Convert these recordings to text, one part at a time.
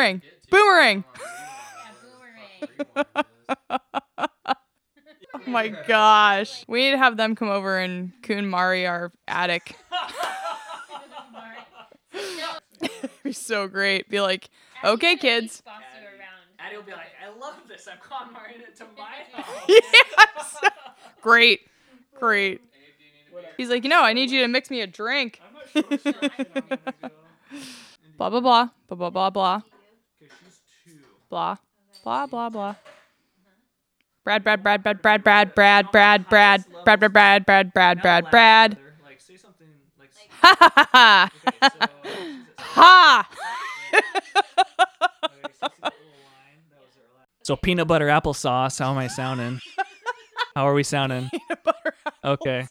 Boomerang. Boomerang. Oh my gosh. We need to have them come over and KonMari our attic. be so great. Be like, okay, kids. Addie will be like, I love this. I'm conmaring it to my house. yes. Great. Great. He's like, you know, I need you to mix me a drink. Blah blah blah. Blah blah blah blah. Blah. Blah blah blah. Brad, Brad, Brad, Brad, Brad, Brad, Brad, Brad, Brad, Brad, Brad, Brad, Brad, Brad, Brad, Brad. Like, say something like. Ha ha ha ha. So, uh, she's a- Ha. so see the little line? That was her last- So peanut butter applesauce. How am I sounding? How are we sounding? Okay.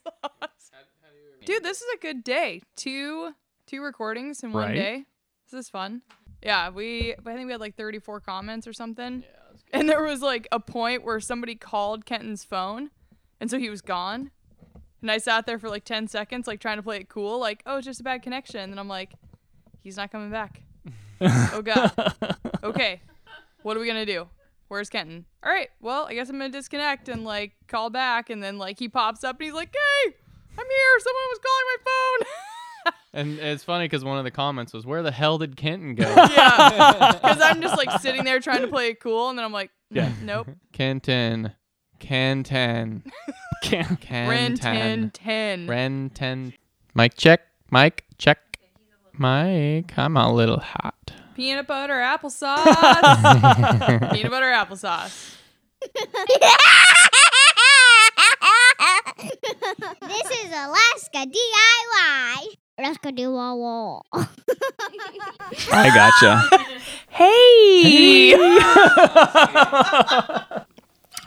Dude, this is a good day. Two two recordings in one Right. day. This is fun. Yeah, we I think we had like 34 comments or something. Yeah, And there was like a point where somebody called Kenton's phone and so he was gone. And I sat there for like 10 seconds like trying to play it cool like, "Oh, it's just a bad connection." And then I'm like, "He's not coming back." oh god. Okay. What are we going to do? Where's Kenton? All right. Well, I guess I'm going to disconnect and like call back and then like he pops up and he's like, "Hey, I'm here. Someone was calling my phone." And it's funny because one of the comments was, "Where the hell did Kenton go?" yeah. Cuz I'm just like sitting there trying to play it cool and then I'm like, mm, Yeah. "Nope." Kenton, Kenton, Can't. Ren 10 Renton. Mic check. Mic check. Mike, I'm a little hot. Peanut butter applesauce. Peanut butter applesauce. this is Alaska DIY. Alaska DIY. I gotcha. Hey.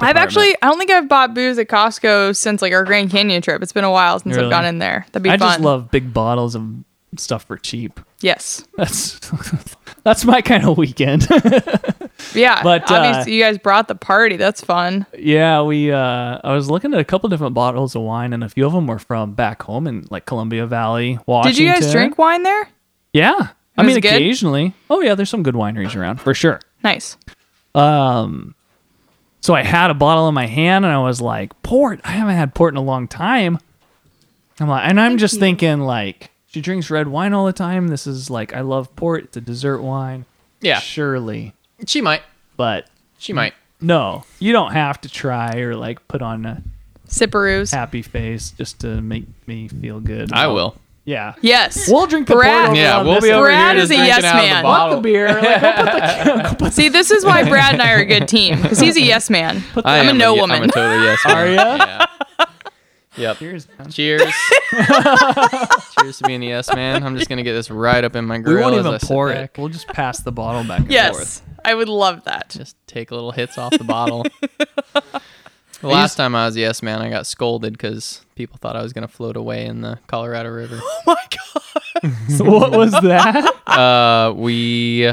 I've actually, I don't think I've bought booze at Costco since like our Grand Canyon trip. It's been a while since Really? I've gone in there. That'd be fun. I fun. just love big bottles of stuff for cheap. Yes. That's that's my kind of weekend. Yeah. But, uh, obviously, you guys brought the party. That's fun. yeah, we. uh I was looking at a couple different bottles of wine, and a few of them were from back home in like Columbia Valley, Washington. Did you guys drink wine there? Yeah, I mean good? occasionally. Oh yeah, there's some good wineries around for sure. Nice. Um, so I had a bottle in my hand, and I was like, "Port? I haven't had port in a long time." I'm like, and I'm just thinking like, she drinks red wine all the time. This is like, I love port. It's a dessert wine. Yeah, surely, she might. but She might. no, you don't have to try or like put on a Sipperoos. happy face just to make me feel good. I will. Yeah. Yes. We'll drink the Brad- port over Yeah, we'll this be over Brad here is just a drinking yes out of the man. bottle. the beer. Like, go put the, go put See, this is why Brad and I are a good team because he's a yes man. I I'm a am no ye- woman. I'm a total yes. Are man. ya? Yeah. Yep. Cheers, man. Cheers. Cheers to being the yes man. I'm just gonna get this right up in my We grill won't as even I sit pour back. We'll just pass the bottle back and forth. Yes. I would love that. Just take little hits off the bottle. The last time I was a yes man, I got scolded because people thought I was gonna float away in the Colorado River. Oh my god. So what was that? uh, we,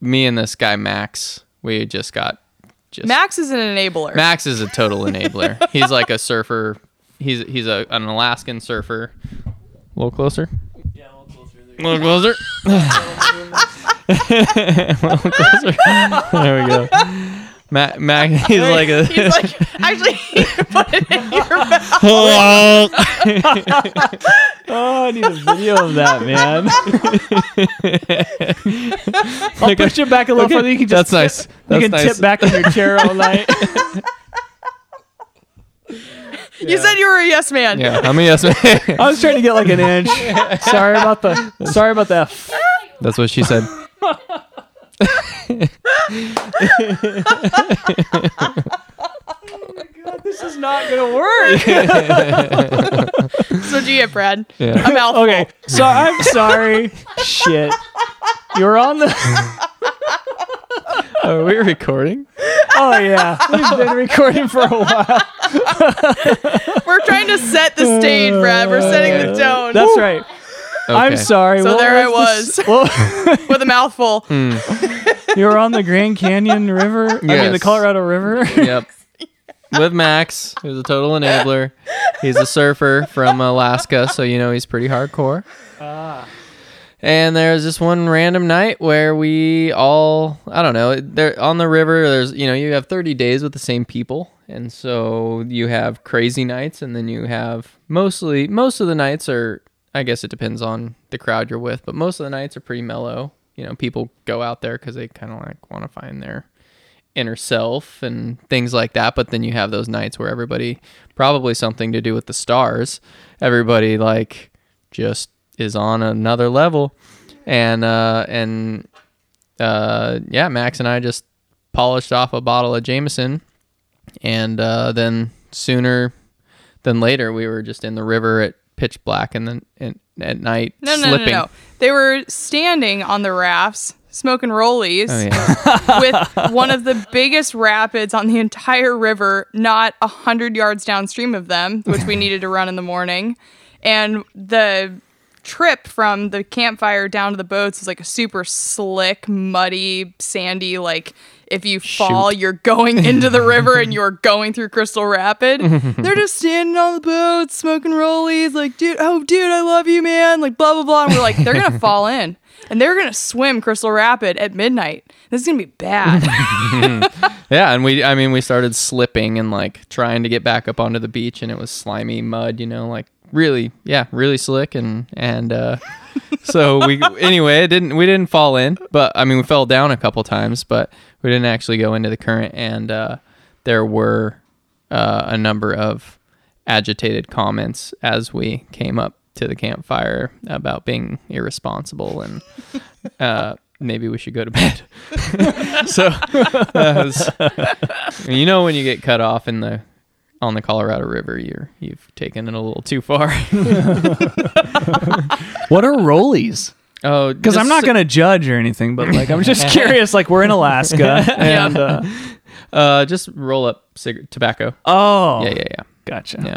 me and this guy Max, we just got just Max is an enabler. Max is a total enabler. he's like a surfer. He's he's a an Alaskan surfer. A little closer. yeah, a little closer. A little closer. a little closer. There we go. Mac, Mac, he's like a. He's like, actually, he put it in your mouth. Oh, I need a video of that, man. I'll push it back a little further. You can just That's nice. you can nice. tip back in your chair all night. You said you were a yes man. Yeah, I'm a yes man. I was trying to get like an inch. Sorry about the. Sorry about that. That's what she said. Oh my god, this is not gonna work. So do you get, Brad? Yeah. A mouthful. Okay, so I'm sorry. Shit, you're on the. Are we recording? Oh yeah, we've been recording for a while. We're trying to set the stage, Brad. We're uh, setting the tone. That's right. I'm sorry. So what there I the s- well, With a mouthful. Hmm. you were on the Grand Canyon River. I mean, the Colorado River. Yep. With Max, who's a total enabler. He's a surfer from Alaska, so you know he's pretty hardcore. Ah. And there's this one random night where we all, I don't know, there on the river. There's, you know, you have 30 days with the same people, and so you have crazy nights, and then you have mostly most of the nights are, I guess it depends on the crowd you're with, but most of the nights are pretty mellow. You know, people go out there because they kind of like want to find their inner self and things like that. But then you have those nights where everybody, probably something to do with the stars, everybody like just is on another level. And, uh, and, uh, yeah, Max and I just polished off a bottle of Jameson. And, uh, then sooner than later, we were just in the river at pitch black and then and, at night No, no, slipping. no, no. They were standing on the rafts, smoking rollies, Oh, yeah. with one of the biggest rapids on the entire river, not a hundred yards downstream of them, which we needed to run in the morning. And the trip from the campfire down to the boats is like a super slick, muddy, sandy, like if you fall, you're going into the river and you're going through Crystal Rapid. They're just standing on the boat, smoking rollies, like, dude, oh, dude, I love you, man, like, blah, blah, blah. And we're like, they're going to fall in and they're going to swim Crystal Rapid at midnight. This is going to be bad. Yeah, and we I mean we started slipping and like trying to get back up onto the beach and it was slimy mud, you know, like really yeah, really slick and and uh so we anyway, it didn't we didn't fall in, but I mean we fell down a couple times, but we didn't actually go into the current and uh there were uh a number of agitated comments as we came up to the campfire about being irresponsible and uh maybe we should go to bed. so was- you know when you get cut off in the on the Colorado River, you're you've taken it a little too far. What are rollies? oh, Because I'm not gonna judge or anything, but like I'm just curious. Like we're in Alaska, and uh, uh just roll up cig- tobacco. oh, Yeah, yeah, yeah, gotcha. yeah.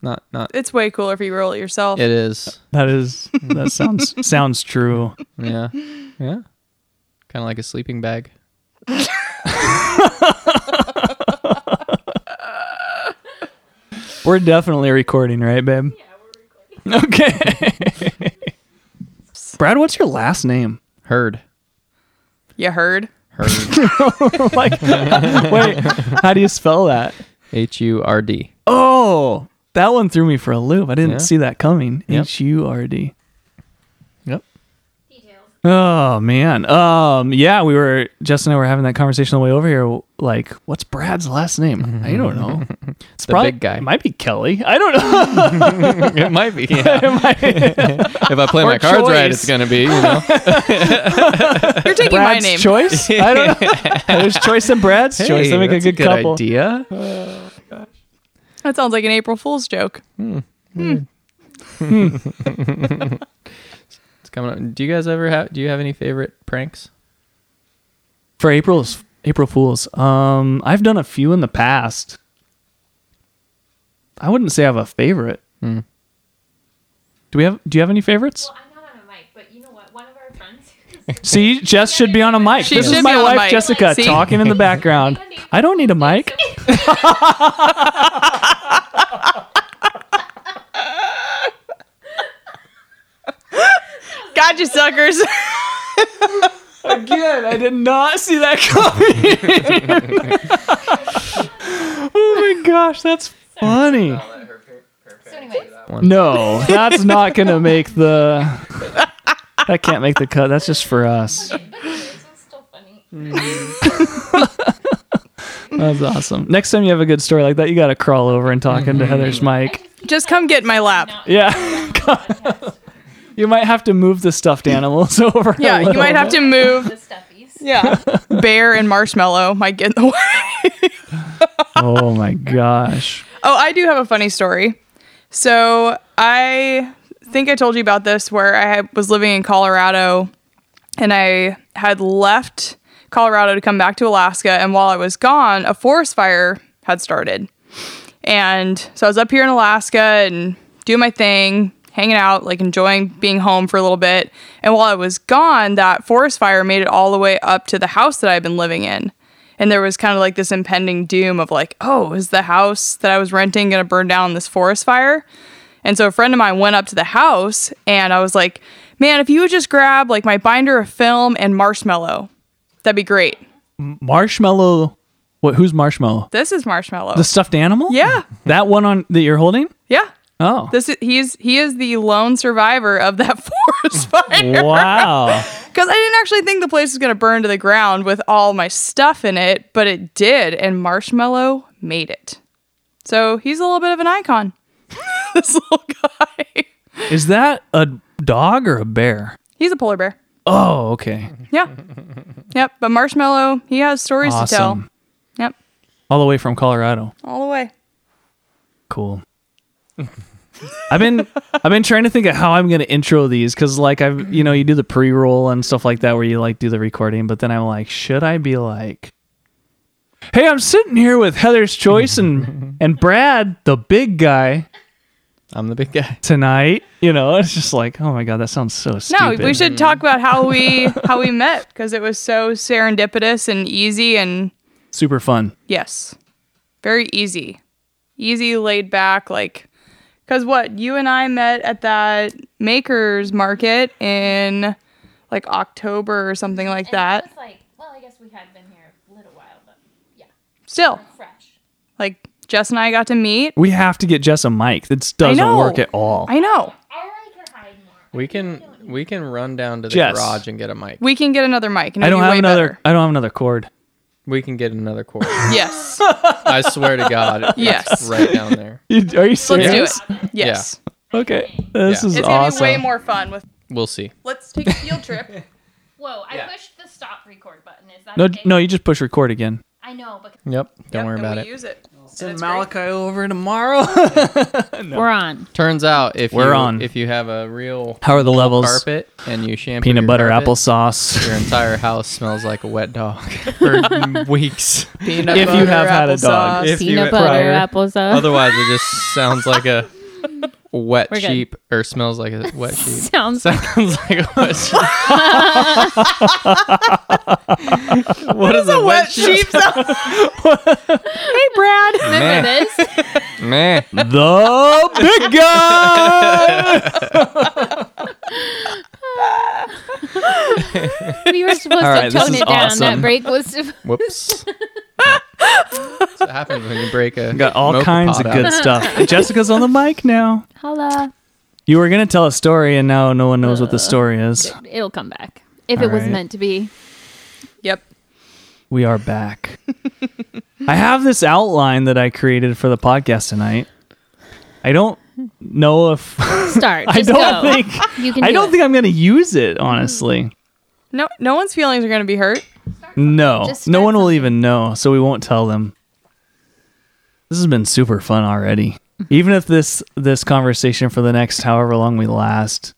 Not not. it's way cooler if you roll it yourself. It is. That is that sounds sounds true. Yeah, yeah. Kind of like a sleeping bag. We're definitely recording, right, babe? Yeah, we're recording. Okay. Brad, what's your last name? Hurd. You heard? Hurd. like, wait, how do you spell that? H U R D. Oh, that one threw me for a loop. I didn't Yeah. see that coming. Yep. H U R D. Yep. Oh man. Um. Yeah, we were Jess and I were having that conversation on the way over here. Like, what's Brad's last name? I don't know. It's The big guy. It might be Kelly. I don't know. it might be. Yeah. It might- if I play Or my cards right, it's gonna be. You know. You're taking my Brad's name. choice. I don't know. There's choice and Brad's choice. They make a that's good, couple. idea. Oh, that sounds like an April Fool's joke. Hmm. Hmm. Hmm. It's coming up. Do you guys ever have? Do you have any favorite pranks? For April's April Fools. Um, I've done a few in the past. I wouldn't say I have a favorite. Hmm. Do we have? Do you have any favorites? Well, I'm not on a mic, but you know what? One of our friends. See, Jess should be on a mic. She this should is be my on a wife, mic. Jessica, See? talking in the background. I don't need a mic. Gotcha, suckers. Again, I did not see that coming. oh my gosh, that's funny. So anyway, No, that's not gonna make the. That can't make the cut. That's just for us. but anyways, it's still funny. Mm-hmm. That's awesome. Next time you have a good story like that, you got to crawl over and talk into Heather's mic. Just come get in my lap. Yeah. you might have to move the stuffed animals over. Yeah, you might have bit. to move. The stuffies. Yeah. Bear and marshmallow might get in the way. Oh my gosh. Oh, I do have a funny story. So I think I told you about this where I was living in Colorado and I had left Colorado to come back to Alaska. And while I was gone, a forest fire had started. And so I was up here in Alaska and doing my thing, hanging out, like enjoying being home for a little bit. And while I was gone, that forest fire made it all the way up to the house that I've been living in. And there was kind of like this impending doom of like, oh, is the house that I was renting going to burn down this forest fire? And so a friend of mine went up to the house and I was like, Man, if you would just grab like my binder of film and marshmallow, that'd be great. Marshmallow. What? Who's Marshmallow? This is marshmallow. The stuffed animal? yeah, That one on that you're holding? yeah. Oh. This is he's he is the lone survivor of that forest fire. wow. Because I didn't actually think the place was gonna burn to the ground with all my stuff in it, but it did, and Marshmallow made it. So he's a little bit of an icon. this little guy. Is that a dog or a bear? He's a polar bear. Oh, okay. Yeah. yep. But Marshmallow, he has stories to tell. Awesome. Yep. All the way from Colorado. All the way. Cool. I've been I've been trying to think of how I'm gonna intro these because like I've you know you do the pre roll and stuff like that where you like do the recording, but then I'm like, should I be like, hey, I'm sitting here with Heather's Choice and and Brad, the big guy I'm the big guy. tonight. You know, it's just like, oh my god, that sounds so No, stupid. we should talk about how we how we met because it was so serendipitous and easy and super fun. yes, very easy, easy, laid back. Like, because what you and I met at that makers market in like October or something like And that. was like, well, I guess we had been here a little while, but yeah, Still, fresh. like Jess and I got to meet. We have to get Jess a mic. It doesn't work at all. I know I like her hide more. We can we can run down to the Jess. garage and get a mic. we can get another mic. And I don't have way another. better. I don't have another cord. We can get another quarter. Yes, I swear to God. it's Yes. right down there. You, are you let's do serious? it. Yes, Okay, this Yeah. is it's gonna awesome. be way more fun with. We'll see. Let's take a field trip. Whoa, I Yeah. pushed the stop record button. Is that No, okay? no, you just push record again. I know, but Yep. Don't Yep, worry and about we it. Use it. Send it's great. Malachi over tomorrow. We're on. Turns out if We're you on. if you have a real How are the levels? carpet and you shampoo Peanut your butter carpet, applesauce. your entire house smells like a wet dog for weeks. Peanut If you have had a dog. applesauce. If you Peanut went butter, prior. applesauce. Otherwise, it just sounds like a wet We're good. sheep or smells like a wet sheep. Sounds Sounds like a wet sheep. what is a wet sheep? Sound? Hey, Brad. Remember this? Man. the big guy. We were supposed All right, to tone is it down. awesome. That break was. Whoops. That's what happens when you break a Got all mocha kinds of pot good out. stuff. Jessica's on the mic now. Holla. You were gonna tell a story, and now no one knows what the story is. Uh, it'll come back. If All it was right. meant to be. Yep. We are back. I have this outline that I created for the podcast tonight. I don't know if Start. I Just don't go. think you can I do don't it. think I'm gonna use it honestly. No, no one's feelings are gonna be hurt. No, Just no start one will even know, so we won't tell them. This has been super fun already. even if this this conversation for the next however long we last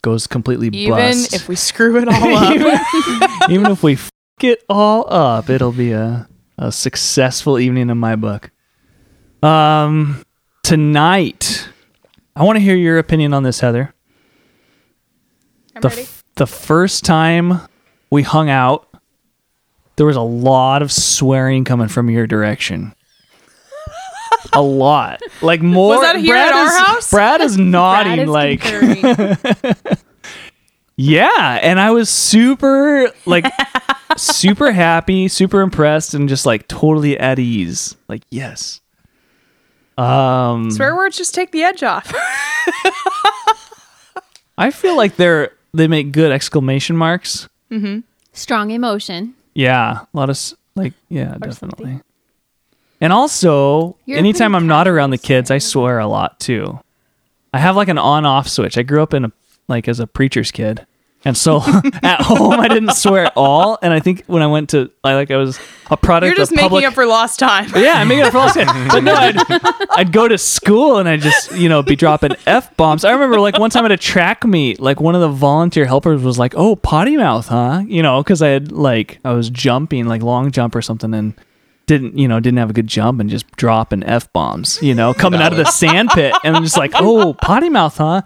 goes completely bust. Even bust, if we screw it all up. even if we f- it all up, it'll be a a successful evening in my book. Um, tonight, I want to hear your opinion on this, Heather. I'm the ready. f- the first time we hung out, there was a lot of swearing coming from your direction. A lot, like more. Was that here Brad at our is, house? Brad is nodding, Brad is like yeah, and I was super like super happy, super impressed, and just like totally at ease. Like yes. Um, Swear words just take the edge off. I feel like they're they make good exclamation marks. Mm-hmm. Strong emotion. Yeah, a lot of s- like yeah, Or definitely. something. And also, You're anytime I'm not around the kids, I swear a lot too. I have like an on-off switch. I grew up in a like as a preacher's kid. And so at home I didn't swear at all. And I think when I went to I like I was a product You're just of making public up for lost time. yeah, I'm making it for lost time. But no, I'd, I'd go to school and I'd just, you know, be dropping F bombs. I remember like one time at a track meet, like one of the volunteer helpers was like, oh, potty mouth, huh? You know, because I had like, I was jumping, like long jump or something and didn't, you know, didn't have a good jump and just dropping F bombs, you know, coming out of the sand pit. And I'm just like, oh, potty mouth, huh?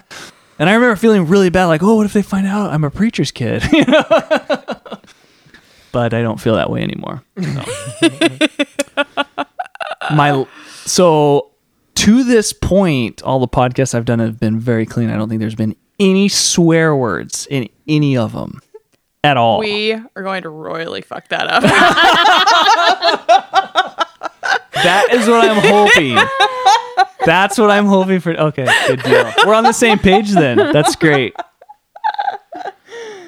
And I remember feeling really bad, like, oh, what if they find out I'm a preacher's kid? You know? but I don't feel that way anymore. my so to this point all the podcasts i've done have been very clean i don't think there's been any swear words in any of them at all. We are going to royally fuck that up. that is what I'm hoping. That's what I'm hoping for. Okay, good deal. We're on the same page then. That's great.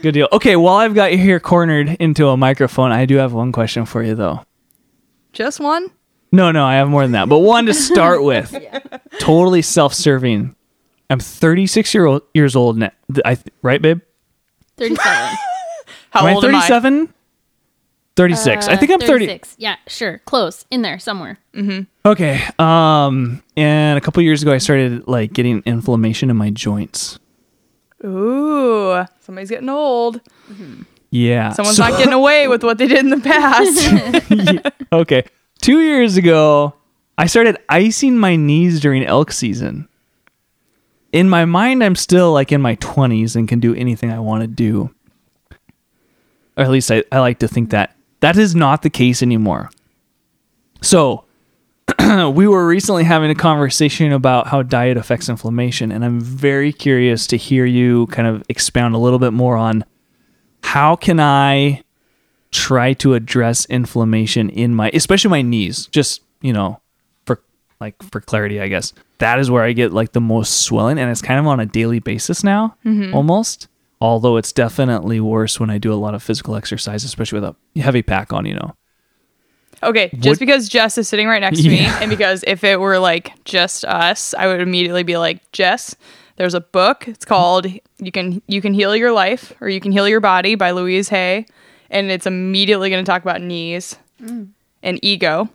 Good deal. Okay, while I've got you here cornered into a microphone, I do have one question for you though. Just one? No, no, I have more than that. But one to start with. Totally self-serving. I'm 36 year old, years old now. I right, babe? 37. How am I old am I? 37? 36. I think I'm 30. 36. Yeah, sure. Close. In there somewhere. Mm-hmm. Okay. Um, and a couple years ago, I started like getting inflammation in my joints. Ooh, somebody's getting old. Yeah. Someone's So- not getting away with what they did in the past. okay. Two years ago, I started icing my knees during elk season. In my mind, I'm still like in my 20s and can do anything I want to do. Or at least I, I like to think that. That is not the case anymore. So, we were recently having a conversation about how diet affects inflammation, and I'm very curious to hear you kind of expound a little bit more on how can I try to address inflammation in my especially my knees just you know for like for clarity i guess that is where i get like the most swelling and it's kind of on a daily basis now mm-hmm. almost although it's definitely worse when i do a lot of physical exercise especially with a heavy pack on you know Okay, just What- because Jess is sitting right next to me, Yeah. and because if it were like just us, I would immediately be like, Jess, there's a book. It's called "You Can You Can Heal Your Life" or "You Can Heal Your Body" by Louise Hay, and it's immediately going to talk about knees mm. and ego,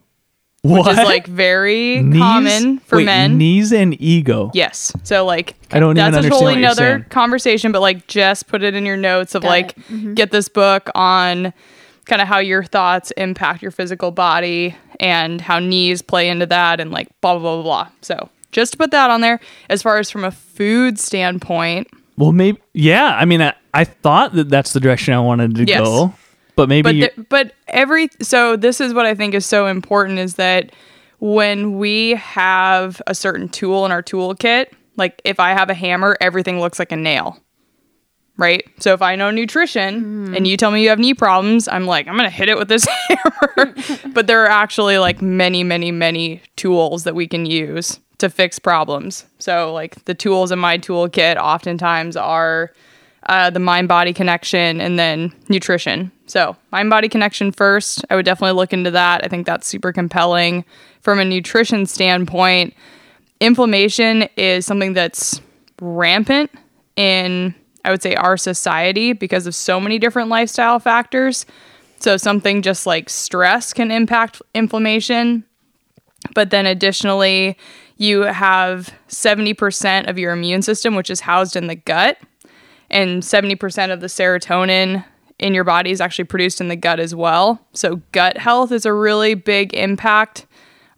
what which is like very Knees? common for Wait, men. knees and ego Yes. So like I don't even that's a understand totally what you're another saying. conversation, but like just put it in your notes of Got like it. Mm-hmm. get this book on kind of how your thoughts impact your physical body and how knees play into that and like blah blah blah blah. blah. So just to put that on there as far as from a food standpoint. well maybe yeah i mean i, I thought that that's the direction i wanted to Yes. go but maybe But you- but every so this is what I think is so important is that when we have a certain tool in our toolkit, like if I have a hammer, everything looks like a nail. Right? So if I know nutrition and you tell me you have knee problems, I'm like, I'm going to hit it with this hammer. but there are actually like many, many, many tools that we can use to fix problems. So like the tools in my toolkit oftentimes are uh, the mind body connection and then nutrition. So, mind body connection first. I would definitely look into that. I think that's super compelling. From a nutrition standpoint, inflammation is something that's rampant in, I would say, our society because of so many different lifestyle factors. So, something just like stress can impact inflammation. But then additionally, you have 70% of your immune system, which is housed in the gut and 70% of the serotonin in your body is actually produced in the gut as well. So, gut health is a really big impact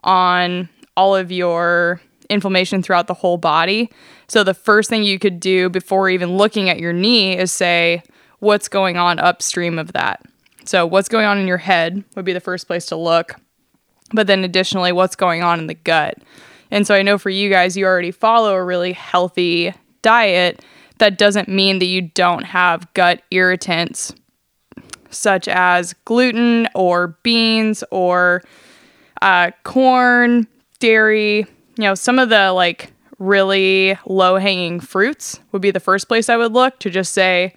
on all of your inflammation throughout the whole body. So, the first thing you could do before even looking at your knee is say, what's going on upstream of that? So, what's going on in your head would be the first place to look. But then, additionally, what's going on in the gut? And so, I know for you guys, you already follow a really healthy diet. That doesn't mean that you don't have gut irritants such as gluten or beans or uh, corn, dairy, you know, some of the like really low hanging fruits would be the first place I would look to just say,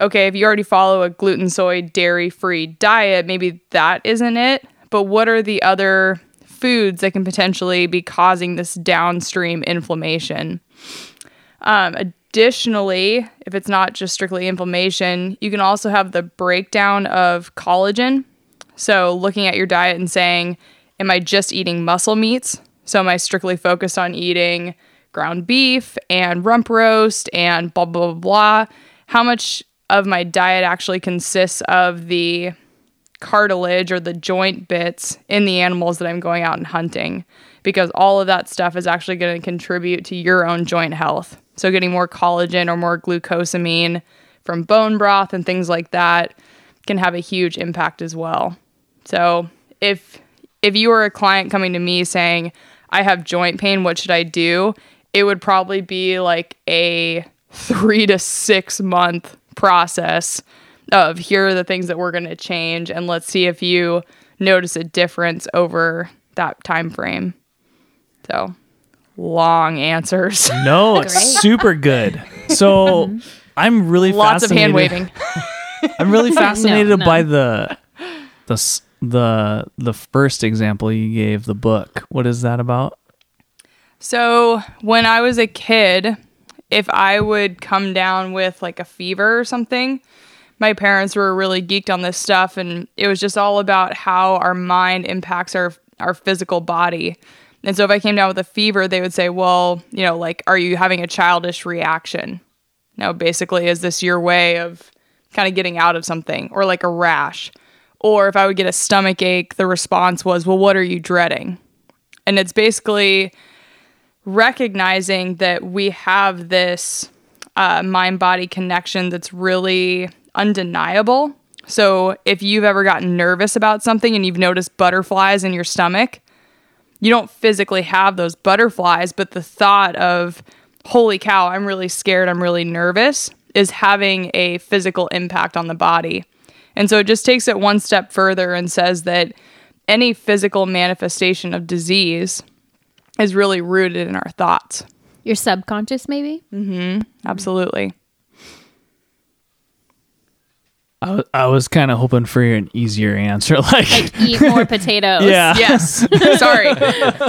okay, if you already follow a gluten, soy, dairy free diet, maybe that isn't it. But what are the other foods that can potentially be causing this downstream inflammation? Um, additionally, if it's not just strictly inflammation, you can also have the breakdown of collagen. So, looking at your diet and saying, Am I just eating muscle meats? So, am I strictly focused on eating ground beef and rump roast and blah, blah, blah, blah? How much of my diet actually consists of the cartilage or the joint bits in the animals that I'm going out and hunting? Because all of that stuff is actually going to contribute to your own joint health. So, getting more collagen or more glucosamine from bone broth and things like that can have a huge impact as well. So, if if you were a client coming to me saying, "I have joint pain, what should I do?" It would probably be like a three to six month process of here are the things that we're going to change and let's see if you notice a difference over that time frame so long answers No, it's super good. So mm-hmm. I'm really lots of hand fascinated- waving I'm really fascinated no. by the the the the first example you gave, the book. What is that about? So when I was a kid, if I would come down with like a fever or something, my parents were really geeked on this stuff and it was just all about how our mind impacts our our physical body. And so if I came down with a fever, they would say, "Well, you know, like are you having a childish reaction?" No, basically is this your way of kind of getting out of something or like a rash? Or if I would get a stomach ache, the response was, "Well, what are you dreading?" And it's basically recognizing that we have this uh, mind body connection that's really undeniable. So, if you've ever gotten nervous about something and you've noticed butterflies in your stomach, you don't physically have those butterflies, but the thought of, holy cow, I'm really scared, I'm really nervous, is having a physical impact on the body. And so it just takes it one step further and says that any physical manifestation of disease is really rooted in our thoughts. Your subconscious, maybe? Mm hmm. Absolutely. I, w- I was kind of hoping for an easier answer, like, Like eat more potatoes. yeah, Yes. Sorry.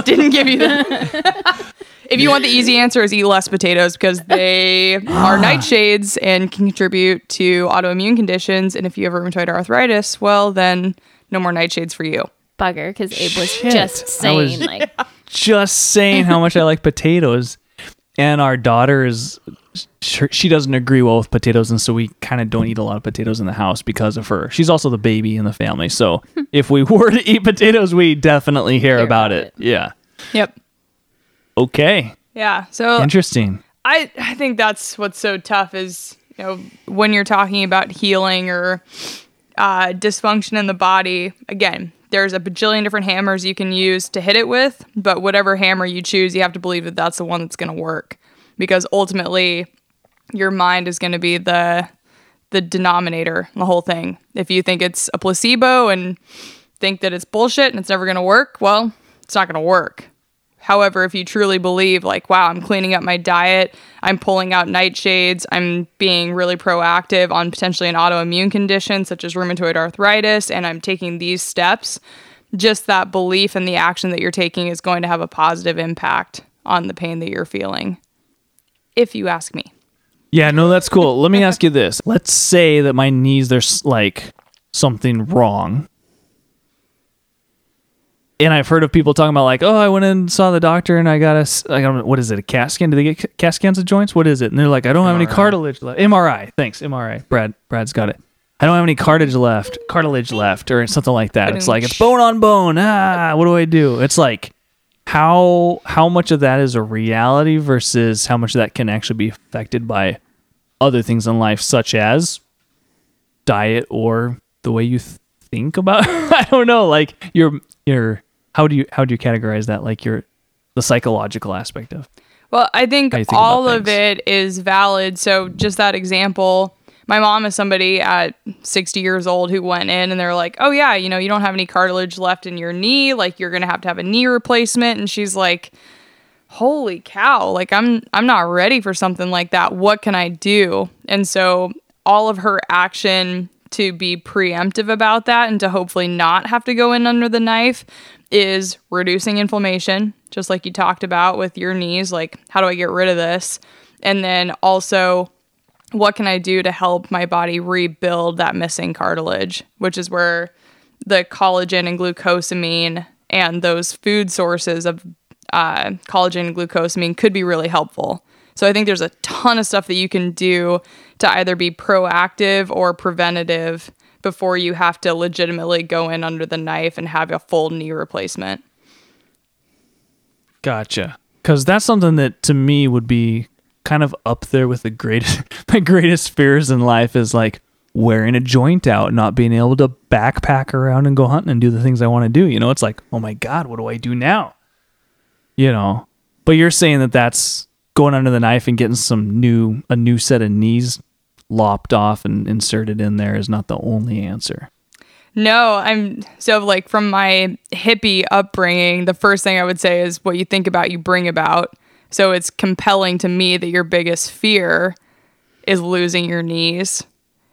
Didn't give you the. if you want the easy answer, is eat less potatoes because they are ah. nightshades and can contribute to autoimmune conditions. And if you have rheumatoid arthritis, well, then no more nightshades for you. Bugger, because Abe was Shit. just I was- saying, like, just saying how much I like potatoes, and our daughter is she doesn't agree well with potatoes, and so we kind of don't eat a lot of potatoes in the house because of her. She's also the baby in the family, so if we were to eat potatoes, we definitely hear, Hear about, about it. it. Yeah. Yep. Okay. Yeah. So Interesting. I I think that's what's so tough is you know when you're talking about healing or uh, dysfunction in the body. Again, there's a bajillion different hammers you can use to hit it with, but whatever hammer you choose, you have to believe that that's the one that's going to work because ultimately your mind is going to be the the denominator in the whole thing. If you think it's a placebo and think that it's bullshit and it's never going to work, well, it's not going to work. However, if you truly believe, like, wow, I'm cleaning up my diet, I'm pulling out nightshades, I'm being really proactive on potentially an autoimmune condition such as rheumatoid arthritis, and I'm taking these steps, just that belief and the action that you're taking is going to have a positive impact on the pain that you're feeling. If you ask me. Yeah, no, that's cool. Let me ask you this. Let's say that my knees, there's like something wrong. And I've heard of people talking about like, oh, I went and saw the doctor and I got a, I got, what is it, a CAT scan? Do they get CAT scans of joints? What is it? And they're like, I don't have any cartilage left. MRI. Thanks, MRI. Brad, Brad's got it. I don't have any cartilage left, cartilage left, or something like that. It's like it's bone on bone. Ah, what do I do? It's like how how much of that is a reality versus how much of that can actually be affected by other things in life, such as diet or the way you th- think about. I don't know, like your your how do you how do you categorize that? Like your the psychological aspect of. Well, I think, think all of it is valid. So, just that example, my mom is somebody at 60 years old who went in and they're like, oh, yeah, you know, you don't have any cartilage left in your knee. Like, you're going to have to have a knee replacement. And she's like, holy cow like i'm i'm not ready for something like that what can i do and so all of her action to be preemptive about that and to hopefully not have to go in under the knife is reducing inflammation just like you talked about with your knees like how do i get rid of this and then also what can I do to help my body rebuild that missing cartilage, which is where the collagen and glucosamine and those food sources of uh, collagen and glucosamine could be really helpful. So I think there's a ton of stuff that you can do to either be proactive or preventative before you have to legitimately go in under the knife and have a full knee replacement. Gotcha. Because that's something that to me would be kind of up there with the greatest my greatest fears in life is like wearing a joint out, not being able to backpack around and go hunting and do the things I want to do. You know, it's like, oh my god, what do I do now? You know, but you're saying that that's going under the knife and getting some new a new set of knees lopped off and inserted in there is not the only answer. No, I'm so like from my hippie upbringing, the first thing I would say is what you think about, you bring about. So it's compelling to me that your biggest fear is losing your knees.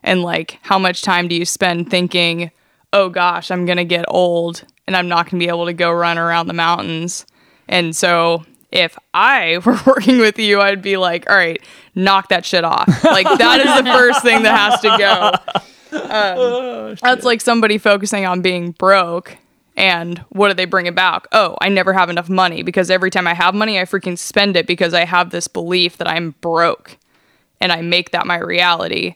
And like, how much time do you spend thinking, oh gosh, I'm going to get old and I'm not going to be able to go run around the mountains? And so if I were working with you, I'd be like, all right, knock that shit off. Like, that is the first thing that has to go. Um, that's like somebody focusing on being broke. And what do they bring about? Oh, I never have enough money because every time I have money, I freaking spend it because I have this belief that I'm broke and I make that my reality.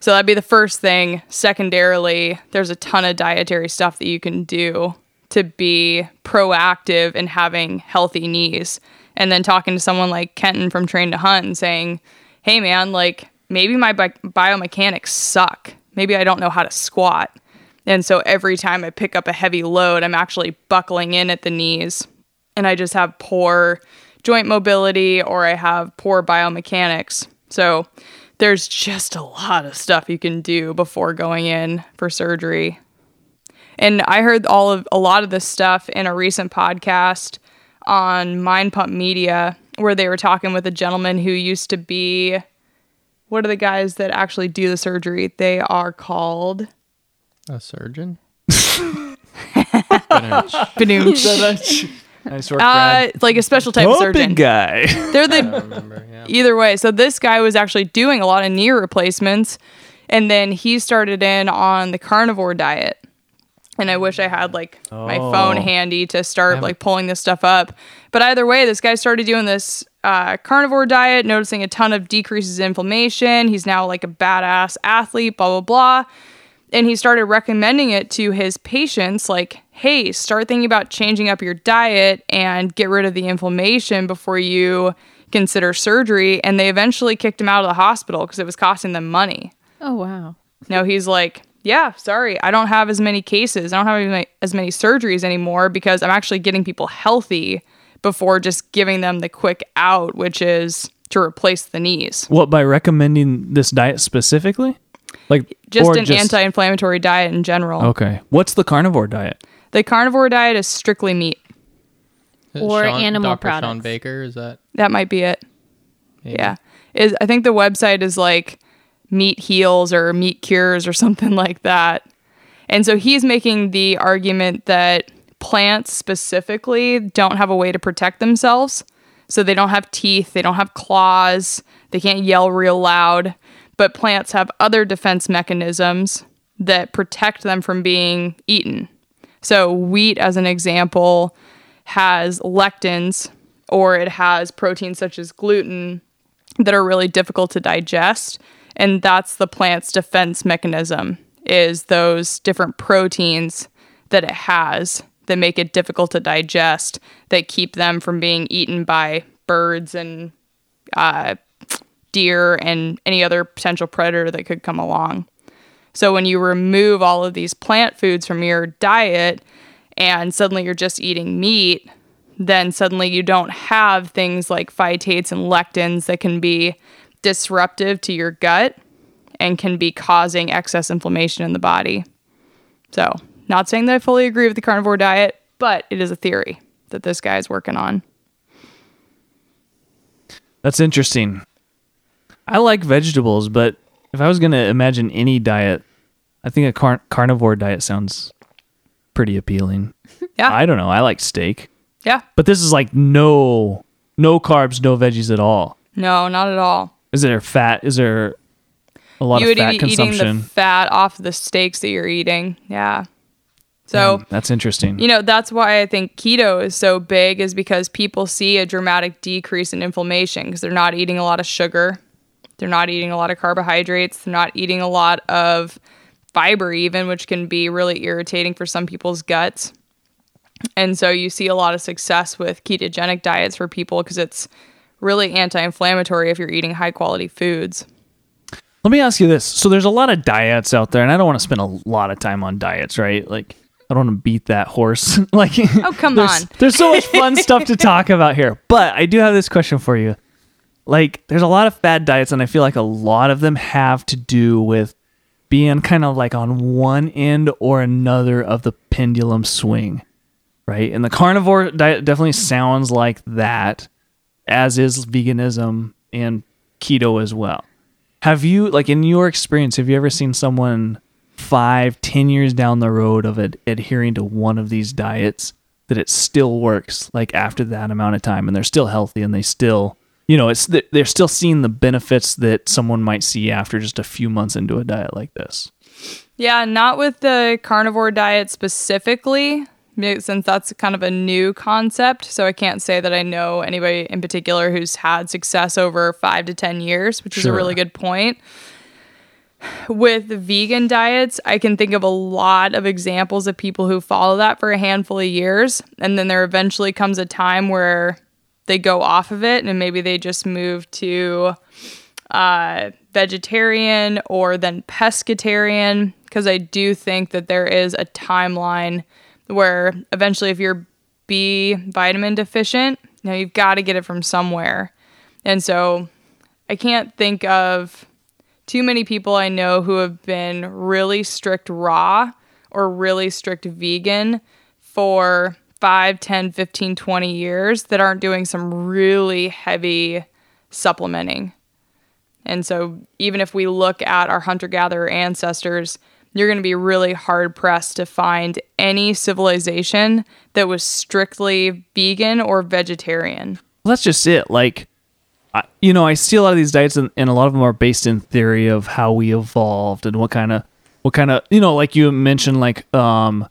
So that'd be the first thing. Secondarily, there's a ton of dietary stuff that you can do to be proactive in having healthy knees. And then talking to someone like Kenton from Train to Hunt and saying, hey man, like maybe my bi- biomechanics suck. Maybe I don't know how to squat. And so every time I pick up a heavy load, I'm actually buckling in at the knees and I just have poor joint mobility or I have poor biomechanics. So there's just a lot of stuff you can do before going in for surgery. And I heard all of a lot of this stuff in a recent podcast on Mind Pump Media where they were talking with a gentleman who used to be what are the guys that actually do the surgery? They are called A surgeon? Badoom. Nice work, uh, like a special type of Oh, surgeon. guy. They're I the don't remember. Yeah. either way. So this guy was actually doing a lot of knee replacements, and then he started in on the carnivore diet. And I wish I had like my phone Oh. handy to start like pulling this stuff up. But either way, this guy started doing this uh, carnivore diet, noticing a ton of decreases in inflammation. He's now like a badass athlete, blah blah blah. And he started recommending it to his patients, like, hey, start thinking about changing up your diet and get rid of the inflammation before you consider surgery. And they eventually kicked him out of the hospital because it was costing them money. Oh wow. No, he's like, yeah, sorry, I don't have as many cases. I don't have as many, as many surgeries anymore because I'm actually getting people healthy before just giving them the quick out, which is to replace the knees. What by recommending this diet specifically? Like Just or an anti-inflammatory diet in general. Okay. What's the carnivore diet? The carnivore diet is strictly meat. Or animal Dr. Shawn. Baker, is that? That might be it. maybe? Yeah. Is I think the website is like meat heals or meat cures or something like that. And so he's making the argument that plants specifically don't have a way to protect themselves. So they don't have teeth, they don't have claws, they can't yell real loud, but plants have other defense mechanisms that protect them from being eaten. So wheat as an example has lectins or it has proteins such as gluten that are really difficult to digest and that's the plant's defense mechanism is those different proteins that it has that make it difficult to digest that keep them from being eaten by birds and uh, deer and any other potential predator that could come along so when you remove all of these plant foods from your diet and suddenly you're just eating meat, then suddenly you don't have things like phytates and lectins that can be disruptive to your gut and can be causing excess inflammation in the body. So, not saying that I fully agree with the carnivore diet, but it is a theory that this guy is working on. That's interesting. I like vegetables, but if I was going to imagine any diet, I think a car- carnivore diet sounds pretty appealing. Yeah. I don't know. I like steak. Yeah. But this is like no no carbs, no veggies at all. No, not at all. Is there fat? Is there a lot you of would fat be eating the fat off the steaks that you're eating. Yeah. So, that's interesting. You know, that's why I think keto is so big, is because people see a dramatic decrease in inflammation because they're not eating a lot of sugar, they're not eating a lot of carbohydrates, they're not eating a lot of fiber, even, which can be really irritating for some people's guts. And so you see a lot of success with ketogenic diets for people because it's really anti inflammatory if you're eating high quality foods. Let me ask you this. So there's a lot of diets out there, and I don't want to spend a lot of time on diets, right? Like I don't want to beat that horse. like Oh, come there's, on. There's so much fun stuff to talk about here. But I do have this question for you. like there's a lot of fad diets and I feel like a lot of them have to do with being kind of like on one end or another of the pendulum swing, right? And the carnivore diet definitely sounds like that, as is veganism and keto as well. Have you, like, in your experience, have you ever seen someone five, ten years down the road of ad- adhering to one of these diets that it still works, like after that amount of time, and they're still healthy and they still, you know, it's they're still seeing the benefits that someone might see after just a few months into a diet like this. Yeah, not with the carnivore diet specifically, since that's kind of a new concept. So I can't say that I know anybody in particular who's had success over five to 10 years, which is a really good point. With vegan diets, I can think of a lot of examples of people who follow that for a handful of years. And then there eventually comes a time where they go off of it and maybe they just move to uh, vegetarian or then pescatarian because I do think that there is a timeline where eventually, if you're B vitamin deficient, know, you've got to get it from somewhere. And so I can't think of too many people I know who have been really strict raw or really strict vegan for 5, 10, 15, 20 years that aren't doing some really heavy supplementing. And so, even if we look at our hunter gatherer ancestors, you're going to be really hard pressed to find any civilization that was strictly vegan or vegetarian. Well, that's just it. Like, I, you know, I see a lot of these diets, and, and a lot of them are based in theory of how we evolved and what kind of, what kind of, you know, like you mentioned, like, um,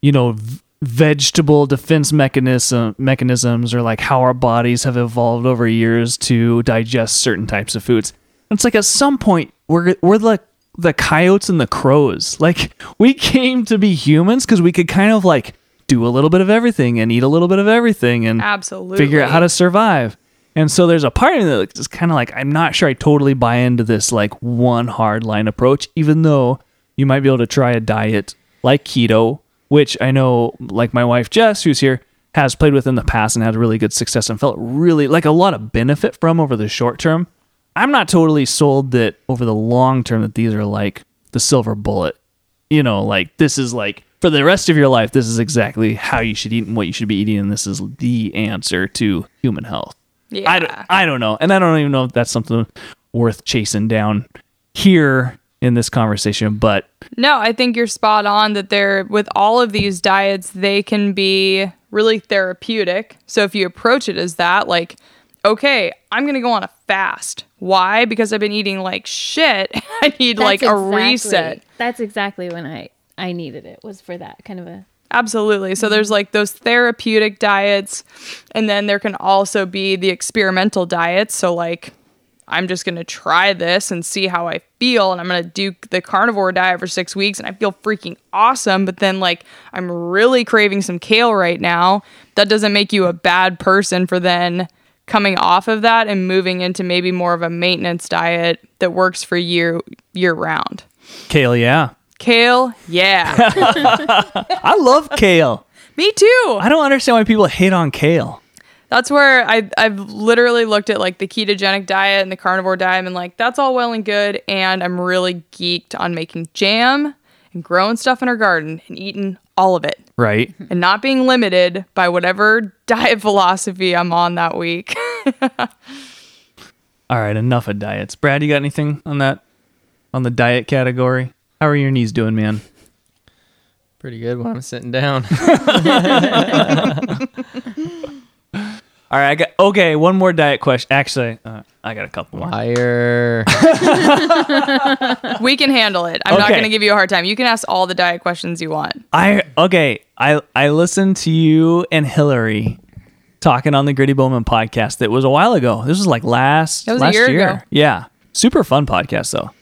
you know, v- vegetable defense mechanism mechanisms, or like how our bodies have evolved over years to digest certain types of foods. And it's like at some point we're we're the the coyotes and the crows. Like we came to be humans because we could kind of like do a little bit of everything and eat a little bit of everything and Absolutely. figure out how to survive. And so there's a part of me that's kind of like I'm not sure I totally buy into this like one hard line approach, even though you might be able to try a diet like keto, which I know like my wife Jess, who's here, has played with in the past and had really good success and felt really like a lot of benefit from over the short term. I'm not totally sold that over the long term that these are like the silver bullet. You know, like this is like for the rest of your life, this is exactly how you should eat and what you should be eating, and this is the answer to human health. Yeah. I don't, I don't know. And I don't even know if that's something worth chasing down here in this conversation, but No, I think you're spot on that they're with all of these diets, they can be really therapeutic. So if you approach it as that, like, okay, I'm gonna go on a fast. Why? Because I've been eating like shit. I need like That's a exactly- reset. That's exactly when I I needed it was for that kind of a Absolutely. So there's mm-hmm. like those therapeutic diets, and then there can also be the experimental diets. So, like, I'm just going to try this and see how I feel. And I'm going to do the carnivore diet for six weeks, and I feel freaking awesome. But then, like, I'm really craving some kale right now. That doesn't make you a bad person for then coming off of that and moving into maybe more of a maintenance diet that works for you year round. kale, yeah. Kale, yeah. I love kale. Me too. I don't understand why people hate on kale. That's where I I've literally looked at like the ketogenic diet and the carnivore diet and like that's all well and good and I'm really geeked on making jam and growing stuff in our garden and eating all of it Right. and not being limited by whatever diet philosophy I'm on that week. All right, enough of diets. Brad, you got anything on that on the diet category? How are your knees doing, man? Pretty good when I'm sitting down. All right, I got okay. One more diet question. Actually, uh, I got a couple more. Liar. we can handle it. I'm not Okay. going to give you a hard time. You can ask all the diet questions you want. I okay. I I listened to you and Hillary talking on the Gritty Bowmen podcast. That was a while ago. This was like last That was a last year year. ago. Yeah, super fun podcast though.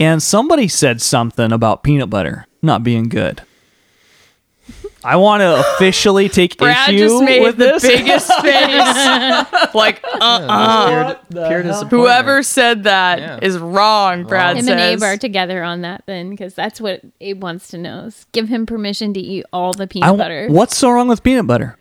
And somebody said something about peanut butter not being good. I want to officially take Brad issue just made with the this. biggest face. like, uh-uh. pure, pure disappointment. Whoever said that is Yeah. wrong, Brad him says. and Abe are together on that then because that's what Abe wants to know. is Give him permission to eat all the peanut I, butter. what's so wrong with peanut butter?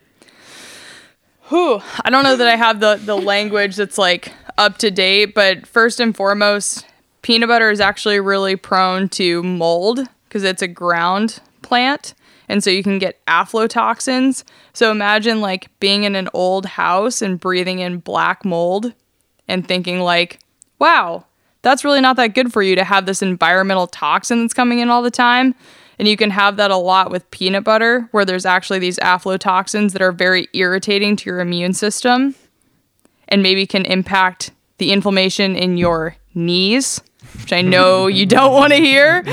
Whew, I don't know that I have the the language that's like up to date, but first and foremost, peanut butter is actually really prone to mold because it's a ground plant. And so you can get aflatoxins. So imagine like being in an old house and breathing in black mold and thinking like, wow, that's really not that good for you to have this environmental toxin that's coming in all the time. And you can have that a lot with peanut butter, where there's actually these aflatoxins that are very irritating to your immune system and maybe can impact the inflammation in your knees, which I know you don't want to hear.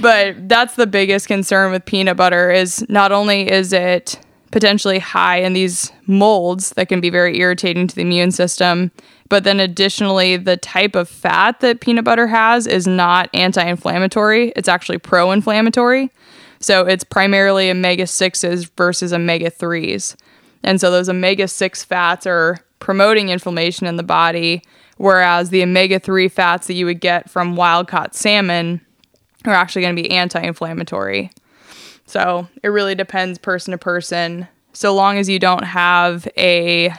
But that's the biggest concern with peanut butter is not only is it potentially high in these molds that can be very irritating to the immune system, but then additionally the type of fat that peanut butter has is not anti-inflammatory, it's actually pro-inflammatory. So it's primarily omega 6s versus omega 3s. And so those omega 6 fats are promoting inflammation in the body, whereas the omega 3 fats that you would get from wild caught salmon are actually going to be anti inflammatory. So it really depends person to person. So long as you don't have a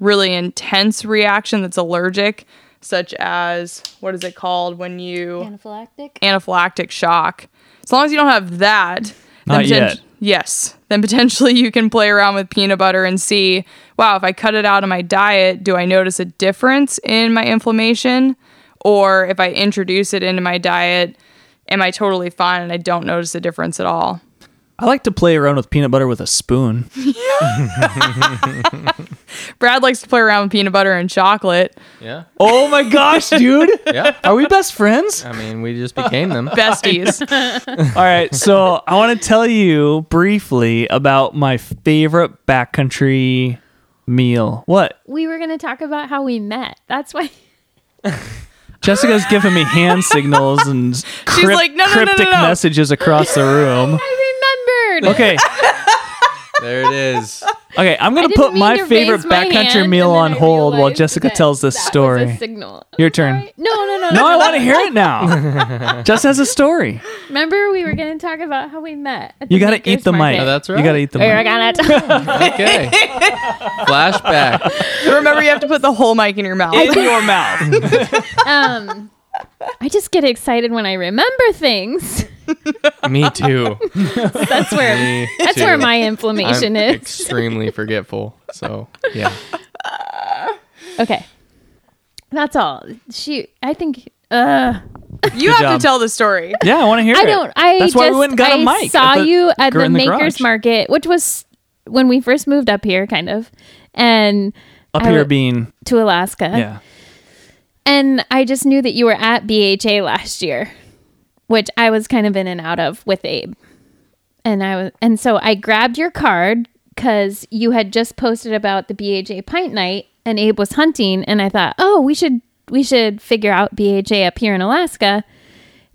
really intense reaction that's allergic, such as what is it called when you Anaphylactic. anaphylactic shock. As long as you don't have that, Not poten- yet. Yes, then potentially you can play around with peanut butter and see, wow, if I cut it out of my diet, do I notice a difference in my inflammation? Or if I introduce it into my diet, am I totally fine and I don't notice a difference at all? I like to play around with peanut butter with a spoon. Brad likes to play around with peanut butter and chocolate. Yeah. Oh my gosh, dude. Yeah. Are we best friends? I mean, we just became them. Besties. All right, so I want to tell you briefly about my favorite backcountry meal. What? We were gonna talk about how we met. That's why. Jessica's giving me hand signals and crypt- like, "No, no, no, no, cryptic no." messages across the room. I. Okay, There it is. okay, I'm gonna put my to favorite raise my backcountry meal on hold while Jessica tells this that was a story. signal. Your turn. Sorry. No, no, no, No, no. I want to hear it now. Just as a story. Remember, we were gonna talk about how we met. At You got to Makers eat the mic. Market. Oh, that's You got to eat the Here, I mic. got it. Okay. Flashback. Remember, you have to put the whole mic in your mouth. In your mouth. um, I just get excited when I remember things. Me too. That's where Me that's too. where my inflammation I'm is. extremely forgetful. So yeah. Okay, that's all. She, I think. Uh, You have job. to tell the story. Yeah, I want to hear I it. I don't. I That's just why we went and got a I mic saw at the you at the the Makers garage. Market, which was when we first moved up here, kind of, and Up I here w- being, to Alaska. yeah. And I just knew that you were at BHA last year, which I was kind of in and out of with Abe. And I was and so I grabbed your card cuz you had just posted about the BHA pint night and Abe was hunting and I thought, "Oh, we should we should figure out BHA up here in Alaska."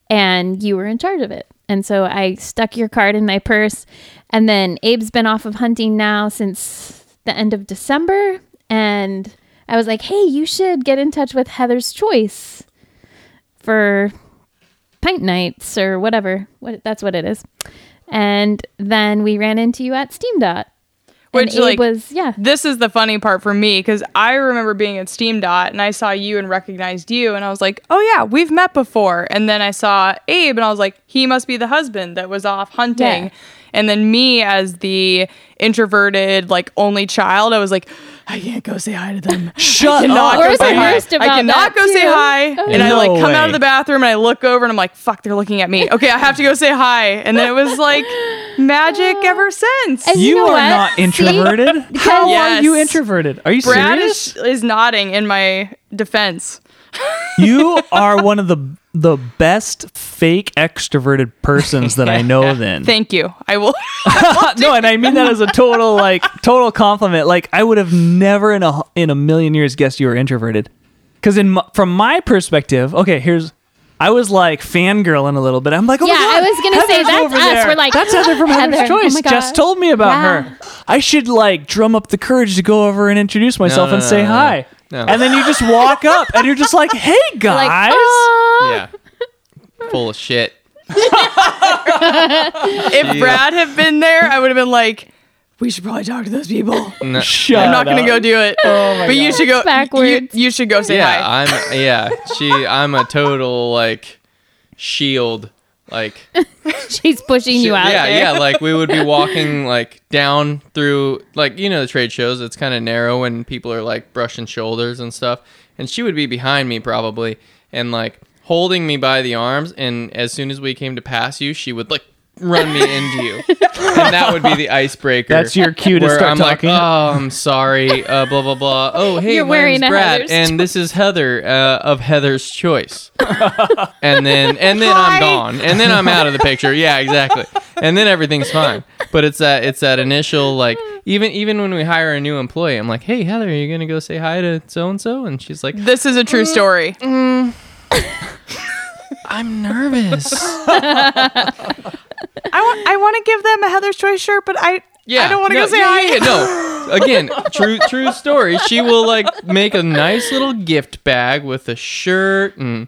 And you were in charge of it. And so I stuck your card in my purse and then Abe's been off of hunting now since the end of December and I was like, "Hey, you should get in touch with Heather's Choice for pint nights or whatever. What that's what it is." And then we ran into you at Steam Dot. Which, like, was yeah. This is the funny part for me because I remember being at Steam Dot and I saw you and recognized you and I was like, oh yeah, we've met before. And then I saw Abe and I was like, he must be the husband that was off hunting. Yeah. And then me as the introverted, like only child, I was like, I can't go say hi to them. Shut cannot up. go say hi. I cannot that, go say too. hi. Oh, and I like come out of the bathroom and I look over and I'm like, fuck, they're looking at me. Okay, I have to go say hi. And then it was like magic ever since. And You, you know are what? not See? introverted. How are you introverted? Are you Brad serious? is, is nodding in my defense. You are one of the the best fake extroverted persons that I know. Then Thank you. I will. no, and I mean that as a total like total compliment. Like I would have never in a in a million years guessed you were introverted. Because in my, from my perspective, okay, here's I was like fangirling a little bit. I'm like, oh my Yeah, God, I was gonna say, Heather's that's us. there. We're like, that's Heather from Heather's Oh Choice. my Just told me about Yeah. her. I should like drum up the courage to go over and introduce myself no, and no, say no, no. hi. No. And then you just walk up and you're just like, hey guys. like, "Aw." Yeah. Full of shit. if Brad had been there, I would have been like, We should probably talk to those people. No- Shut I'm not gonna go do it. Oh my but you should go. You, Backwards. you should go say yeah, hi. I'm yeah. She I'm a total like shield. Like She's pushing you out yeah, there. yeah. Like we would be walking like down through like you know the trade shows. It's kind of narrow and people are like brushing shoulders and stuff. And she would be behind me probably and like holding me by the arms. And as soon as we came to pass you, she would like run me into you, and that would be the icebreaker. That's your cue to where start I'm talking. like, oh, I'm sorry, uh, blah blah blah. Oh, hey, You're my wearing name's a Brad, Heather's and this is Heather uh, of Heather's Choice. and then and then Hi. I'm gone, and then I'm out of the picture. Yeah, exactly. And then everything's fine. But it's that it's that initial like even even when we hire a new employee, I'm like, hey Heather, are you gonna go say hi to so and so? And she's like, this is a true story. I'm nervous. I want. I want to give them a Heather's Choice shirt, but I. Yeah, I don't want to no, go say yeah, hi. yeah, yeah, no, again, true true story. She will like make a nice little gift bag with a shirt and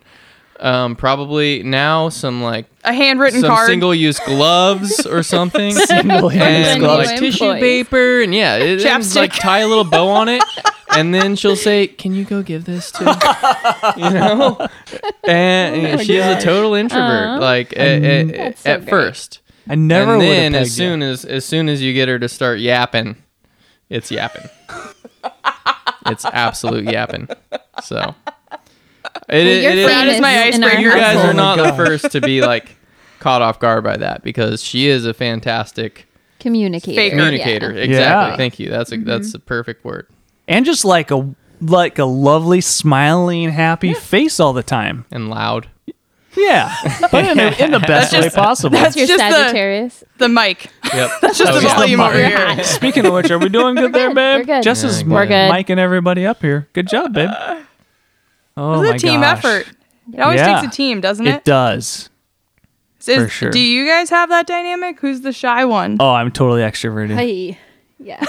um, probably now some like A handwritten some card. single use gloves or something. Single-use and gloves. like tissue employees. paper and yeah, it, and, like tie a little bow on it, and then she'll say, "Can you go give this to?" you know, and, and she's a total introvert. Aw. like at, at, so at great. first, I never and would have then pegged as soon as as soon as you get her to start yapping, it's yapping. it's absolute yapping. So. It, Well, is- you're it is- That is my famous in our icebreaker. you guys household. are Oh not the oh first to be like caught off guard by that because she is a fantastic communicator. Faker. communicator. Yeah. Exactly. Yeah. Thank you. That's a that's mm-hmm. the perfect word. and just like a like a lovely, smiling, happy face all the time. And loud. Yeah, but in, the- in the best way possible. that's You're just the- Sagittarius. the mic. Yep. That's just Oh, the yeah. volume over here. Speaking of which, are we doing good there, babe? We're good. Jess Yeah, is we're good. miking everybody up here. Good job, babe. Uh, Oh It's my a team gosh. effort. It always Yeah. takes a team, doesn't it? It does. Is- for sure. Do you guys have that dynamic? Who's the shy one? Oh, I'm totally extroverted. Hi. Yeah.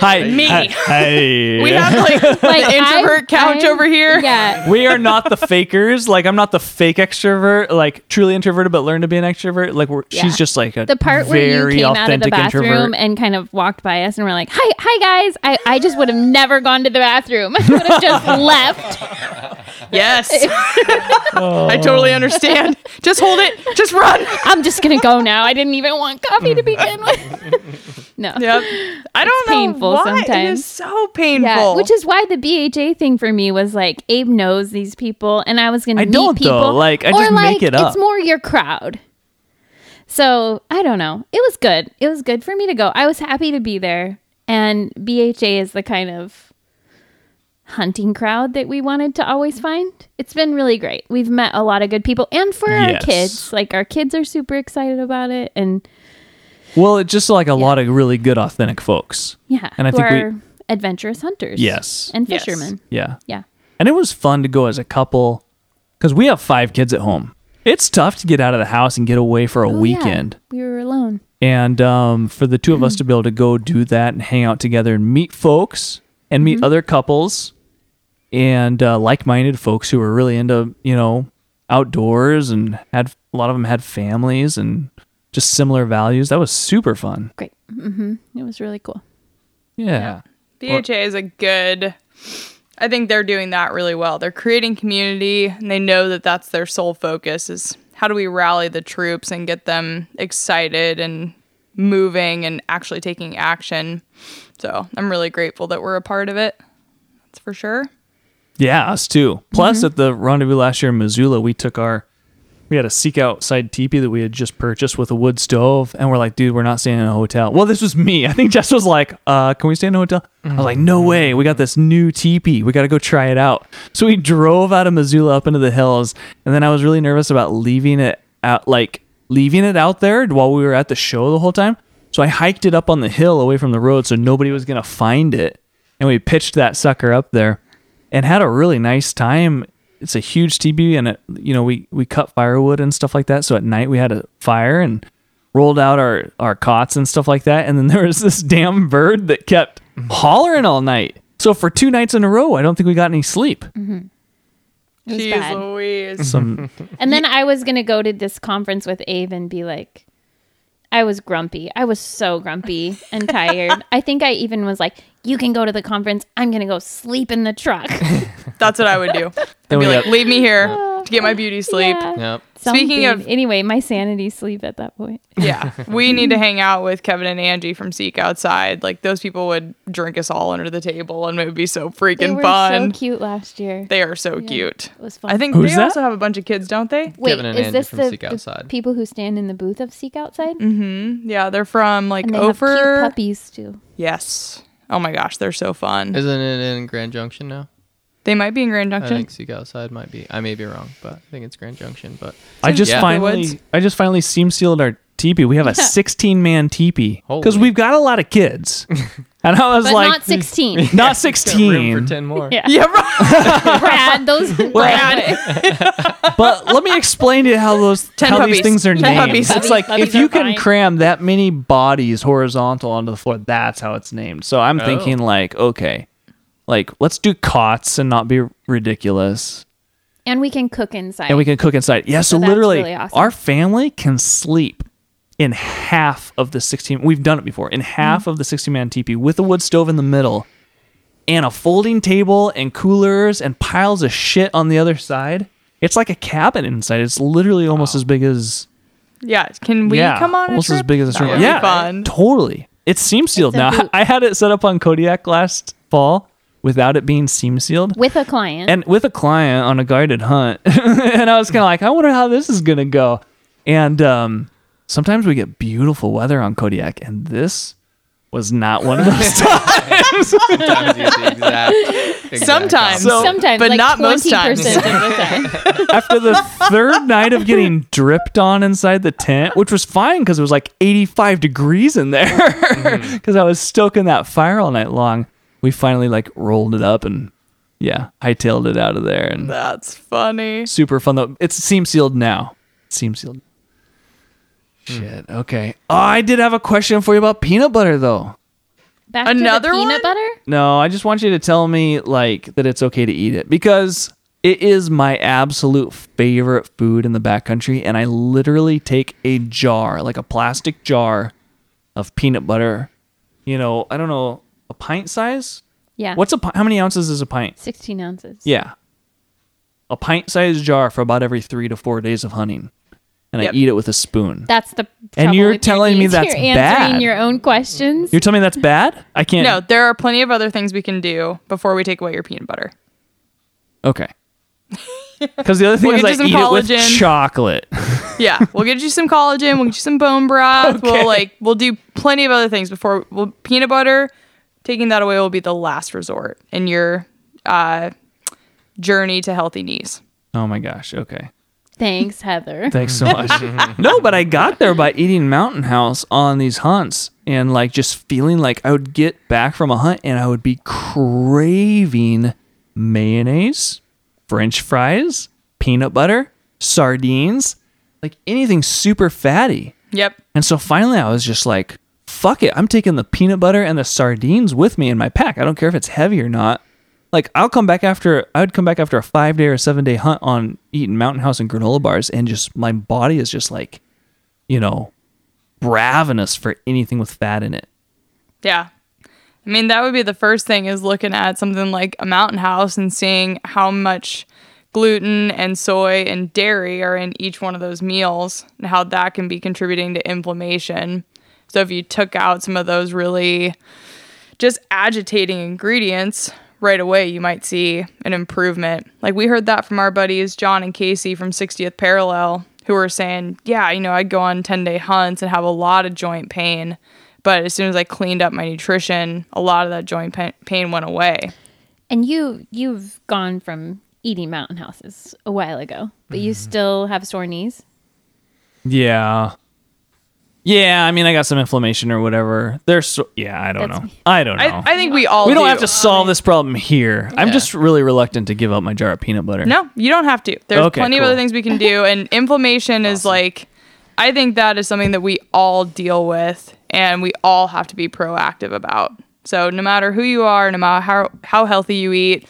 Hi, Me. Hi. Hi. We have like Like the introvert I'm- couch I'm- over here. Yeah. we are not the fakers. Like I'm not the fake extrovert, like truly introverted, but learn to be an extrovert. Like we're, Yeah. she's just like a The part where very you came out of the bathroom introvert. and kind of walked by us and we're like, "Hi, hi guys." I, I just would have never gone to the bathroom. I would have just left. Yes. I totally understand. Just hold it. Just run. I'm just gonna go now. I didn't even want coffee to begin with. no. Yep. I don't know painful why. It sometimes. is so painful. Yeah, which is why the BHA thing for me was like Abe knows these people, and I was gonna I meet don't, people. though. Like, I or just like make it up. it's more your crowd. So I don't know. It was good. It was good for me to go. I was happy to be there, and BHA is the kind of hunting crowd that we wanted to always find. It's been really great. We've met a lot of good people, and for our kids, like our kids are super excited about it, and well, it's just like a lot of really good, authentic folks. yeah, And I who think we- are adventurous hunters. Yes. and Yes. fishermen. Yeah. Yeah. And it was fun to go as a couple because we have five kids at home. It's tough to get out of the house and get away for a Oh, yeah. weekend. We were alone. And um, for the two of us to be able to go do that and hang out together and meet folks and meet other couples and uh, like-minded folks who were really into you know outdoors and had a lot of them had families and just similar values. That was super fun. Great. hmm It was really cool. Yeah. BHA is a good. I think they're doing that really well. They're creating community, and they know that that's their sole focus. Is how do we rally the troops and get them excited and moving and actually taking action. So I'm really grateful that we're a part of it. That's for sure. Yeah, us too. Plus, at the rendezvous last year in Missoula, we took our we had a seek outside teepee that we had just purchased with a wood stove, and we're like, dude, we're not staying in a hotel. Well, this was me. I think Jess was like, uh, can we stay in a hotel? I was like, no way. We got this new teepee. We got to go try it out. So we drove out of Missoula up into the hills, and then I was really nervous about leaving it out, like leaving it out there while we were at the show the whole time. So I hiked it up on the hill away from the road, so nobody was gonna find it, and we pitched that sucker up there and had a really nice time. It's a huge teepee, and it, you know we we cut firewood and stuff like that. So at night we had a fire and rolled out our our cots and stuff like that. And then there was this damn bird that kept mm-hmm. hollering all night. So for two nights in a row, I don't think we got any sleep. Mm-hmm. It was Jeez bad. Louise. Some And then I was gonna go to this conference with Abe and be like, I was grumpy. I was so grumpy and tired. I think I even was like, "You can go to the conference. I'm gonna go sleep in the truck." That's what I would do. I'd be like, got- leave me here to get my beauty sleep. Yeah. Yep. Speaking of- anyway, my sanity sleep at that point. Yeah, we need to hang out with Kevin and Angie from Seek Outside. Like those people would drink us all under the table, and it would be so They freaking were fun. so cute last year. They are so cute. It was fun. I think Who's they that? also have a bunch of kids, don't they? Wait, Kevin and is Andy this from the, Seek the Outside. people who stand in the booth of Seek Outside? Mm-hmm. Yeah, they're from like And they have cute puppies too. Yes. Oh my gosh, they're so fun. Isn't it in Grand Junction now? They might be in Grand Junction. I Junction. think Seek Outside might be. I may be wrong, but I think it's Grand Junction. But I just Yeah. finally, I just finally seam sealed our teepee. We have a 16 man teepee because we've got a lot of kids, and I was But like, not 16. not got room 16. for ten more. Yeah. Yeah, right. Brad, those Brad. but let me explain to you how those Ten how puppies. these things are Ten named. puppies. It's like puppies if you can fine. cram that many bodies horizontal onto the floor, that's how it's named. So I'm Oh. thinking like, okay, like let's do cots and not be ridiculous, and we can cook inside. and we can cook inside. Yeah, so, So literally, really awesome. our family can sleep in half of the 16. We've done it before in half Mm-hmm. of the 60 man teepee with a wood stove in the middle. And a folding table and coolers and piles of shit on the other side. It's like a cabin inside. It's literally almost as big as yeah. Can we yeah, come on a almost trip? as big as this room. Yeah, fun. totally. It's seam sealed now. I had it set up on Kodiak last fall without it being seam sealed. with a client. And with a client on a guided hunt, and I was kind of like, I wonder how this is gonna go. And um, sometimes we get beautiful weather on Kodiak, and this was not one of those times. Sometimes exact, exact Sometimes. So- Sometimes, but like not most 20% times. of the time. After the third night of getting dripped on inside the tent, which was fine because it was like 85 degrees in there, because I was stoking that fire all night long. We finally like rolled it up and yeah, hightailed it out of there and That's funny. super fun though. It's seam sealed now. Seam sealed. Hmm. Shit. Okay. Oh, I did have a question for you about peanut butter though. Back to Another the peanut one? butter? No, I just want you to tell me like that it's okay to eat it because it is my absolute favorite food in the backcountry, and I literally take a jar, like a plastic jar, of peanut butter. You know, I don't know, a pint size. Yeah. What's a pi- how many ounces is a pint? 16 ounces. Yeah, a pint sized jar for about every three to four days of hunting, and Yep. I eat it with a spoon. That's the And you're with your telling me needs. that's You're answering bad. your own questions. You're telling me that's bad? I can't. No, there are plenty of other things we can do before we take away your peanut butter. Okay. Because the other thing We'll is get I you some eat it with chocolate. Yeah, we'll get you some collagen. We'll get you some bone broth. We'll like we'll do plenty of other things before. We'll, peanut butter, taking that away will be the last resort in your uh, journey to healthy knees. Oh my gosh. Okay. Thanks, Heather. Thanks so much. no, but I got there by eating Mountain House on these hunts and like just feeling like I would get back from a hunt and I would be craving mayonnaise, french fries, peanut butter, sardines, like anything super fatty. Yep. And so finally I was just like, fuck it. I'm taking the peanut butter and the sardines with me in my pack. I don't care if it's heavy or not. Like I'll come back after I would come back after a five day or seven day hunt on eating Mountain House and granola bars and just my body is just like, you know, ravenous for anything with fat in it. Yeah. I mean, that would be the first thing is looking at something like a mountain house and seeing how much gluten and soy and dairy are in each one of those meals and how that can be contributing to inflammation. So if you took out some of those really just agitating ingredients right away, you might see an improvement. Like we heard that from our buddies John and Casey from 60th Parallel who were saying, "Yeah, you know, I'd go on 10-day hunts and have a lot of joint pain." But as soon as I cleaned up my nutrition, a lot of that joint pain went away. And you you've gone from eating mountain houses a while ago, but you Mm-hmm. still have sore knees. Yeah. Yeah, I mean I got some inflammation or whatever. There's so yeah, I don't That's know. me. I don't know. I, I think we all we don't do. have to solve this problem here. I'm Yeah. just really reluctant to give up my jar of peanut butter. No, you don't have to. There's Okay, plenty of other things we can do. And inflammation is like, I think that is something that we all deal with and we all have to be proactive about. So no matter who you are, no matter how, how healthy you eat,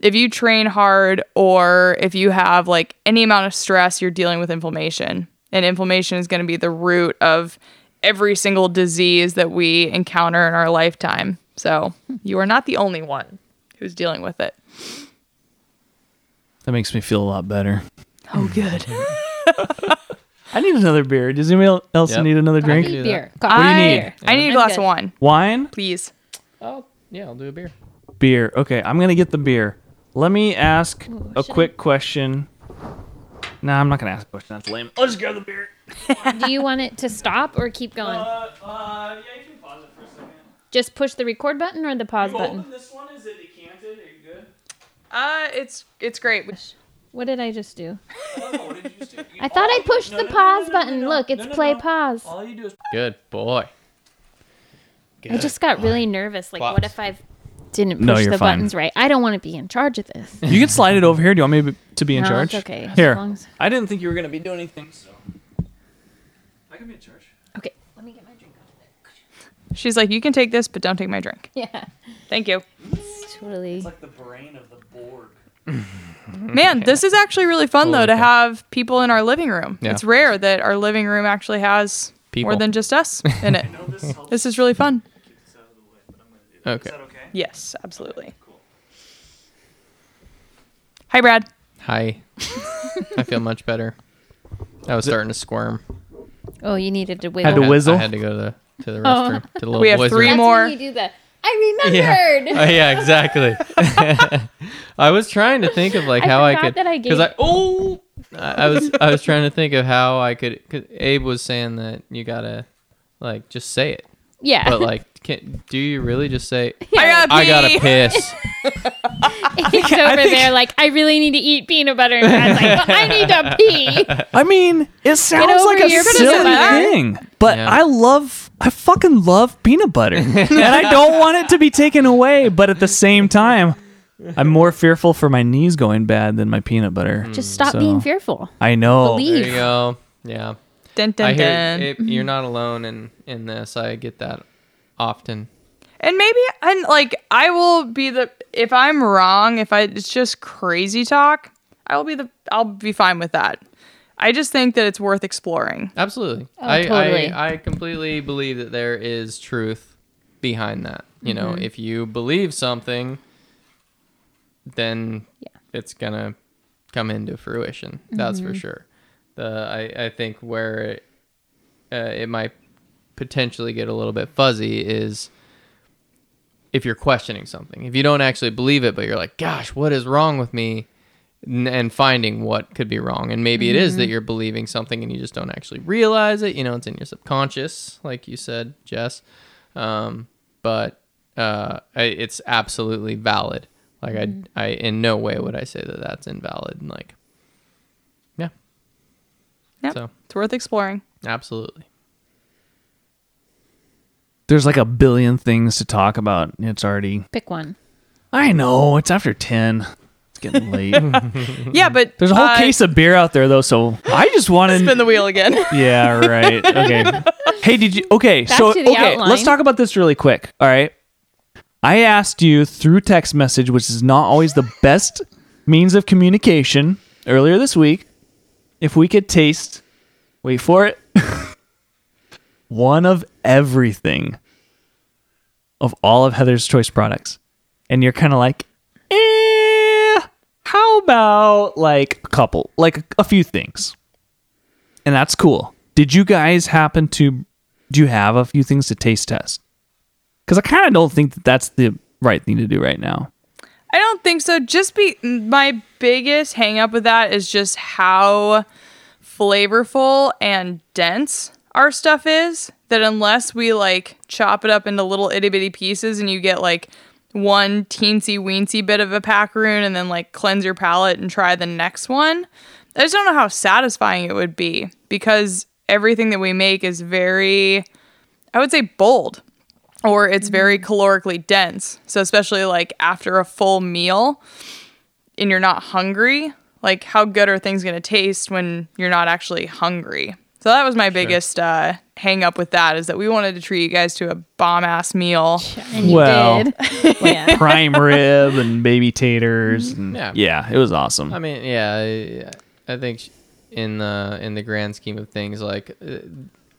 if you train hard or if you have like any amount of stress, you're dealing with inflammation. And inflammation is going to be the root of every single disease that we encounter in our lifetime. So you are not the only one who's dealing with it. That makes me feel a lot better. Oh, good. I need another beer. Does anybody else Yep. need another drink? Coffee, do beer. do you I, need? I need a I'm glass of wine, Wine? please. Oh, yeah, I'll do a beer. Beer. Okay, I'm gonna get the beer. Let me ask a should quick question. Nah, I'm not gonna ask a question. That's lame. I'll just grab the beer. Do you want it to stop or keep going? Uh, uh, yeah, you can pause it for a second. Just push the record button or the pause button? this one? Is it decanted? Are you good? Uh, it's it's great. What did I just do? what did just do? I thought I pushed the pause button. Look, it's play pause. All you do is Good boy. I just got really nervous. Like, what if I didn't push No, you're the fine. buttons right? I don't want to be in charge of this. You can slide it over here. Do you want me to be- to be in No, charge? it's okay. As Here. long as- I didn't think you were gonna be doing anything, so I can be in charge. Okay, let me get my drink out of there. She's like, you can take this, but don't take my drink. there. Yeah, Thank you. totally. It's like the brain of the board. Man, this is actually really fun though to cow. have people in our living room. Yeah. It's rare that our living room actually has People. more than just us in it. this is really fun. Okay. Okay? Yes, absolutely. Hi, Brad. Hi. I feel much better. I was starting to squirm. Oh, you needed to wait. Had to I- whizzle? I had to go to the to the Oh. restroom. To the little We have boys' three room. That's more. when you do the. I Yeah. remembered. Oh, yeah, exactly. I was trying to think of like I how I forgot could that I because gave- I oh I I was I was trying to think of how I could. Cause Abe was saying that you gotta like just say it, Yeah. but like, can do you really just say I gotta I gotta piss? He's over think- there like, I really need to eat peanut butter. And Brad's like, but I need to pee. I mean, it sounds over like a your silly butter. thing, but Yeah. I love, I fucking love peanut butter, and I don't want it to be taken away. But at the same time, I'm more fearful for my knees going bad than my peanut butter. Hmm, just stop So, being fearful. I know. Believe. There you go. Yeah, Dun, dun, I hear dun. Abe, you're not alone in in this. I get that often. And maybe and like I will be the if I'm wrong, if I it's just crazy talk, I will be the I'll be fine with that. I just think that it's worth exploring. Absolutely. Oh, I, totally. I I completely believe that there is truth behind that. You know, Mm-hmm. if you believe something, then Yeah. it's gonna come into fruition. That's Mm-hmm. for sure. The I, I think where it, uh, it might potentially get a little bit fuzzy is if you're questioning something. If you don't actually believe it, but you're like, "Gosh, what is wrong with me?" And finding what could be wrong, and maybe it is that you're believing something and you just don't actually realize it. You know, it's in your subconscious, like you said, Jess. Um, but uh, it's absolutely valid. Like I, I, in no way would I say that that's invalid. And like, yeah, Yep. So It's worth exploring. absolutely. There's like a billion things to talk about. It's already. Pick one. I know it's after ten. It's getting late. Yeah, but There's a whole uh, case of beer out there though, so I just wanted. spin the wheel again. Yeah, right. Okay. hey, did you? Okay, Back so to the okay, outline. let's talk about this really quick. All right. I asked you through text message, which is not always the best means of communication, earlier this week, if we could taste. Wait for it. One of everything of all of Heather's Choice products, and you're kind of like, eh. How about like a couple, like a, few things? and that's cool. Did you guys happen to do you have a few things to taste test? Because I kind of don't think that that's the right thing to do right now. I don't think so. Just be my biggest hang up with that is just how flavorful and dense our stuff is. That unless we like chop it up into little itty bitty pieces and you get like one teensy weensy bit of a packaroon and then like cleanse your palate and try the next one. I just don't know how satisfying it would be because everything that we make is very, I would say, bold or it's mm-hmm. very calorically dense. So especially like after a full meal and you're not hungry, like how good are things going to taste when you're not actually hungry? So that was my biggest uh, hang up with that is that we wanted to treat you guys to a bomb ass meal. And you Well. did. yeah. Prime rib and baby taters. And Yeah. yeah. it was awesome. I mean, yeah, I, I think in the in the grand scheme of things, like uh,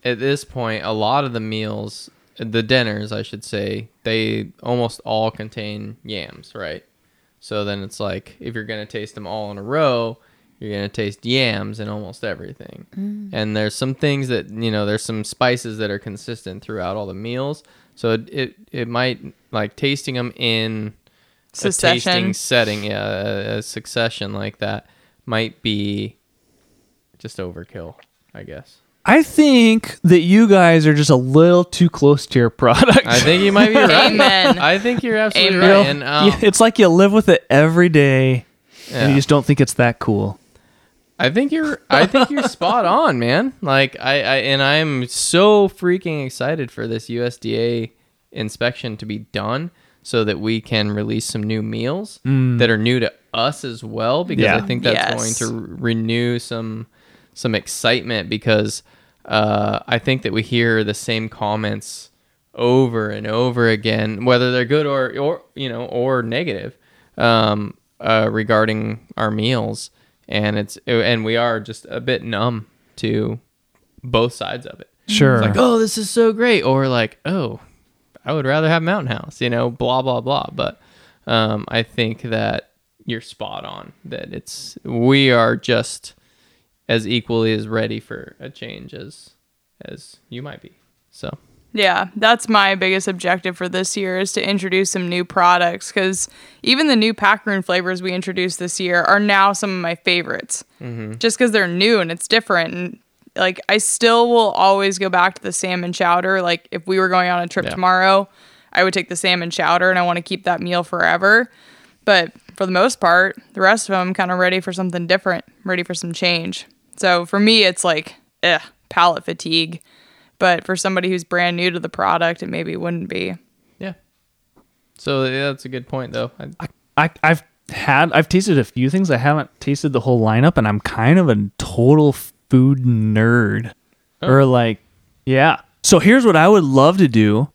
at this point, a lot of the meals, the dinners, I should say, they almost all contain yams, right? So then it's like if you're gonna taste them all in a row, you're gonna taste yams in almost everything. And there's some things that you know, there's some spices that are consistent throughout all the meals. So it it, it might like tasting them in a tasting setting, yeah, a, a succession like that might be just overkill, I guess. I think that you guys are just a little too close to your product. I think you might be right. Amen. I think you're absolutely Amen. right. And um, it's like you live with it every day, and you just don't think it's that cool. I think you're I think you're spot on, man. Like I, I and I'm so freaking excited for this USDA inspection to be done so that we can release some new meals that are new to us as well because Yeah. I think that's Yes. going to re- renew some some excitement because uh, I think that we hear the same comments over and over again, whether they're good or or you know or negative, um, uh, regarding our meals, and it's and we are just a bit numb to both sides of it. Sure. It's like, oh, this is so great, or like, oh, I would rather have Mountain House, you know, blah blah blah. But um, I think that you're spot on. That it's we are just as equally as ready for a change as as you might be. So Yeah, that's my biggest objective for this year is to introduce some new products because even the new Packaroon flavors we introduced this year are now some of my favorites. Just because they're new and it's different. And like, I still will always go back to the salmon chowder. Like, if we were going on a trip Yeah. tomorrow, I would take the salmon chowder and I want to keep that meal forever. But for the most part, the rest of them I'm kind of ready for something different, ready for some change. So for me, it's like, eh, palate fatigue. But for somebody who's brand new to the product, it maybe wouldn't be. yeah. So yeah, that's a good point though. I, I, I've had I've tasted a few things. I haven't tasted the whole lineup, and I'm kind of a total food nerd. Oh. Or like, yeah. So here's what I would love to do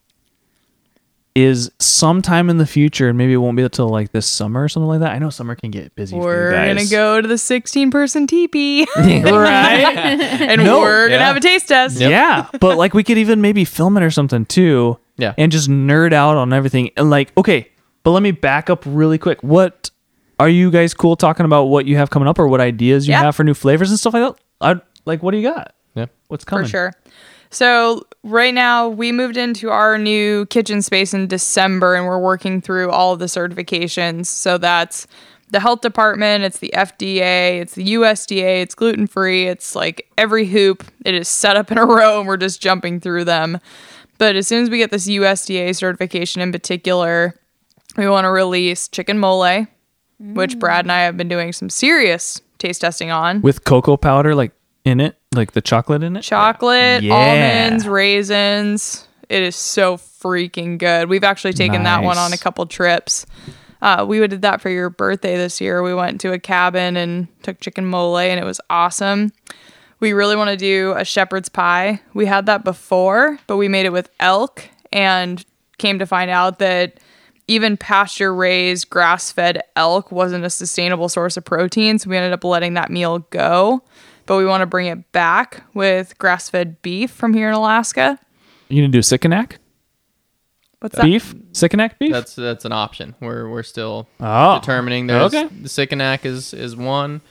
is sometime in the future, and maybe it won't be until like this summer or something like that. I know summer can get busy. We're you guys. gonna go to the 16 person teepee, right. and No. we're gonna Yeah. have a taste test. Yeah, but like we could even maybe film it or something too. Yeah. And just nerd out on everything. And like, okay, but let me back up really quick. What are you guys cool talking about what you have coming up or what ideas you Yeah. have for new flavors and stuff like that? I like what do you got? yeah. What's coming? for sure. So right now we moved into our new kitchen space in December and we're working through all of the certifications. So that's the health department, it's the FDA, it's the USDA, it's gluten free, it's like every hoop. It is set up in a row and we're just jumping through them. But as soon as we get this USDA certification in particular, we want to release chicken mole, which mm. Brad and I have been doing some serious taste testing on. With cocoa powder like in it, like the chocolate in it? chocolate, Yeah. almonds, raisins. It is so freaking good. We've actually taken that one on a couple trips. Uh, we did that for your birthday this year. We went to a cabin and took chicken mole, and it was awesome. We really want to do a shepherd's pie. We had that before, but we made it with elk and came to find out that even pasture raised, grass fed elk wasn't a sustainable source of protein. So we ended up letting that meal go. But we want to bring it back with grass fed beef from here in Alaska. You gonna do Sitkinak? What's that? Beef? Sitkinak beef? That's that's an option. We're we're still oh. determining. There's Okay. the Sitkinak is is one.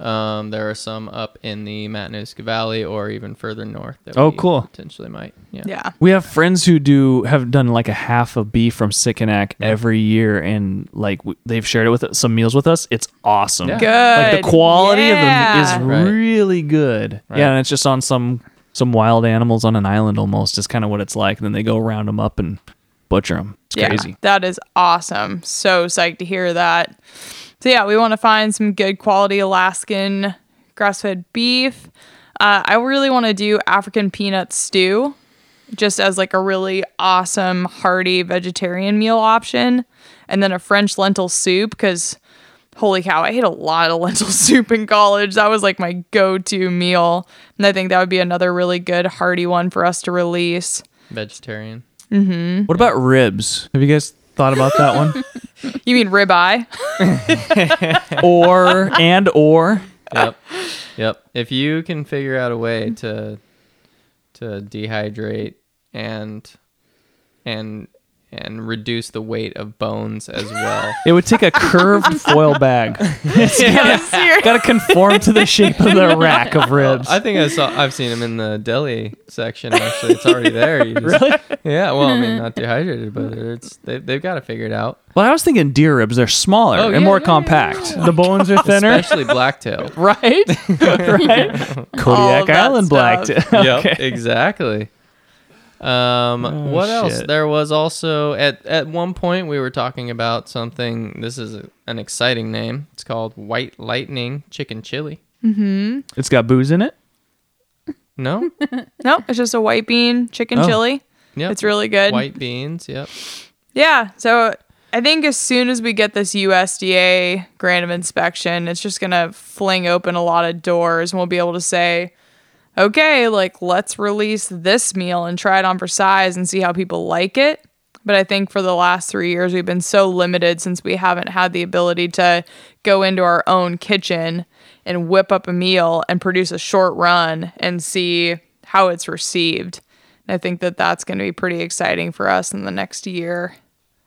Um, there are some up in the Matanuska Valley or even further north. That Oh, we cool. Potentially might. Yeah. Yeah. We have friends who do have done like a half of beef from Sitkinak every year, and like w- they've shared it with some meals with us. It's awesome. Yeah. Good. Like the quality Yeah. of them is Right. really good. Right. Yeah, and it's just on some some wild animals on an island almost is kind of what it's like. And then they go round them up and butcher them. It's yeah, crazy. That is awesome. So psyched to hear that. So yeah, we want to find some good quality Alaskan grass-fed beef. Uh, I really want to do African peanut stew, just as like a really awesome hearty vegetarian meal option, and then a French lentil soup because. Holy cow, I ate a lot of lentil soup in college. That was like my go to meal. And I think that would be another really good hearty one for us to release. Vegetarian. Mm-hmm. What about ribs? Have you guys thought about that one? You mean ribeye? or and or Yep. yep. If you can figure out a way to to dehydrate and and and reduce the weight of bones as well. It would take a curved foil bag. Yeah, Got to conform to the shape of the rack of ribs. I think I saw I've seen them in the deli section actually. It's already there. You just- really? Yeah, well, I mean not dehydrated, but it's they they've got to figure it out. Well, I was thinking deer ribs. They're smaller Oh, and yeah, more yeah, compact. The bones are thinner. Especially blacktail. right? right? Kodiak that Island black. stuff. Yep, okay. exactly. Um, Oh, what else? There was also at at one point we were talking about something. This is a, an exciting name. It's called White Lightning Chicken Chili. Mm-hmm. It's got booze in it. No, no, it's just a white bean chicken Oh. chili. yep. It's really good. white beans. Yep. Yeah. So I think as soon as we get this USDA grant of inspection, it's just going to fling open a lot of doors and we'll be able to say, okay, like let's release this meal and try it on for size and see how people like it. But I think for the last three years, we've been so limited since we haven't had the ability to go into our own kitchen and whip up a meal and produce a short run and see how it's received. And I think that that's going to be pretty exciting for us in the next year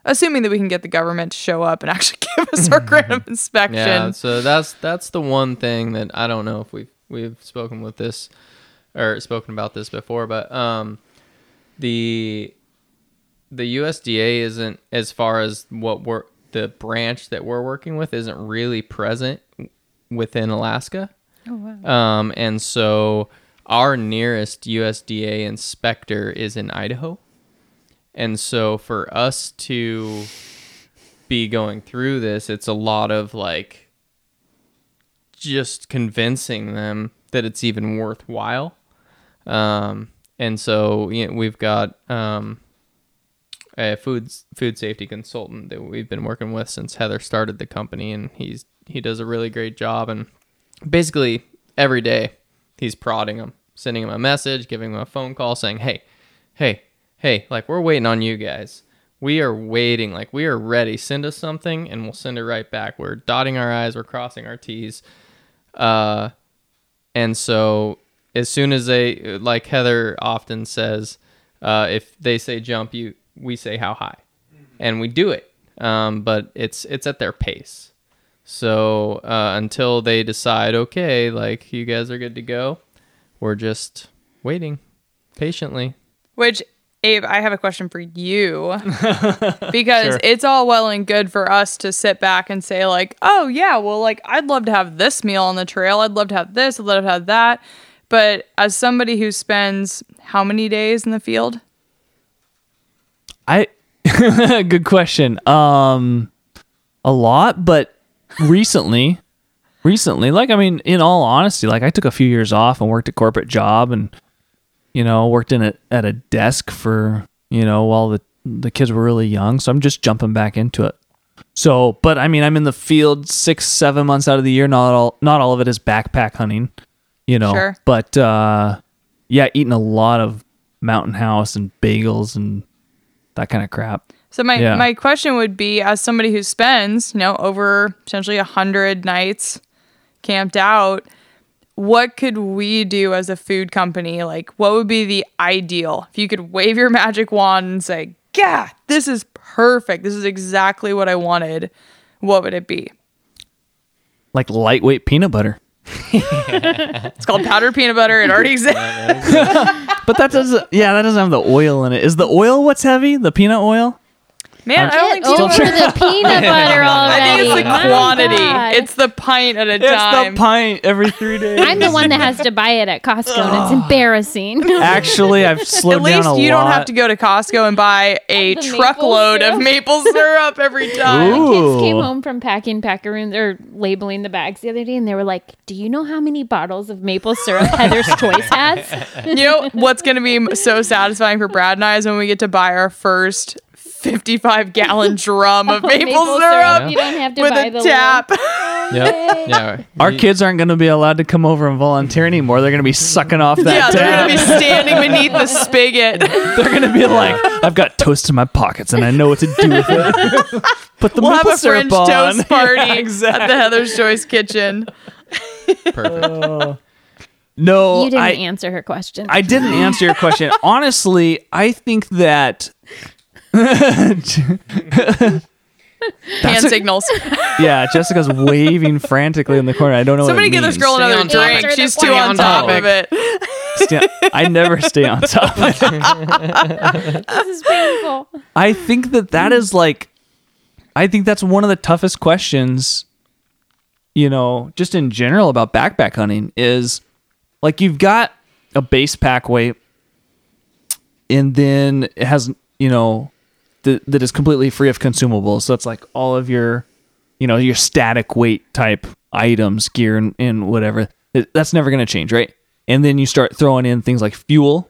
assuming that we can get the government to show up and actually give us our grant of inspection. Yeah. So that's that's the one thing that I don't know if we've we've spoken with this or spoken about this before, but um, the the USDA isn't as far as what we're the branch that we're working with isn't really present within Alaska. Oh, wow. Um, and so our nearest USDA inspector is in Idaho. And so for us to be going through this, it's a lot of like just convincing them that it's even worthwhile. Um, and so you know, we've got um, a food food safety consultant that we've been working with since Heather started the company, and he's he does a really great job. And basically every day he's prodding them, sending them a message, giving them a phone call, saying, "Hey, hey, hey, like we're waiting on you guys. We are waiting, like we are ready. Send us something, and we'll send it right back. We're dotting our i's, we're crossing our t's." Uh, and so as soon as they, like Heather often says, uh, if they say jump, you we say how high, and we do it. Um, but it's it's at their pace. So uh, until they decide, okay, like you guys are good to go, we're just waiting patiently. Which, Abe, I have a question for you because Sure. it's all well and good for us to sit back and say, like, oh, yeah, well, like, I'd love to have this meal on the trail. I'd love to have this. I'd love to have that. But as somebody who spends how many days in the field? I good question. Um a lot, but recently recently, like I mean, in all honesty, like I took a few years off and worked a corporate job and you know, worked in a at a desk for, you know, while the the kids were really young, so I'm just jumping back into it. So, but I mean, I'm in the field 6 7 months out of the year, not all not all of it is backpack hunting, you know. Sure. But uh yeah, eating a lot of mountain house and bagels and that kind of crap. So my, Yeah. my question would be as somebody who spends, you know, over potentially a hundred nights camped out, what could we do as a food company? Like what would be the ideal? If you could wave your magic wand and say, Yeah, this is perfect. This is exactly what I wanted. What would it be? Like lightweight peanut butter. It's called powdered peanut butter. It already exists. But that doesn't yeah, that doesn't have the oil in it. Is the oil what's heavy? The peanut oil? Man, I don't think Get so. over the peanut butter all already. I think it's the oh My quantity. God. It's the pint at a time. The pint every three days. I'm the one that has to buy it at Costco, and it's oh. embarrassing. Actually, I've slowed At least down a you lot. don't have to go to Costco and buy a The maple truckload of syrup. maple syrup every time. Ooh. Kids came home from packing packaroons or labeling the bags the other day, and they were like, "Do you know how many bottles of maple syrup Heather's Choice has?" You know what's going to be so satisfying for Brad and I is when we get to buy our first 55 gallon drum of maple, Maple syrup You don't have to with buy a the tap. Yep. Yeah. Our kids aren't going to be allowed to come over and volunteer anymore. They're going to be sucking off that yeah, they're going to be standing beneath the spigot. They're going to be like, I've got toast in my pockets and I know what to do with it. Put the We'll have a syrup French on. toast party Yeah, exactly. at the Heather's Choice kitchen. Perfect. no, you didn't I, answer her question. I didn't answer your question. Honestly, I think that. Hand signals. Yeah, Jessica's waving frantically in the corner. I don't know. Somebody what it give this means. girl Stay another on topic. drink. Answer the She's too on Stay top of it. Stay- I never stay on top. this is painful. I think that that is like, I think that's one of the toughest questions, you know, just in general about backpack hunting is like you've got a base pack weight and then it has, you know, that that is completely free of consumables. So it's like all of your, you know, your static weight type items, gear, and, and whatever. That's never going to change, right? And then you start throwing in things like fuel,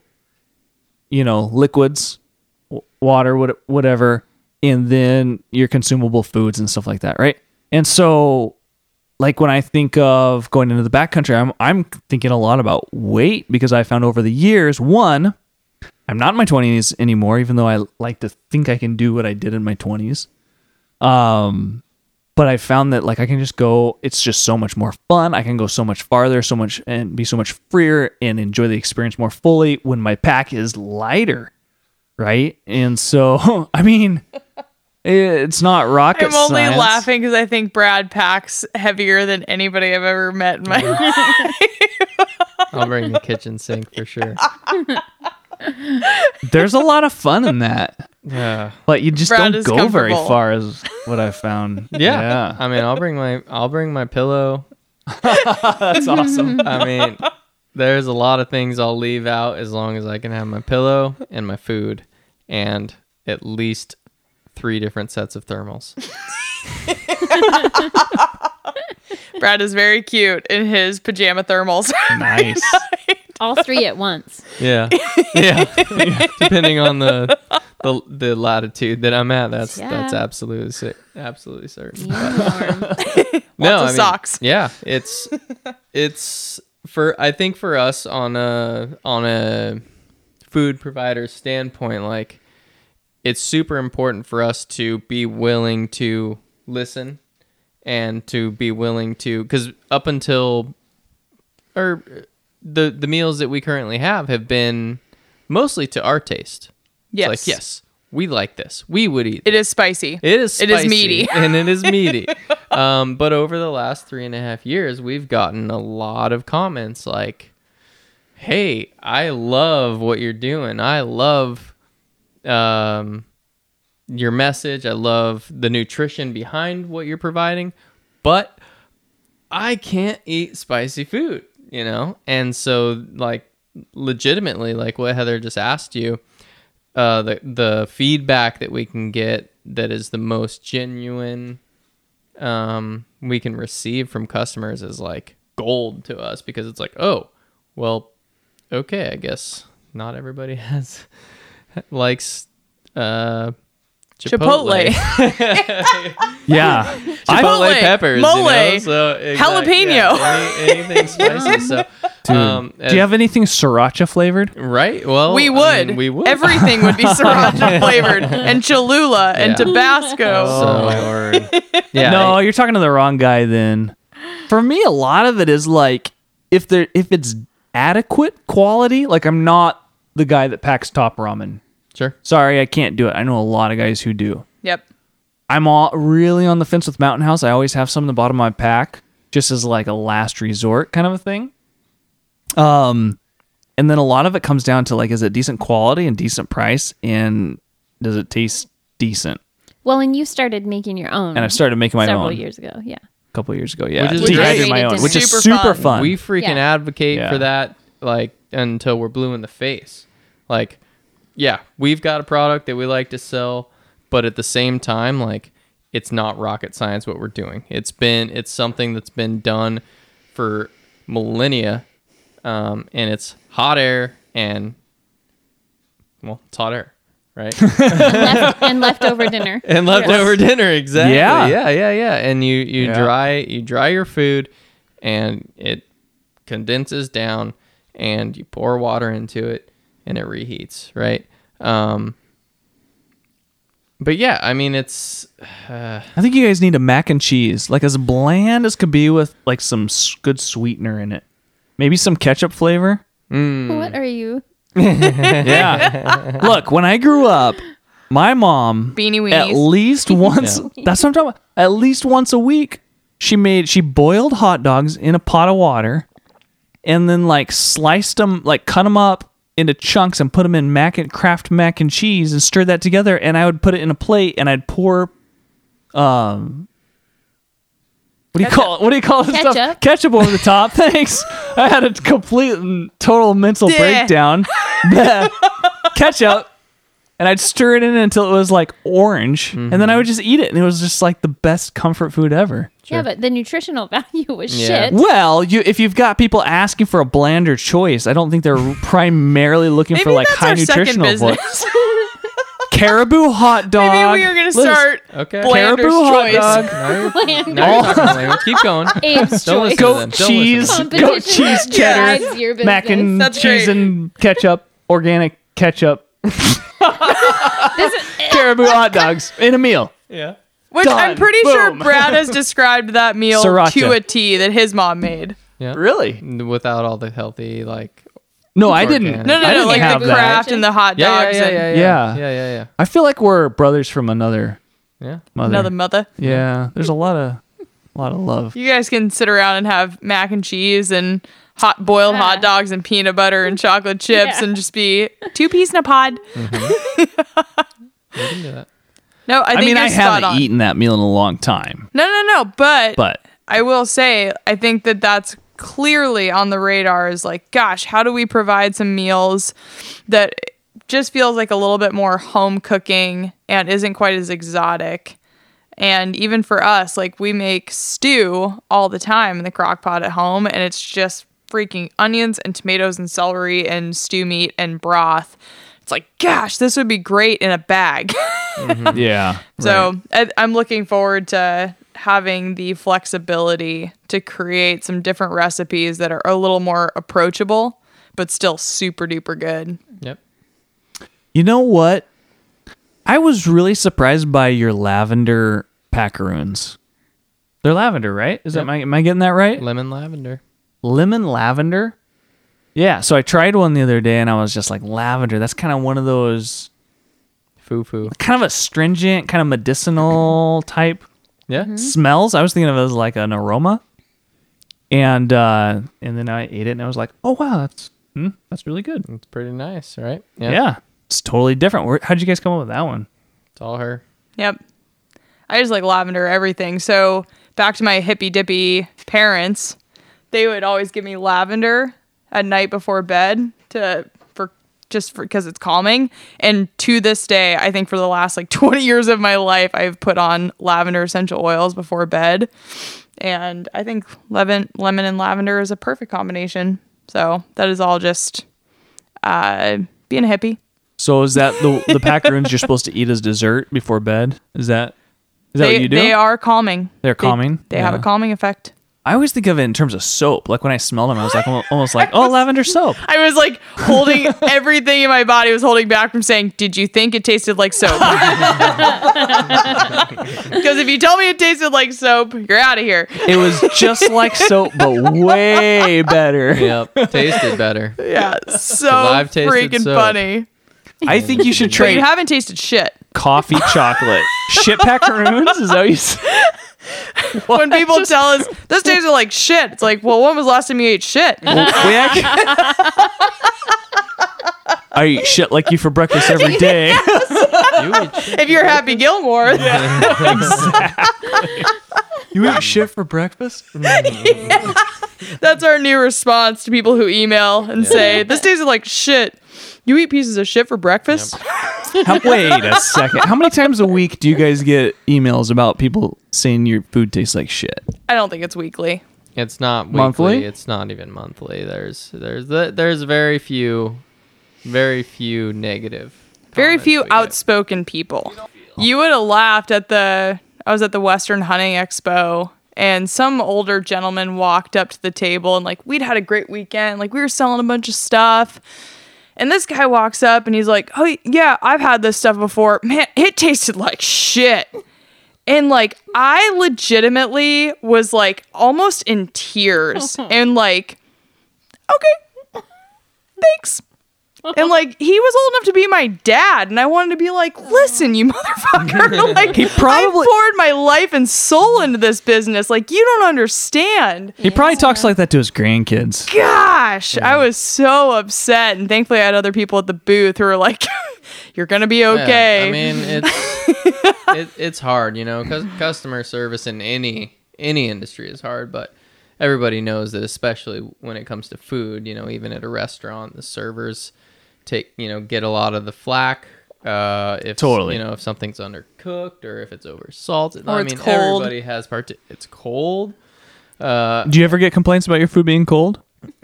you know, liquids, w- water, what, whatever, and then your consumable foods and stuff like that, right? And so, like when I think of going into the backcountry, I'm I'm thinking a lot about weight because I found over the years, one, I'm not in my 20s anymore, even though I like to think I can do what I did in my 20s. Um, but I found that like I can just go. It's just so much more fun. I can go so much farther, so much and be so much freer and enjoy the experience more fully when my pack is lighter, right? And so, I mean, it's not rocket I'm only science. laughing because I think Brad packs heavier than anybody I've ever met in my life. I'll bring the kitchen sink for sure. There's a lot of fun in that, Yeah. but you just Brad don't go very far, is what I found. Yeah. I mean, I'll bring my I'll bring my pillow. that's awesome. I mean, there's a lot of things I'll leave out as long as I can have my pillow and my food and at least three different sets of thermals. Brad is very cute in his pajama thermals. nice. All three at once. Yeah. Yeah. Depending on the, the the latitude that I'm at, that's that's absolutely cer- absolutely certain. No Lots of socks. Yeah, it's it's for I think for us on a on a food provider standpoint, like it's super important for us to be willing to listen and to be willing to because up until or the the meals that we currently have have been mostly to our taste. It's Yes. like yes, we like this. We would eat. It is spicy. It is It is meaty. and it is meaty. um, but over the last three and a half years, we've gotten a lot of comments like, "Hey, I love what you're doing. I love um, your message. I love the nutrition behind what you're providing, but I can't eat spicy food." You know, and so like legitimately, like what Heather just asked you uh, the the feedback that we can get that is the most genuine um, we can receive from customers is like gold to us because it's like oh well okay I guess not everybody has likes uh, Chipotle. Yeah. Chipotle Chipotle, peppers, mole, you know? so, exact- jalapeno. yeah, any- anything spicy. So, Dude, um, do you have anything sriracha flavored? right? Well, we I would. mean, we would. Everything would be sriracha flavored and Cholula and Yeah. Tabasco. So, yeah, no, you're talking to the wrong guy then. For me, a lot of it is like if there if it's adequate quality, like I'm not the guy that packs top ramen. Sure. Sorry, I can't do it. I know a lot of guys who do. Yep. I'm all really on the fence with Mountain House. I always have some in the bottom of my pack, just as like a last resort kind of a thing. Um, and then a lot of it comes down to like, is it decent quality and decent price, and does it taste decent? Well, and you started making your own. And I've started making my own several own years ago. Yeah. a couple years ago. Yeah, Which is Dehydrated great. my own, which is Super super fun. fun. We freaking Yeah. advocate Yeah. for that like until we're blue in the face. Like, yeah, we've got a product that we like to sell, but at the same time, like, it's not rocket science what we're doing. It's been it's something that's been done for millennia, um, and it's hot air and well, it's hot air, right? And, left, and leftover dinner. and leftover dinner exactly Yeah. yeah yeah yeah and you you Yeah. dry you dry your food and it condenses down and you pour water into it and it reheats right um but yeah i mean it's uh, I think you guys need a mac and cheese, like as bland as could be, with like some s- good sweetener in it. maybe some ketchup flavor. What are you? Yeah. Look, when I grew up, my mom Beanie at least once that's what I'm talking about. At least once a week, she made she boiled hot dogs in a pot of water and then like sliced them, like cut them up into chunks and put them in mac and kraft mac and cheese and stirred that together and I would put it in a plate and I'd pour um what do you call it? What do you call this stuff? Ketchup. Ketchup over the top. Thanks. I had a complete and total mental Yeah. breakdown. Bleh. Ketchup and I'd stir it in until it was like orange, and then I would just eat it, and it was just like the best comfort food ever. Yeah, but the nutritional value was Yeah. shit. Well, you if you've got people asking for a blander choice, I don't think they're primarily looking for like that's high our second nutritional. business. Caribou hot dog. Maybe we are gonna Listen, start Okay. Blander's Caribou hot choice. dog. Now you're, now you're talking language. Keep going. Abe's Don't choice. to them. Goat Don't listen cheese, to them. goat Competition cheese cheddar, drives your mac and. That's cheese great. and ketchup, organic ketchup. Caribou uh, hot dogs in a meal. Yeah. Which I'm Done. pretty sure Brad has described that meal Sriracha. to a T that his mom made. Yeah. Really? Without all the healthy like. No, I didn't. No, no, I no, didn't like have the that. Kraft and the hot Yeah, yeah, dogs yeah, and yeah, Yeah. yeah, yeah, yeah, yeah. I feel like we're brothers from another Yeah. mother. another mother. Yeah, there's a lot of, a lot of love. You guys can sit around and have mac and cheese and hot boiled hot Yeah. dogs and peanut butter and chocolate chips Yeah. and just be two peas in a pod. Mm-hmm. We can do that. No, I I, mean, I haven't on. eaten that meal in a long time, No, no, no. But, but I will say, I think that that's clearly on the radar. Is like, gosh, how do we provide some meals that just feels like a little bit more home cooking and isn't quite as exotic. And even for us, like we make stew all the time in the crock pot at home, and it's just freaking onions and tomatoes and celery and stew meat and broth. It's like, gosh, this would be great in a bag. Mm-hmm. yeah. So I, I'm looking forward to having the flexibility to create some different recipes that are a little more approachable, but still super duper good. Yep. You know what? I was really surprised by your lavender packaroons. They're lavender, right? Is that my, am I getting that right? Lemon lavender. Lemon lavender. Yeah. So I tried one the other day, and I was just like, lavender. That's kind of one of those Foo foo. kind of astringent, kind of medicinal type Yeah. smells. I was thinking of it as like an aroma, and uh, and then I ate it, and I was like, oh wow, that's hmm, that's really good. It's pretty nice, right? Yeah, it's totally different. Where, how'd you guys come up with that one? It's all her. Yep. I just like lavender everything. So back to my hippy dippy parents, they would always give me lavender at night before bed to for just because it's calming. And to this day, I think for the last like 20 years of my life, I've put on lavender essential oils before bed. And I think lemon, lemon and lavender is a perfect combination. So that is all just uh, being a hippie. So is that the the packaroons you're supposed to eat as dessert before bed? Is that is that they, what you do? they are calming. They're They- calming? They, have a calming effect. I always think of it in terms of soap. Like when I smelled them, I was like almost like, oh, lavender soap. I was like holding everything in my body was holding back from saying, "Did you think it tasted like soap?" Because if you tell me it tasted like soap, you're out of here. It was just like soap, but way better. Yep. Tasted better. Yeah, so I've freaking soap. funny. I think you should But try you haven't tasted shit. Coffee chocolate. Shit packaroons? Is that what you said? When people tell us those days are like shit, it's like, well, when was the last time you ate shit? We actually- I eat shit like you for breakfast every day. You eat shit. if you're Happy Gilmore, yeah. you eat shit for breakfast? Yeah. that's our new response to people who email and say this tasted like shit. You eat pieces of shit for breakfast? How, wait a second. How many times a week do you guys get emails about people saying your food tastes like shit? I don't think it's weekly. It's not weekly. Monthly? It's not even monthly. There's there's there's very few, very few negative. very few we get. outspoken people. You would have laughed at the I was at the Western Hunting Expo and some older gentleman walked up to the table and like we'd had a great weekend, like we were selling a bunch of stuff. And this guy walks up and he's like, "Oh yeah, I've had this stuff before. Man, it tasted like shit." And like I legitimately was like almost in tears and like okay, thanks. And like he was old enough to be my dad, and I wanted to be like, listen, you motherfucker. like He probably- I poured my life and soul into this business. Like you don't understand. He probably talks like that to his grandkids. Gosh, I was so upset, and thankfully I had other people at the booth who were like, "You're gonna be Yeah, okay." I mean, it's it, it's hard, you know, because customer service in any any industry is hard, but everybody knows that, especially when it comes to food, you know, even at a restaurant, the servers take you know get a lot of the flack. Uh, if Totally. you know if something's undercooked or if it's over salted. Or I mean, cold. everybody has part. It's cold. Uh, Do you ever get complaints about your food being cold?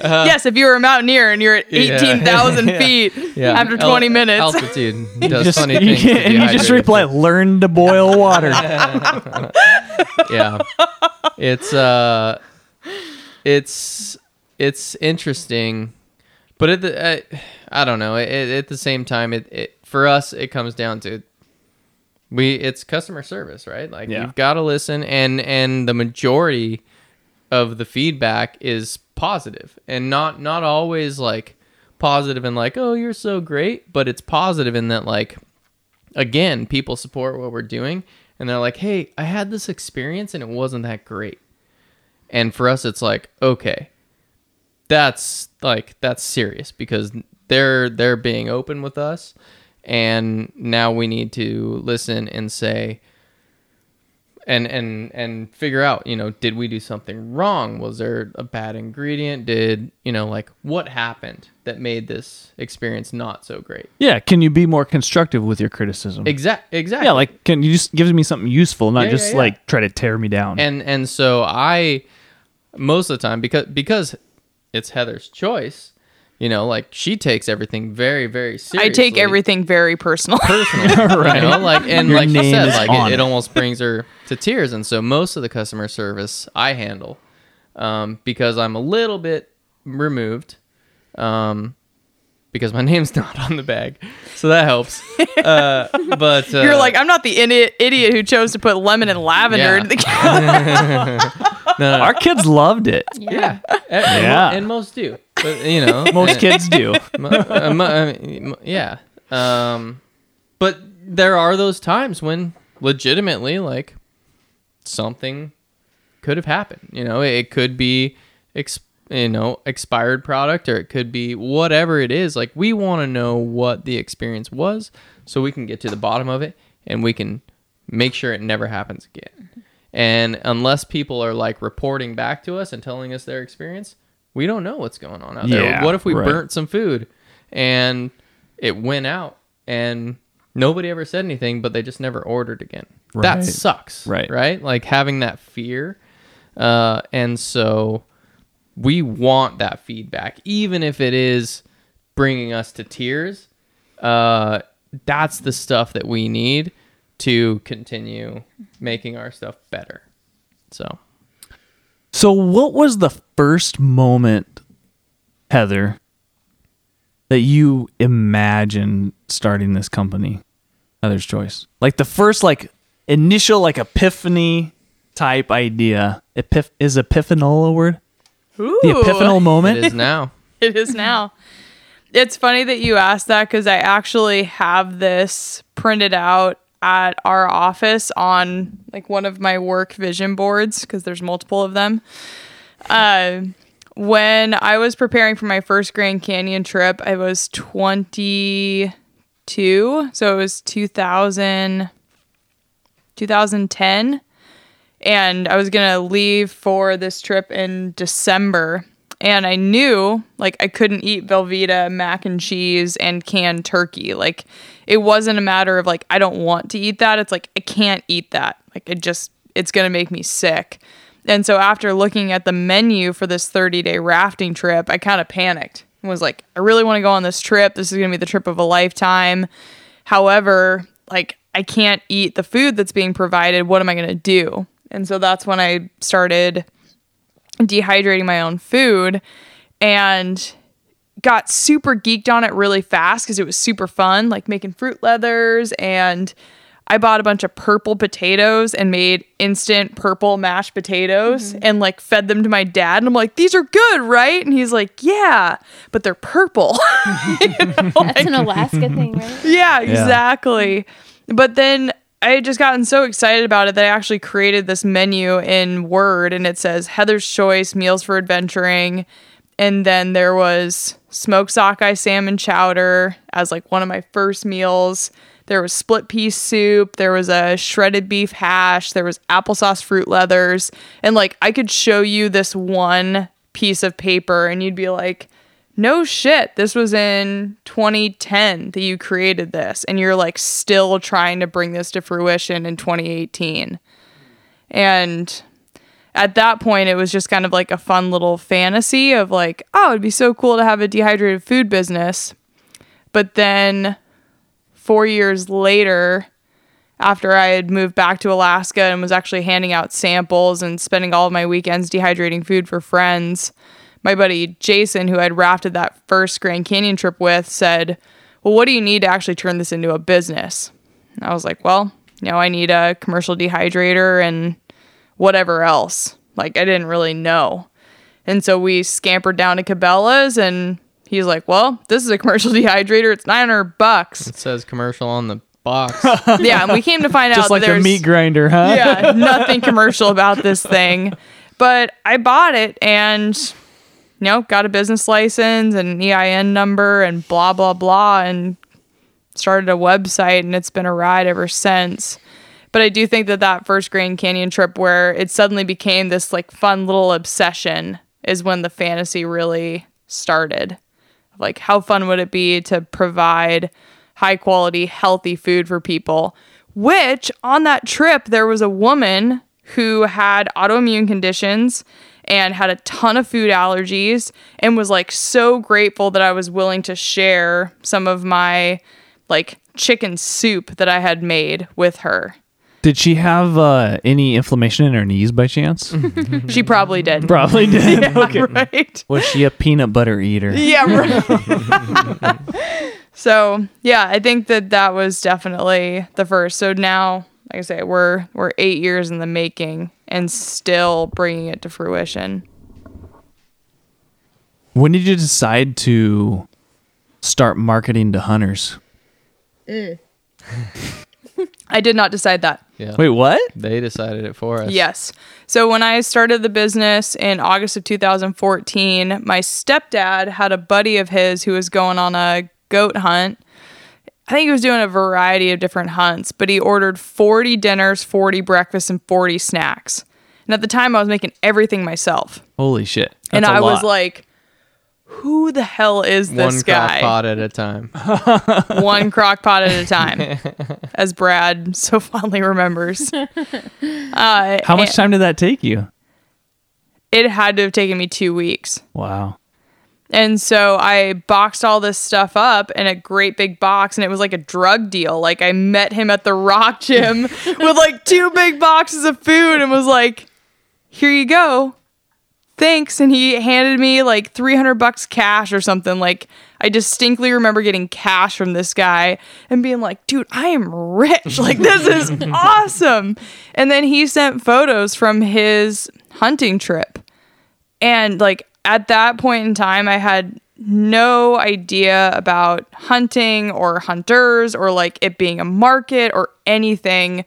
yes, if you were a mountaineer and you're at Yeah. eighteen thousand Yeah. feet yeah, after al- twenty minutes, altitude does Just- funny you things. can- and you just dehydrated reply, "Learn to boil water." yeah it's uh it's it's interesting but at the uh, i don't know it, at the same time it, it for us it comes down to we it's customer service right like Yeah. you've got to listen and and the majority of the feedback is positive and not not always like positive and like oh you're so great but it's positive in that like again, people support what we're doing and they're like, "Hey, I had this experience and it wasn't that great." And for us it's like, "Okay. That's like that's serious because they're they're being open with us and now we need to listen and say and and and figure out, you know, did we do something wrong? Was there a bad ingredient? Did, you know, like what happened that made this experience not so great? yeah, can you be more constructive with your criticism? exactly exactly. Yeah, like can you just give me something useful, not Yeah, just yeah, yeah. like try to tear me down. and and so I most of the time because because it's Heather's choice, you know, like she takes everything very very seriously. I take everything very personal. personal, Right. You know, like and Your like you name said, like it, it. it almost brings her to tears. And so most of the customer service I handle um, because I'm a little bit removed. Um, because my name's not on the bag, so that helps. Uh, but uh, You're like, I'm not the idiot idiot who chose to put lemon and lavender Yeah. into the no, no, Our kids loved it. yeah, Yeah. yeah, and most do, but you know, Most kids do. Mo- uh, mo- I mean, mo- yeah. Um, but there are those times when legitimately, like, something could have happened. You know, it could be, ex- you know, expired product, or it could be whatever it is. Like, we want to know what the experience was, so we can get to the bottom of it, and we can make sure it never happens again. And unless people are like reporting back to us and telling us their experience, we don't know what's going on out there. Yeah, What if we right. burnt some food and it went out and nobody ever said anything, but they just never ordered again? Right. That sucks. Right. Right? Like having that fear. Uh, and so we want that feedback, even if it is bringing us to tears. Uh, that's the stuff that we need to continue making our stuff better. So So, what was the first moment, Heather, that you imagined starting this company, Heather's Choice? Like the first, like initial, like epiphany type idea. Epiph- is epiphanol a word? Ooh, The epiphanal moment. it is now. it is now. It's funny that you asked that because I actually have this printed out at our office on like one of my work vision boards because there's multiple of them. Uh, when I was preparing for my first Grand Canyon trip, I was 22, so it was 2000, 2010 and I was gonna leave for this trip in December. And I knew like I couldn't eat Velveeta, mac and cheese, and canned turkey. Like it wasn't a matter of like I don't want to eat that. It's like I can't eat that. Like it just it's gonna make me sick. And so after looking at the menu for this 30 day rafting trip, I kind of panicked and was like, I really want to go on this trip. This is gonna be the trip of a lifetime. However, like I can't eat the food that's being provided. What am I going to do? And so that's when I started dehydrating my own food and got super geeked on it really fast because it was super fun, like making fruit leathers and I bought a bunch of purple potatoes and made instant purple mashed potatoes mm-hmm. and like fed them to my dad. And I'm like, these are good, right? And he's like, yeah, but they're purple. That's an Alaska thing, right? yeah, exactly. But then I had just gotten so excited about it that I actually created this menu in Word and it says Heather's Choice Meals for Adventuring. And then there was smoked sockeye salmon chowder as like one of my first meals. There was split pea soup. There was a shredded beef hash. There was applesauce fruit leathers. And like I could show you this one piece of paper and you'd be like, no shit, this was in 2010 that you created this, and you're like still trying to bring this to fruition in 2018. And at that point, it was just kind of like a fun little fantasy of like, oh, it'd be so cool to have a dehydrated food business. But then four years later, after I had moved back to Alaska and was actually handing out samples and spending all of my weekends dehydrating food for friends, my buddy Jason, who I'd rafted that first Grand Canyon trip with, said, Well, what do you need to actually turn this into a business? And I was like, Well, you know, I need a commercial dehydrator and whatever else. Like, I didn't really know. And so we scampered down to Cabela's and he's like, Well, this is a commercial dehydrator. It's 900 bucks. It says commercial on the box. yeah. And we came to find out Just out like that a there's meat grinder, huh? yeah, nothing commercial about this thing. But I bought it and you know, got a business license and an EIN number and blah blah blah and started a website and it's been a ride ever since. But I do think that that first Grand Canyon trip where it suddenly became this like fun little obsession is when the fantasy really started. Like how fun would it be to provide high quality healthy food for people? Which on that trip there was a woman who had autoimmune conditions and had a ton of food allergies and was like so grateful that I was willing to share some of my like chicken soup that I had made with her. Did she have uh, any inflammation in her knees by chance? She probably did. Probably did. okay. Right? Was she a peanut butter eater? Yeah, right. so, yeah, I think that that was definitely the first. So now, like I say, we're we're 8 years in the making and still bringing it to fruition. When did you decide to start marketing to hunters? Mm. I did not decide that. Yeah. Wait, what? They decided it for us. Yes. So when I started the business in August of 2014, my stepdad had a buddy of his who was going on a goat hunt. I think he was doing a variety of different hunts, but he ordered 40 dinners, 40 breakfasts, and 40 snacks. And at the time, I was making everything myself. Holy shit. and That's a I was like, who the hell is this One guy? crock pot at a time. One crock pot at a time, as Brad so fondly remembers. Uh, How much time did that take you? It had to have taken me two weeks. Wow. And so I boxed all this stuff up in a great big box, and it was like a drug deal. Like I met him at the rock gym with like two big boxes of food and was like, here you go. Thanks. And he handed me like 300 bucks cash or something. Like I distinctly remember getting cash from this guy and being like, dude, I am rich. Like this is awesome. And then he sent photos from his hunting trip. And like at that point in time, I had no idea about hunting or hunters or like it being a market or anything.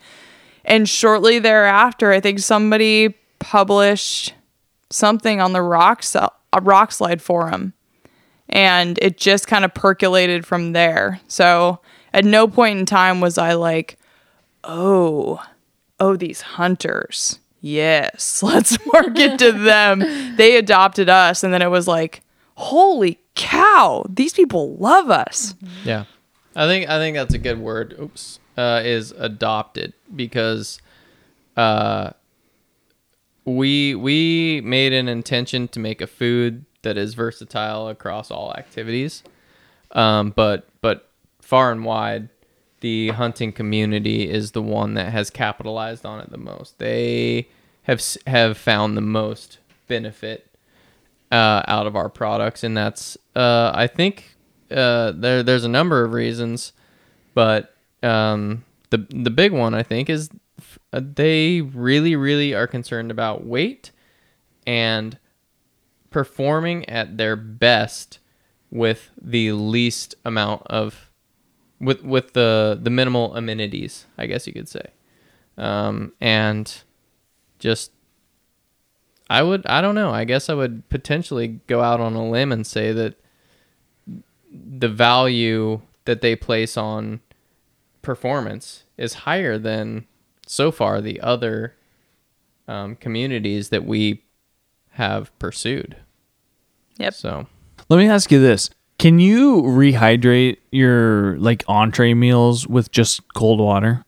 And shortly thereafter, I think somebody published something on the rock, uh, a Rokslide forum. And it just kind of percolated from there. So at no point in time was I like, oh, oh, these hunters. Yes, let's market to them. They adopted us. And then it was like, holy cow, these people love us. Yeah, I think I think that's a good word. Oops, uh, is adopted because uh, we we made an intention to make a food that is versatile across all activities, um, but but far and wide, the hunting community is the one that has capitalized on it the most. They have have found the most benefit uh, out of our products, and that's uh, I think uh, there there's a number of reasons, but um, the the big one I think is uh, they really really are concerned about weight and performing at their best with the least amount of with with the the minimal amenities, I guess you could say. Um, and just I would I don't know. I guess I would potentially go out on a limb and say that the value that they place on performance is higher than so far the other um, communities that we have pursued. Yep. So Let me ask you this. Can you rehydrate your like entree meals with just cold water?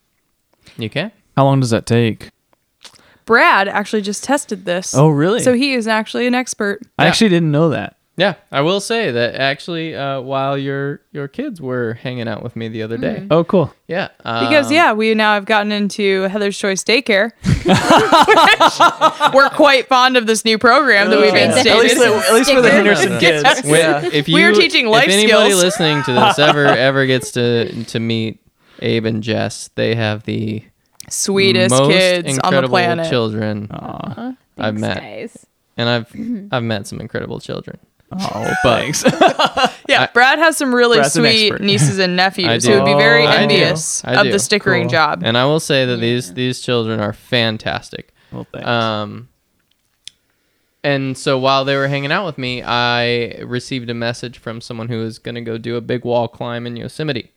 you can. How long does that take? Brad actually just tested this. Oh, really? So he is actually an expert. I Yeah. actually didn't know that. Yeah, I will say that actually, uh, while your your kids were hanging out with me the other day, Oh, cool. yeah, Because um, yeah, we now have gotten into Heather's Choice Daycare. We're quite fond of this new program that we've Yeah. instated. At least the- at least for the Henderson kids. when- if you, We were teaching life if anybody skills. listening to this ever ever gets to to meet Abe and Jess, they have the Sweetest most kids on the incredible planet. children Aw. I've Thanks, met, guys. and I've I've met some incredible children. Oh, thanks. Yeah, Brad has some really Brad's an sweet expert. nieces and nephews do. who would be very Oh, I do. envious I of do. the stickering Cool. job. And I will say that these these children are fantastic. well, thanks. Um, and so while they were hanging out with me, I received a message from someone who is going to go do a big wall climb in Yosemite.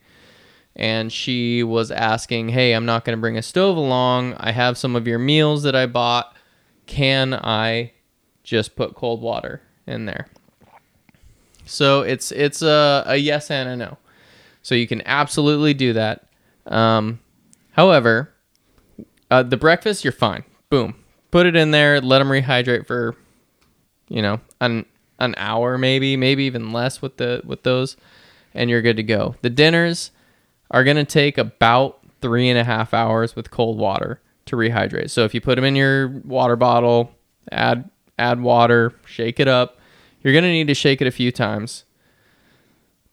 And she was asking, Hey, I'm not going to bring a stove along. I have some of your meals that I bought. Can I just put cold water in there? So it's it's a, a yes and a no. So you can absolutely do that. Um, however, uh, the breakfast, you're fine. Boom. Put it in there. Let them rehydrate for, you know, an an hour maybe, maybe even less with the with those, and you're good to go. The dinners are gonna take about three and a half hours with cold water to rehydrate. So if you put them in your water bottle, add add water, shake it up. You're gonna need to shake it a few times.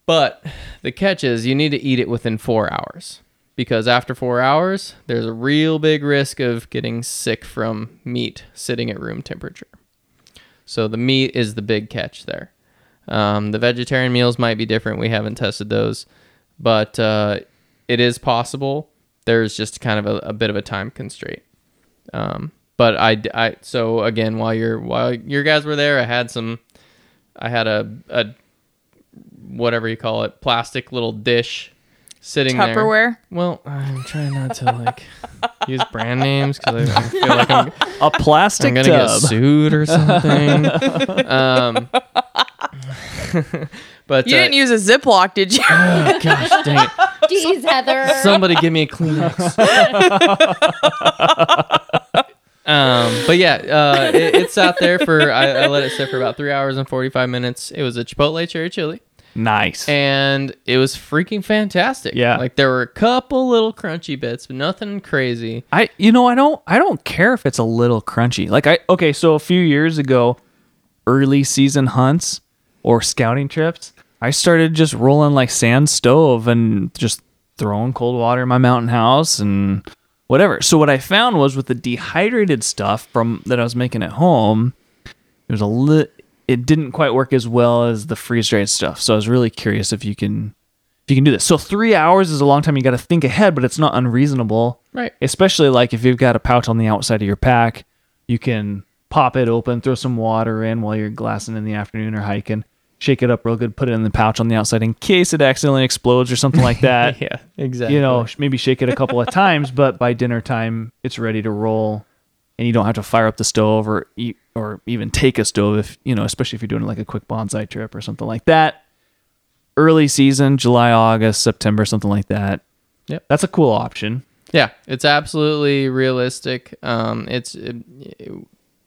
But the catch is you need to eat it within four hours because after four hours, there's a real big risk of getting sick from meat sitting at room temperature. So the meat is the big catch there. Um, the vegetarian meals might be different. We haven't tested those, but uh, it is possible. There's just kind of a, a bit of a time constraint. Um, but I, I, so again, while you're while your guys were there, I had some, I had a, a whatever you call it, plastic little dish sitting there. Tupperware. Well, I'm trying not to like use brand names because I, I feel like I'm, a plastic I'm gonna tub. get sued or something. um, but You uh, didn't use a Ziploc, did you? oh, gosh dang it! Jeez, Heather. Somebody give me a Kleenex. Um, but yeah, uh, it, it sat there for I, I let it sit for about three hours and forty five minutes. It was a Chipotle cherry chili. nice. and it was freaking fantastic. Yeah. like there were a couple little crunchy bits, but nothing crazy. I you know I don't I don't care if it's a little crunchy. Like I okay, so a few years ago, early season hunts or scouting trips, I started just rolling like sand stove and just throwing cold water in my mountain house and whatever. So what I found was with the dehydrated stuff from that I was making at home, it was a lit it didn't quite work as well as the freeze dried stuff. So I was really curious if you can if you can do this. So 3 hours is a long time you got to think ahead, but it's not unreasonable Right. especially like if you've got a pouch on the outside of your pack, you can pop it open, throw some water in while you're glassing in the afternoon or hiking, shake it up real good, put it in the pouch on the outside in case it accidentally explodes or something like that. Yeah, exactly. You know, maybe shake it a couple of times, but by dinner time, it's ready to roll, and you don't have to fire up the stove or eat or even take a stove if you know, especially if you're doing like a quick bonsai trip or something like that. Early season, July, August, September, something like that. Yep. that's a cool option. yeah, it's absolutely realistic. Um, it's it,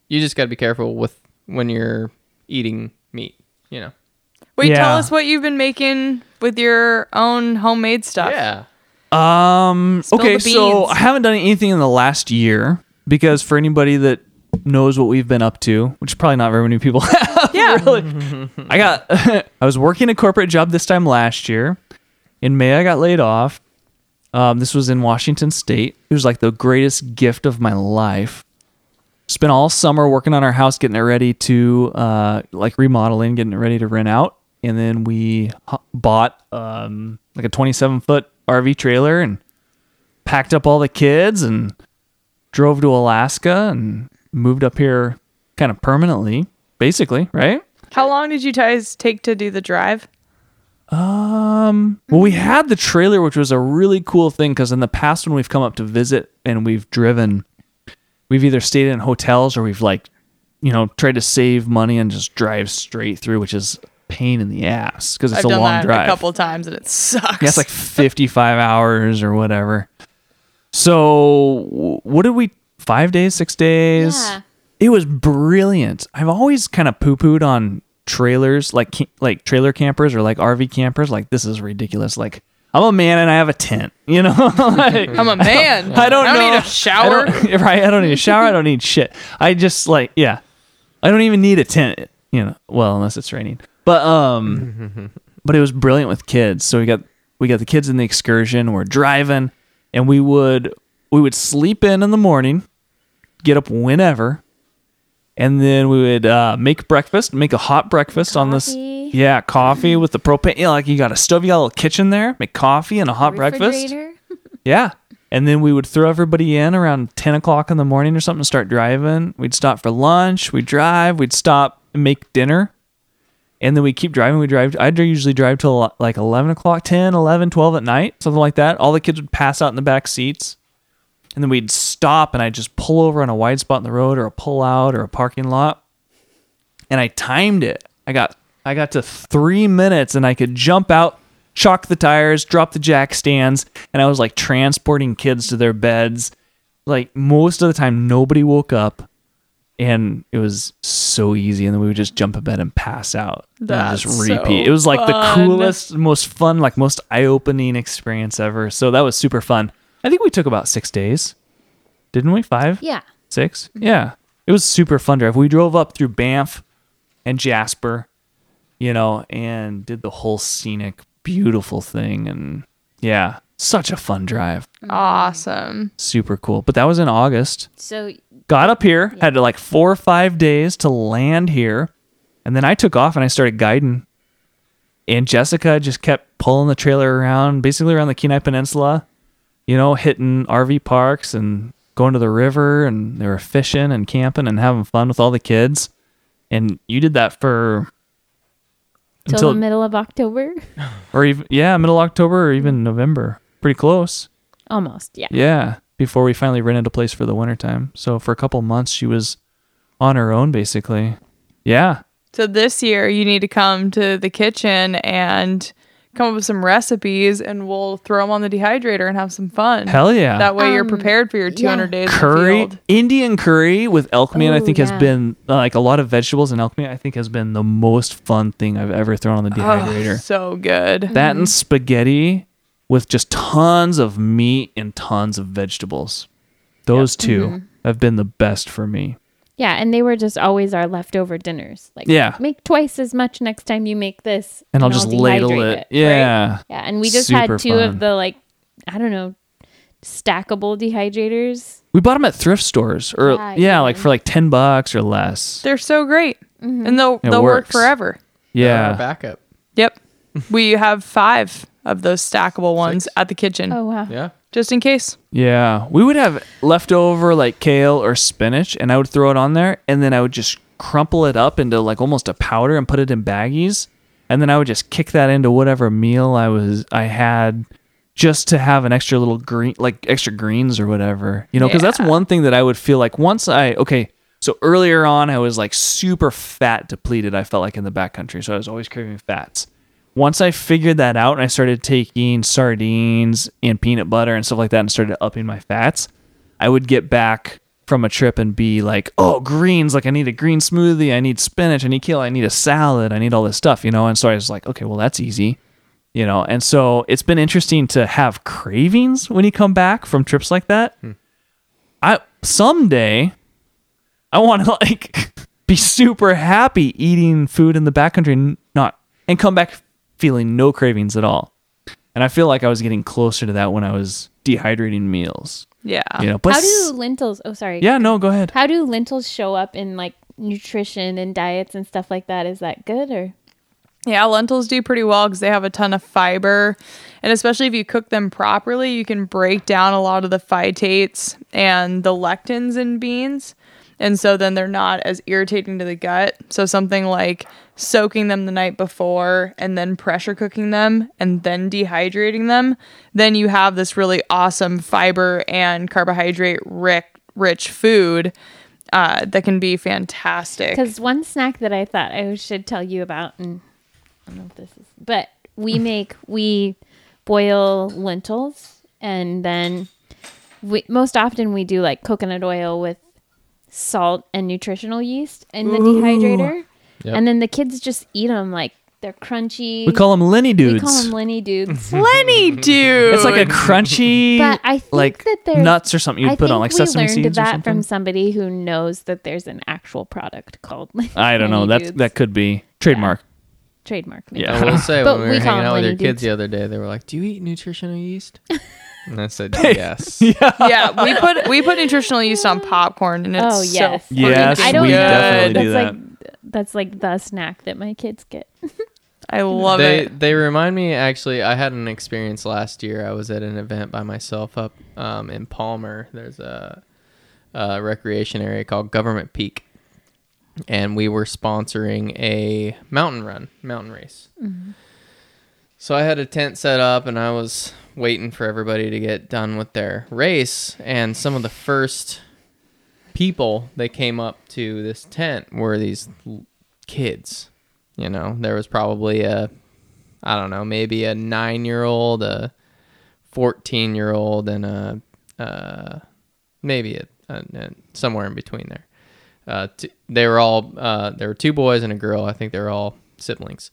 you just got to be careful with when you're eating meat. You know. Wait, tell us what you've been making with your own homemade stuff. Yeah. Um. Spill okay, so. I haven't done anything in the last year because for anybody that knows what we've been up to, which is probably not very many people have. Yeah. I got. I was working a corporate job this time last year. In May, I got laid off. Um, this was in Washington State. It was like the greatest gift of my life. Spent all summer working on our house, getting it ready to uh, like remodeling, getting it ready to rent out, and then we bought um, like a 27 foot RV trailer and packed up all the kids and drove to Alaska and moved up here kind of permanently, basically, right? How long did you guys take to do the drive? Um, well, we had the trailer, which was a really cool thing because in the past, when we've come up to visit and we've driven, we've either stayed in hotels or we've like, you know, tried to save money and just drive straight through, which is pain in the ass because it's I've a done long that drive. a couple times and it sucks. Yeah, it's like 55 hours or whatever. So, what did we, five days, six days? Yeah. It was brilliant. I've always kind of poo pooed on trailers, like like trailer campers or like RV campers. Like, this is ridiculous. Like, I'm a man and I have a tent, you know? like, I'm a man. I don't I don't know. need a shower. I don't- right. I don't need a shower. I don't need shit. I just like, yeah. I don't even need a tent, you know. Well, unless it's raining. But um but it was brilliant with kids. So we got we got the kids in the excursion, we're driving and we would we would sleep in in the morning, get up whenever, and then we would uh, make breakfast, make a hot breakfast on this yeah, coffee with the propane. Yeah, like you got a stove, you got a little kitchen there, make coffee and a hot breakfast. Yeah. And then we would throw everybody in around 10 o'clock in the morning or something to start driving. We'd stop for lunch. We'd drive. We'd stop and make dinner. And then we keep driving. We drive. I'd usually drive till uh, like 11 o'clock, 10, 11, 12 at night, something like that. All the kids would pass out in the back seats. And then we'd stop and I'd just pull over on a wide spot in the road or a pull out or a parking lot. And I timed it. I got I got to three minutes and I could jump out, shock the tires, drop the jack stands, and I was like transporting kids to their beds. Like most of the time nobody woke up and it was so easy and then we would just jump in bed and pass out. and That's just repeat. so it was like the coolest, most fun, like most eye-opening experience ever. So that was super fun. I think we took about 6 days. Didn't we? 5? Yeah. six. Mm-hmm. Yeah, it was super fun drive. We drove up through Banff and Jasper, you know, and did the whole scenic, beautiful thing, and yeah, such a fun drive. Mm-hmm. Awesome. Super cool. But that was in August. So Got up here, had like four or five days to land here, and then I took off and I started guiding. And Jessica just kept pulling the trailer around, basically around the Kenai Peninsula, you know, hitting RV parks and going to the river, and they were fishing and camping and having fun with all the kids. And you did that for till until the middle of October, or even yeah, middle October or even mm-hmm. November. Pretty close. almost. Yeah. Yeah, before we finally rented a place for the wintertime. So for a couple months she was on her own basically. Yeah. So this year you need to come to the kitchen and come up with some recipes and we'll throw them on the dehydrator and have some fun. Hell yeah. That way you're Um, prepared for your 200 yeah. days in the curry, field. Indian curry with elk meat, I Oh, think has been uh, like a lot of vegetables and elk meat. I think has been the most fun thing I've ever thrown on the Oh, dehydrator. so good. that Mm-hmm. and spaghetti with just tons of meat and tons of vegetables. Those 2 Mm-hmm. have been the best for me. Yeah, and they were just always our leftover dinners. Like, Yeah. make twice as much next time you make this, And I'll just ladle dehydrate it. right? Yeah. Yeah, and we just Super had two fun. of the like, I don't know, stackable dehydrators. We bought them at thrift stores or Yeah, yeah, like for like 10 bucks or less. They're so great. Mm-hmm. And they'll It they'll work works. forever. Our Yeah. backup. Yep. we have 5 of those stackable ones Six. at the kitchen Oh wow. Yeah. just in case. Yeah, we would have leftover like kale or spinach, and I would throw it on there, and then I would just crumple it up into like almost a powder and put it in baggies, and then I would just kick that into whatever meal I was I had, just to have an extra little green, like extra greens or whatever, you know, because that's one thing that I would feel like once I okay. So earlier on, I was like super fat depleted. I felt like in the backcountry, so I was always craving fats once I figured that out and I started taking sardines and peanut butter and stuff like that and started upping my fats, I would get back from a trip and be like, oh, greens, like I need a green smoothie, I need spinach, I need kale, I need a salad, I need all this stuff, you know? And so I was like, okay, well, that's easy, you know? And so it's been interesting to have cravings when you come back from trips like that. Hmm. I someday I want to like be super happy eating food in the backcountry and not and come back feeling no cravings at all. And I feel like I was getting closer to that when I was dehydrating meals. Yeah. You know, but How do lentils? Oh, sorry. yeah, no, go ahead. How do lentils show up in like nutrition and diets and stuff like that? Is that good or? Yeah, lentils do pretty well because they have a ton of fiber. And especially if you cook them properly, you can break down a lot of the phytates and the lectins in beans. And so then they're not as irritating to the gut. So something like soaking them the night before and then pressure cooking them and then dehydrating them, then you have this really awesome fiber and carbohydrate rich, rich food uh, that can be fantastic. Because one snack that I thought I should tell you about, and I don't know if this is, but we make we boil lentils, and then we most often we do like coconut oil with salt and nutritional yeast in the dehydrator, Yep. and then the kids just eat them like they're crunchy. We call them Lenny dudes. we call them Lenny dudes. Lenny, dude. it's like a crunchy, But I think like that there's nuts or something you I put on, think like we sesame learned seeds or that from somebody who knows that there's an actual product called. I don't know. Lenny That that could be trademark. Trademark. maybe. Yeah. I will say But when we we were call hanging out with your Lenny kids dudes. the other day, they were like, "Do you eat nutritional yeast?" and I said, "Yes." yeah, we put we put nutritional yeast on popcorn, and it's Oh, yes. so Yes, I don't we know. good. definitely do that's that. like that's like the snack that my kids get. I love they it. they remind me actually. I had an experience last year. I was at an event by myself up um, in Palmer. There's a, a recreation area called Government Peak, and we were sponsoring a mountain run, mountain race. So I had a tent set up, and I was waiting for everybody to get done with their race. And some of the first people that came up to this tent were these kids. You know, there was probably a, I don't know, maybe a nine year old, a 14 year old, and a, uh, maybe a, a, a somewhere in between there. Uh, t- they were all, uh, there were two boys and a girl. I think they were all siblings.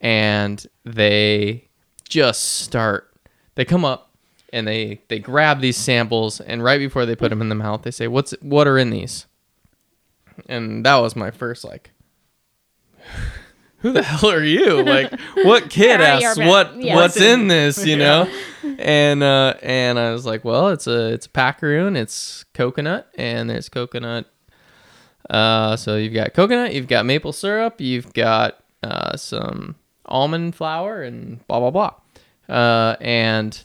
And they just start, they come up and they, they grab these samples and right before they put them in the mouth, they say, what's, what are in these? And that was my first like, who the hell are you? Like, what kid Where are your asks what Yeah. what's in this? You know, and uh, and I was like, well, it's a it's a packaroon. It's coconut, and there's coconut. Uh, so you've got coconut, you've got maple syrup, you've got uh, some almond flour, and blah blah blah. Uh, and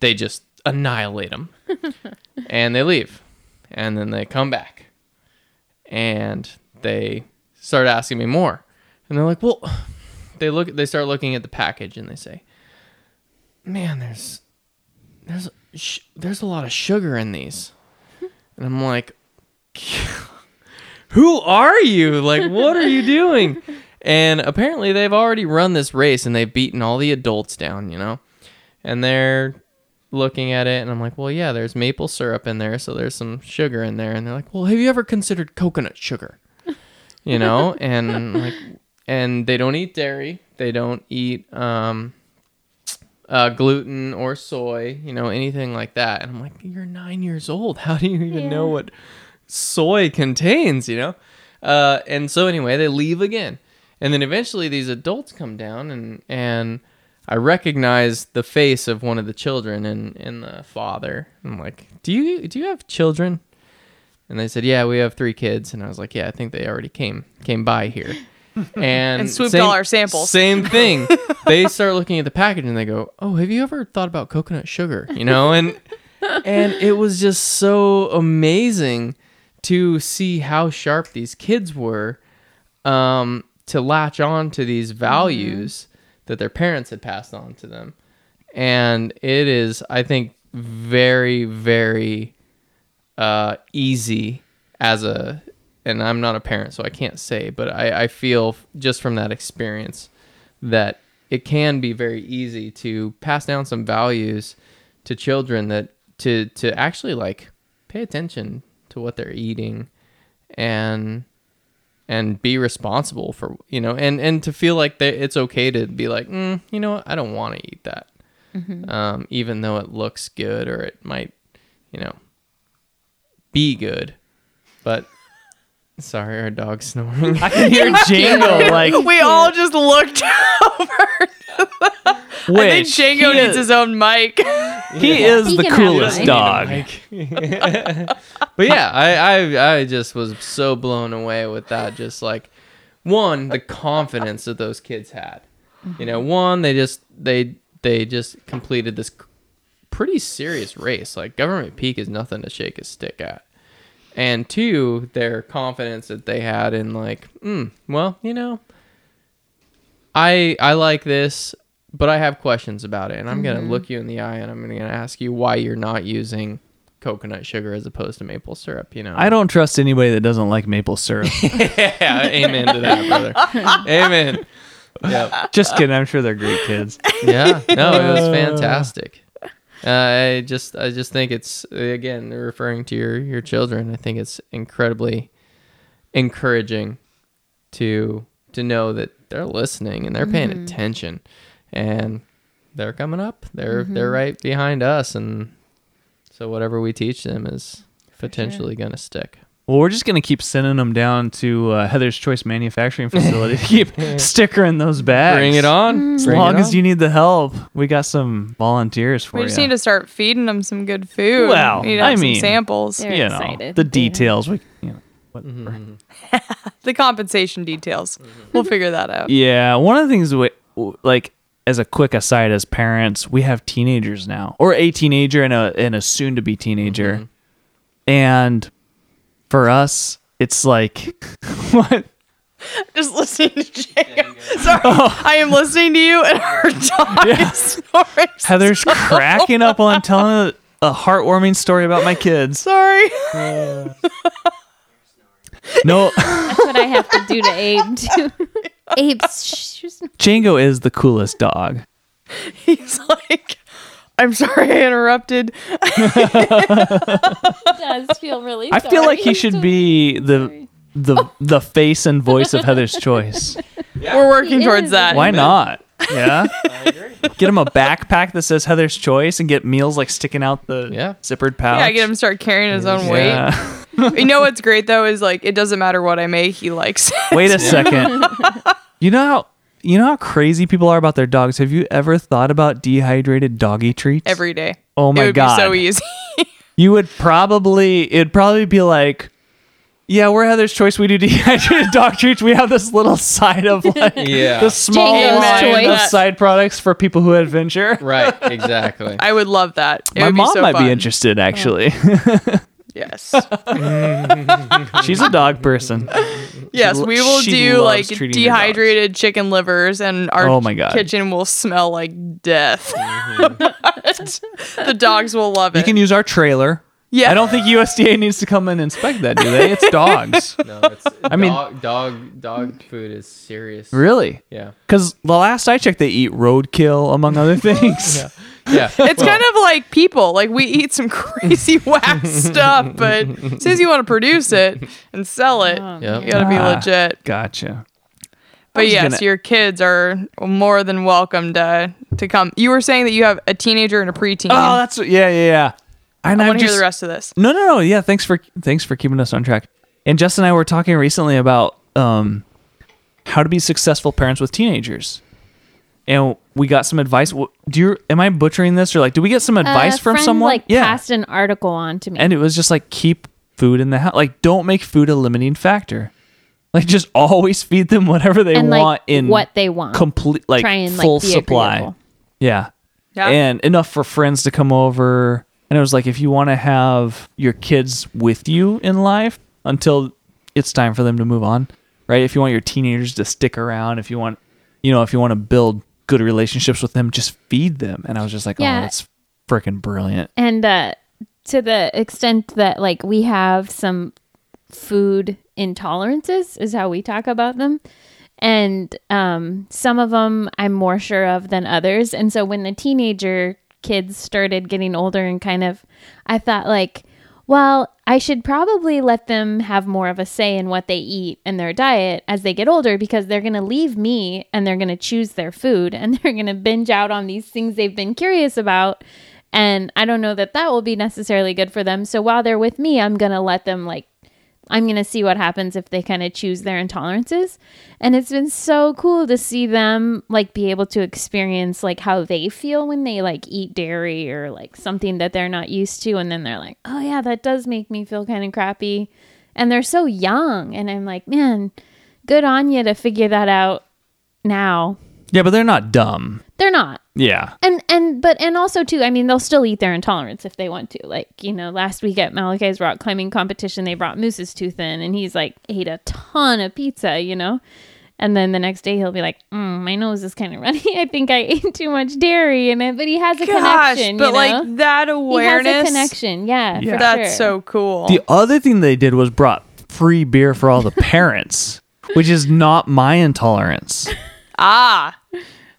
they just annihilate them, and they leave, and then they come back, and they start asking me more, and they're like, well, they look, they start looking at the package, and they say, man, there's there's sh- there's a lot of sugar in these, and I'm like, who are you? Like, what are you doing? And apparently, they've already run this race and they've beaten all the adults down, you know, and they're looking at it, and I'm like, well, yeah, there's maple syrup in there, so there's some sugar in there, and they're like, well, have you ever considered coconut sugar? You know, and like, and they don't eat dairy, they don't eat um uh, gluten or soy, you know, anything like that. And I'm like, you're nine years old. How do you even know what soy contains, you know? Uh, and so anyway, they leave again. And then eventually these adults come down and, and I recognize the face of one of the children and, and the father. I'm like, do you, do you have children? And they said, yeah, we have three kids. And I was like, yeah, I think they already came, came by here. And, And swooped all our samples. Same thing. they start looking at the package and they go, "Oh, have you ever thought about coconut sugar?" You know, and and it was just so amazing to see how sharp these kids were um, to latch on to these values that their parents had passed on to them. And it is, I think, very, very uh, easy as a, and I'm not a parent, so I can't say, but I, I feel just from that experience that it can be very easy to pass down some values to children that to to actually like pay attention to what they're eating and and be responsible for you know and and to feel like they, it's okay to be like mm, you know what? I don't want to eat that. Um, even though it looks good or it might you know be good. But sorry our dog's snoring. I can hear Jingle like we all just looked over. I think Which Django needs his own mic. He is He the coolest dog. but yeah, I, I I just was so blown away with that. Just like one, the confidence that those kids had. You know, one they just they they just completed this pretty serious race. Like government peak is nothing to shake a stick at. And two, their confidence that they had in like, mm, well, you know, I I like this, but I have questions about it, and I'm gonna look you in the eye and I'm gonna ask you why you're not using coconut sugar as opposed to maple syrup. You know, I don't trust anybody that doesn't like maple syrup. yeah, amen to that, brother. amen. Yeah, Just kidding. I'm sure they're great kids. yeah. No, it was fantastic. Uh, I just, I just think it's again referring to your your children. I think it's incredibly encouraging to to know that they're listening and they're paying Mm-hmm. attention, and they're coming up. They're they're right behind us, and so whatever we teach them is potentially gonna stick. Well, we're just gonna keep sending them down to uh, Heather's Choice Manufacturing Facility to keep stickering those bags. Bring it on. As Bring long it as on. you need the help, we got some volunteers for you. We you. just need to start feeding them some good food. Well, we need to have I some mean- samples. They're you know excited. the Yeah. details. We, you know. Mm-hmm. The compensation details. We'll figure that out. Yeah, one of the things we like as a quick aside as parents, we have teenagers now, or a teenager and a and a soon to be teenager, Mm-hmm. and for us, it's like what? Just listening to Django. Sorry, I am listening to you, and her dog is snoring. Heather's so- cracking up while I'm telling a, a heartwarming story about my kids. Sorry. No, That's what I have to do to Abe too. Abe, shh, shh, Django is the coolest dog. He's like, I'm sorry I interrupted. does feel really. I feel like he should be the the the face and voice of Heather's Choice. We're working He towards is. that. Why not? Yeah. Get him a backpack that says Heather's Choice and get meals like sticking out the Yeah. zippered pouch. Yeah, get him to start carrying his own weight. Yeah. You know what's great though is like it doesn't matter what I make, he likes. it. Wait a second. You know how you know how crazy people are about their dogs. Have you ever thought about dehydrated doggy treats? Every day. Oh my it would God. be so easy. You would probably it'd probably be like yeah, we're Heather's Choice. We do dehydrated dog treats. We have this little side of like Yeah. the small Django's line of side products for people who adventure. Right. Exactly. I would love that. It My would be mom so might fun. be interested actually. Yes. She's a dog person. yes, lo- we will she do loves like treating her dogs. dehydrated chicken livers and our Oh my God. kitchen will smell like death. Mm-hmm. the dogs will love it. You can use our trailer. yeah. I don't think USDA needs to come and inspect that, do they? It's dogs. No, it's I mean- dog, dog dog food is serious. really? Yeah. Because the last I checked, they eat roadkill, among other things. Yeah. It's kind of like people. Like we eat some crazy whack stuff, but as soon as you want to produce it and sell it, Yep. you gotta be Ah. legit. Gotcha. But yes, gonna- your kids are more than welcome to to come. You were saying that you have a teenager and a preteen. Oh, that's yeah, yeah, yeah. And I I'm want to hear the rest of this. No, no, no. Yeah, thanks for thanks for keeping us on track. And Justin and I were talking recently about um, how to be successful parents with teenagers, and we got some advice. Wh- Do you? Am I butchering this, or like, do we get some advice A from friend, someone? Like passed an article on to me. and it was just like keep food in the house. Like, don't make food a limiting factor. Like, just always feed them whatever they and want like in what they want. complete, like Try and full like supply. agreeable. Yeah. Yeah. And enough for friends to come over. And it was like if you want to have your kids with you in life until it's time for them to move on, right? If you want your teenagers to stick around, if you want, you know, if you want to build good relationships with them, just feed them. And I was just like, Yeah. oh, that's freaking brilliant. and uh, to the extent that like we have some food intolerances is how we talk about them and um, some of them i'm more sure of than others and so when the teenager kids started getting older and kind of i thought like well i should probably let them have more of a say in what they eat and their diet as they get older because they're going to leave me and they're going to choose their food and they're going to binge out on these things they've been curious about and I don't know that that will be necessarily good for them. So while they're with me, I'm going to let them like I'm going to see what happens if they kind of choose their intolerances. And it's been so cool to see them like be able to experience like how they feel when they like eat dairy or like something that they're not used to. And then they're like, oh, yeah, that does make me feel kind of crappy. And they're so young. And I'm like, man, good on you to figure that out now. Yeah, but they're not dumb. They're not Yeah. and and but and also too i mean they'll still eat their intolerance if they want to like you know last week at malachi's rock climbing competition they brought moose's tooth in and he's like ate a ton of pizza you know and then the next day he'll be like mm, my nose is kind of runny i think i ate too much dairy and it but he has a Gosh, connection but you know? like that he awareness. has a connection yeah, Yeah. for That's sure. so cool. The other thing they did was brought free beer for all the parents, which is not my intolerance. ah,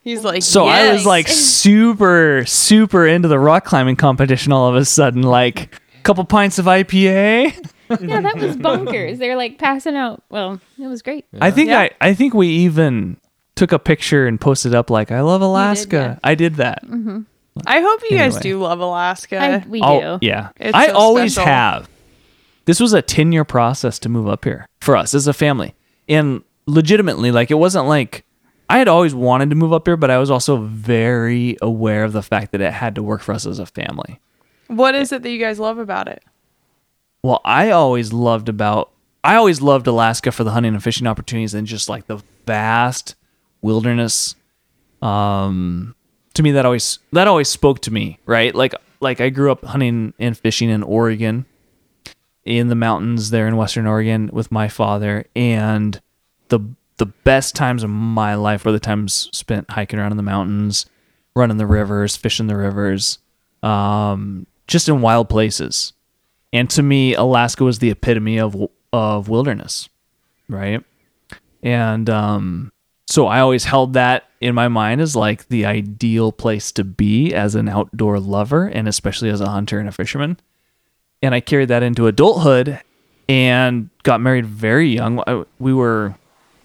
he's like. So I was like super, super into the rock climbing competition all of a sudden. Like a couple pints of IPA. yeah that was bonkers they're like passing out well it was great I think Yeah. I, I think we even took a picture and posted up like I love Alaska. yeah. I did that. Mm-hmm. I hope you guys do love Alaska. I, we oh, do Oh, yeah. It's I so always special. have. This was a 10 year process to move up here for us as a family. And legitimately, like, it wasn't like I had always wanted to move up here, but I was also very aware of the fact that it had to work for us as a family. what is it that you guys love about it? Well, I always loved about, I always loved Alaska for the hunting and fishing opportunities and just like the vast wilderness. Um, to me, that always, that always spoke to me, right? Like, like I grew up hunting and fishing in Oregon in the mountains there in Western Oregon with my father, and the the best times of my life were the times spent hiking around in the mountains, running the rivers, fishing the rivers, um, just in wild places. And to me, Alaska was the epitome of of wilderness, right? And um, so I always held that in my mind as like the ideal place to be as an outdoor lover, and especially as a hunter and a fisherman and I carried that into adulthood and got married very young. We were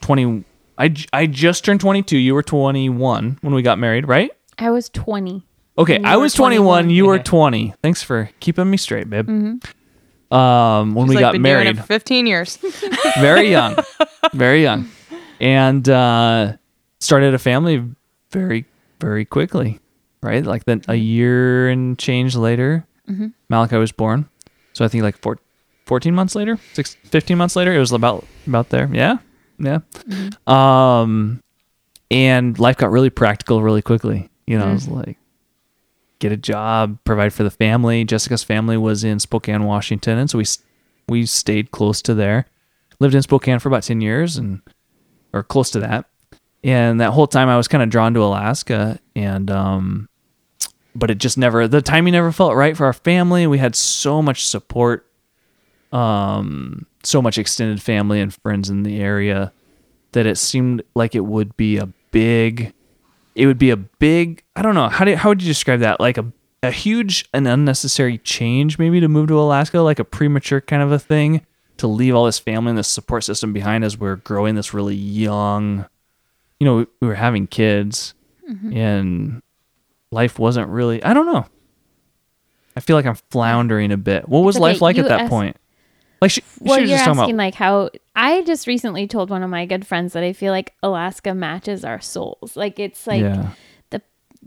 20 I, I just turned 22. You were 21 when we got married, right? i was 20 Okay, I was 21, 21. you were 20. Thanks for keeping me straight, babe. Um when He's we like got married, 15 years. very young. very young. And uh started a family very very quickly, right? Like then a year and change later, Malachi was born. So I think like four, 14 months later, six, 15 months later, it was about about there. Yeah. Yeah. Um and life got really practical really quickly. You know, it was like get a job, provide for the family. Jessica's family was in Spokane, Washington, and so we we stayed close to there. Lived in Spokane for about 10 years and or close to that. And that whole time I was kind of drawn to Alaska and um but it just never the timing never felt right for our family. We had so much support um so much extended family and friends in the area that it seemed like it would be a big it would be a big I don't know how do how would you describe that? Like a a huge and unnecessary change maybe to move to Alaska like a premature kind of a thing to leave all this family and this support system behind as we're growing this really young you know we, we were having kids mm-hmm. and life wasn't really I don't know. I feel like I'm floundering a bit. What was okay, life like at that asked- point like she, Well, she was you're just talking asking about like how I just recently told one of my good friends that I feel like Alaska matches our souls. Like it's like yeah the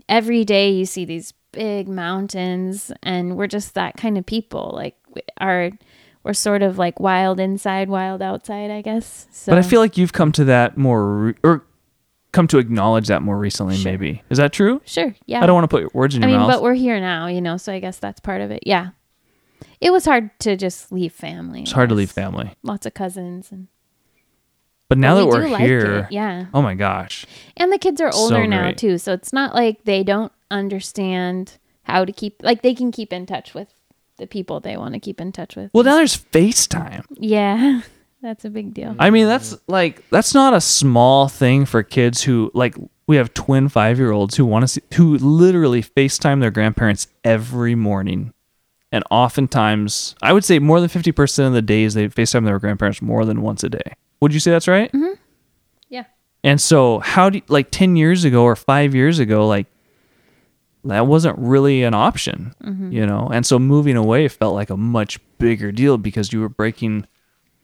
every day you see these big mountains and we're just that kind of people. Like our we're sort of like wild inside, wild outside, I guess. So But I feel like you've come to that more, re- or come to acknowledge that more recently. Sure. Maybe is that true? sure, yeah. I don't want to put words in I your mean, mouth. but we're here now, you know, so I guess that's part of it. Yeah. It was hard to just leave family. it's hard to leave family. Lots of cousins and But now but that we like here, it, yeah. oh my gosh, And the kids are So older now too, so it's not like they don't understand how to keep like they can keep in touch with the people they want to keep in touch with. well now there's FaceTime. yeah, that's a big deal. I mean that's like that's not a small thing for kids who like we have twin five year olds who want to see who literally FaceTime their grandparents every morning. And oftentimes, I would say more than 50% of the days they FaceTime their grandparents more than once a day. Would you say that's right? Mm-hmm. yeah. And so, how do you, like 10 years ago or five years ago, like that wasn't really an option, mm-hmm. you know? And so, moving away felt like a much bigger deal because you were breaking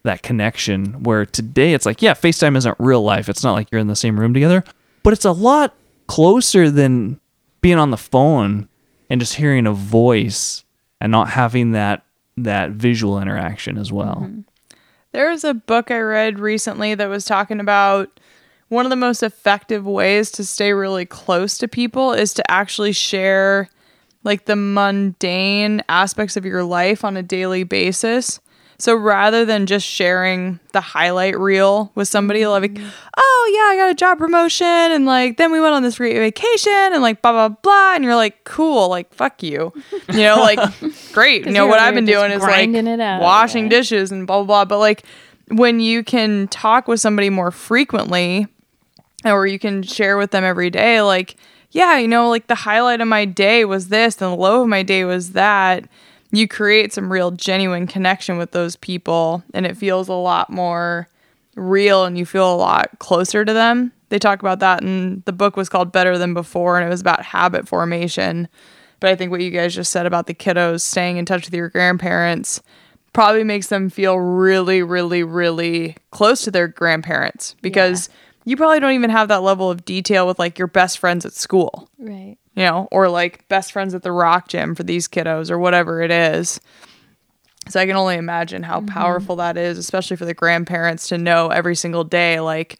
that connection where today it's like, yeah, FaceTime isn't real life. It's not like you're in the same room together, but it's a lot closer than being on the phone and just hearing a voice and not having that that visual interaction as well. Mm-hmm. Was a book I read recently that was talking about one of the most effective ways to stay really close to people is to actually share like the mundane aspects of your life on a daily basis. So rather than just sharing the highlight reel with somebody like, oh yeah, I got a job promotion and like then we went on this great vacation and like blah blah blah and you're like, cool, like fuck you. You know, like great. You know what I've been doing is like out, washing dishes and blah blah blah. But like when you can talk with somebody more frequently or you can share with them every day like yeah you know like the highlight of my day was this and the low of my day was that you create some real genuine connection with those people and it feels a lot more real and you feel a lot closer to them. They talk about that and the book was called better than before and it was about habit formation. But i think what you guys just said about the kiddos staying in touch with your grandparents probably makes them feel really really really close to their grandparents because you probably don't even have that level of detail with like your best friends at school. Right. You know, or like best friends at the rock gym for these kiddos or whatever it is. So I can only imagine how mm-hmm. powerful that is, especially for the grandparents to know every single day, like,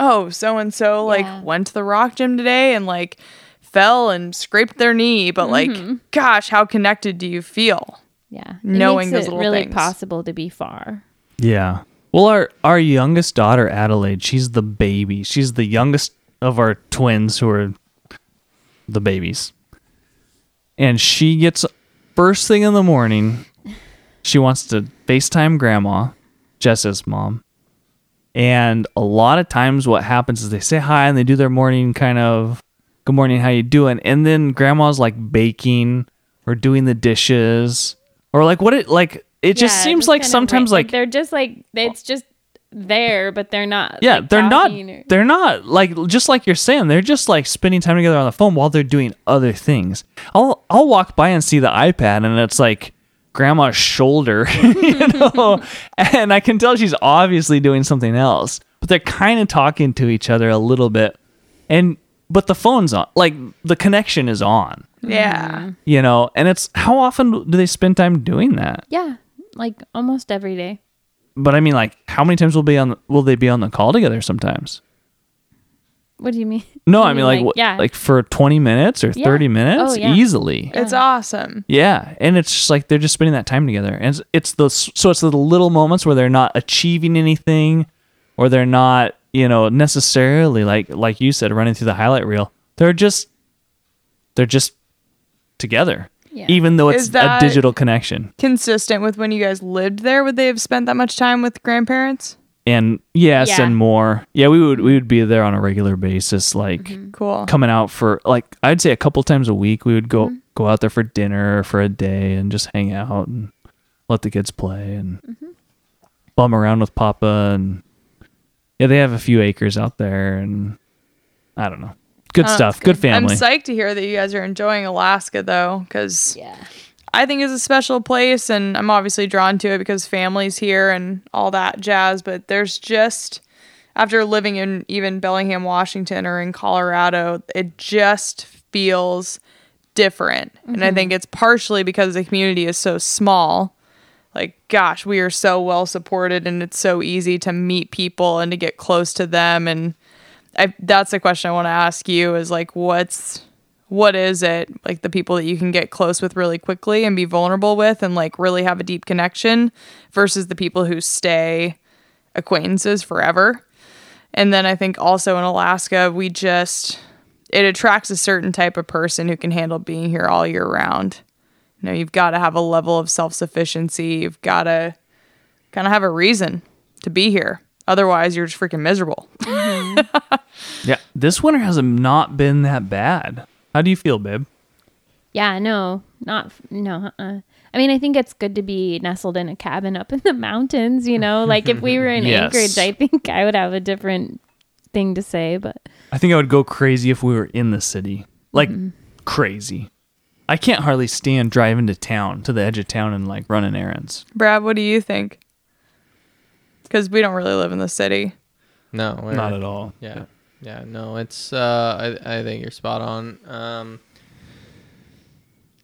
oh, so and so like went to the rock gym today and like fell and scraped their knee, but like, mm-hmm. gosh, how connected do you feel? Yeah. It Knowing makes those it little really things. possible to be far. Yeah. Well, our our youngest daughter Adelaide, she's the baby. She's the youngest of our twins who are the babies. And she gets first thing in the morning, she wants to FaceTime grandma, Jess's mom. And a lot of times what happens is they say hi and they do their morning kind of good morning, how you doing? And then grandma's like baking or doing the dishes or like what it like it just Yeah, seems like sometimes ra- like they're just like it's just there, but they're not. yeah like, they're not or- they're not like just like you're saying they're just like spending time together on the phone while they're doing other things i'll i'll walk by and see the ipad and it's like grandma's shoulder you know and i can tell she's obviously doing something else but they're kind of talking to each other a little bit and but the phone's on like the connection is on Yeah. Mm. you know and it's how often do they spend time doing that yeah, like almost every day. But i mean like how many times will be on will they be on the call together sometimes What do you mean? No, You I mean like, what, yeah, like for 20 minutes or Yeah. 30 minutes Oh, yeah. easily. It's awesome. Yeah, and it's just like they're just spending that time together. And it's, it's the so it's the little moments where they're not achieving anything or they're not, you know, necessarily like like you said running through the highlight reel. They're just they're just together. Yeah. Even though it's a digital connection. Consistent with when you guys lived there, would they have spent that much time with grandparents? And yes, Yeah. and more. Yeah, we would we would be there on a regular basis like Mm-hmm. Cool. coming out for like I'd say a couple times a week we would go go out there for dinner for a day and just hang out and let the kids play and bum around with Papa and yeah they have a few acres out there and I don't know good Oh, stuff that's good family I'm psyched to hear that you guys are enjoying Alaska though, because yeah. I think it's a special place, and I'm obviously drawn to it because family's here and all that jazz. But there's just after living in even Bellingham, Washington, or in Colorado, it just feels different, and I mm-hmm. think it's partially because the community is so small. Like, gosh, we are so well supported, and it's so easy to meet people and to get close to them. And I, that's the question I want to ask you: is like, what's what is it like the people that you can get close with really quickly and be vulnerable with and like really have a deep connection versus the people who stay acquaintances forever? And then i think also in alaska we just it attracts a certain type of person who can handle being here all year round. You know you've got to have a level of self-sufficiency. You've got to kind of have a reason to be here. Otherwise you're just freaking miserable mm-hmm. yeah this winter has not been that bad how do you feel babe Yeah, no, not no. Uh-uh. I mean, I think it's good to be nestled in a cabin up in the mountains. You know, like if we were in Yes. Anchorage, I think I would have a different thing to say. But I think I would go crazy if we were in the city like crazy I can't hardly stand driving to town to the edge of town and like running errands brad what do you think because we don't really live in the city. No, Not at all. Yeah, yeah. No, it's. Uh, I I think you're spot on. Um,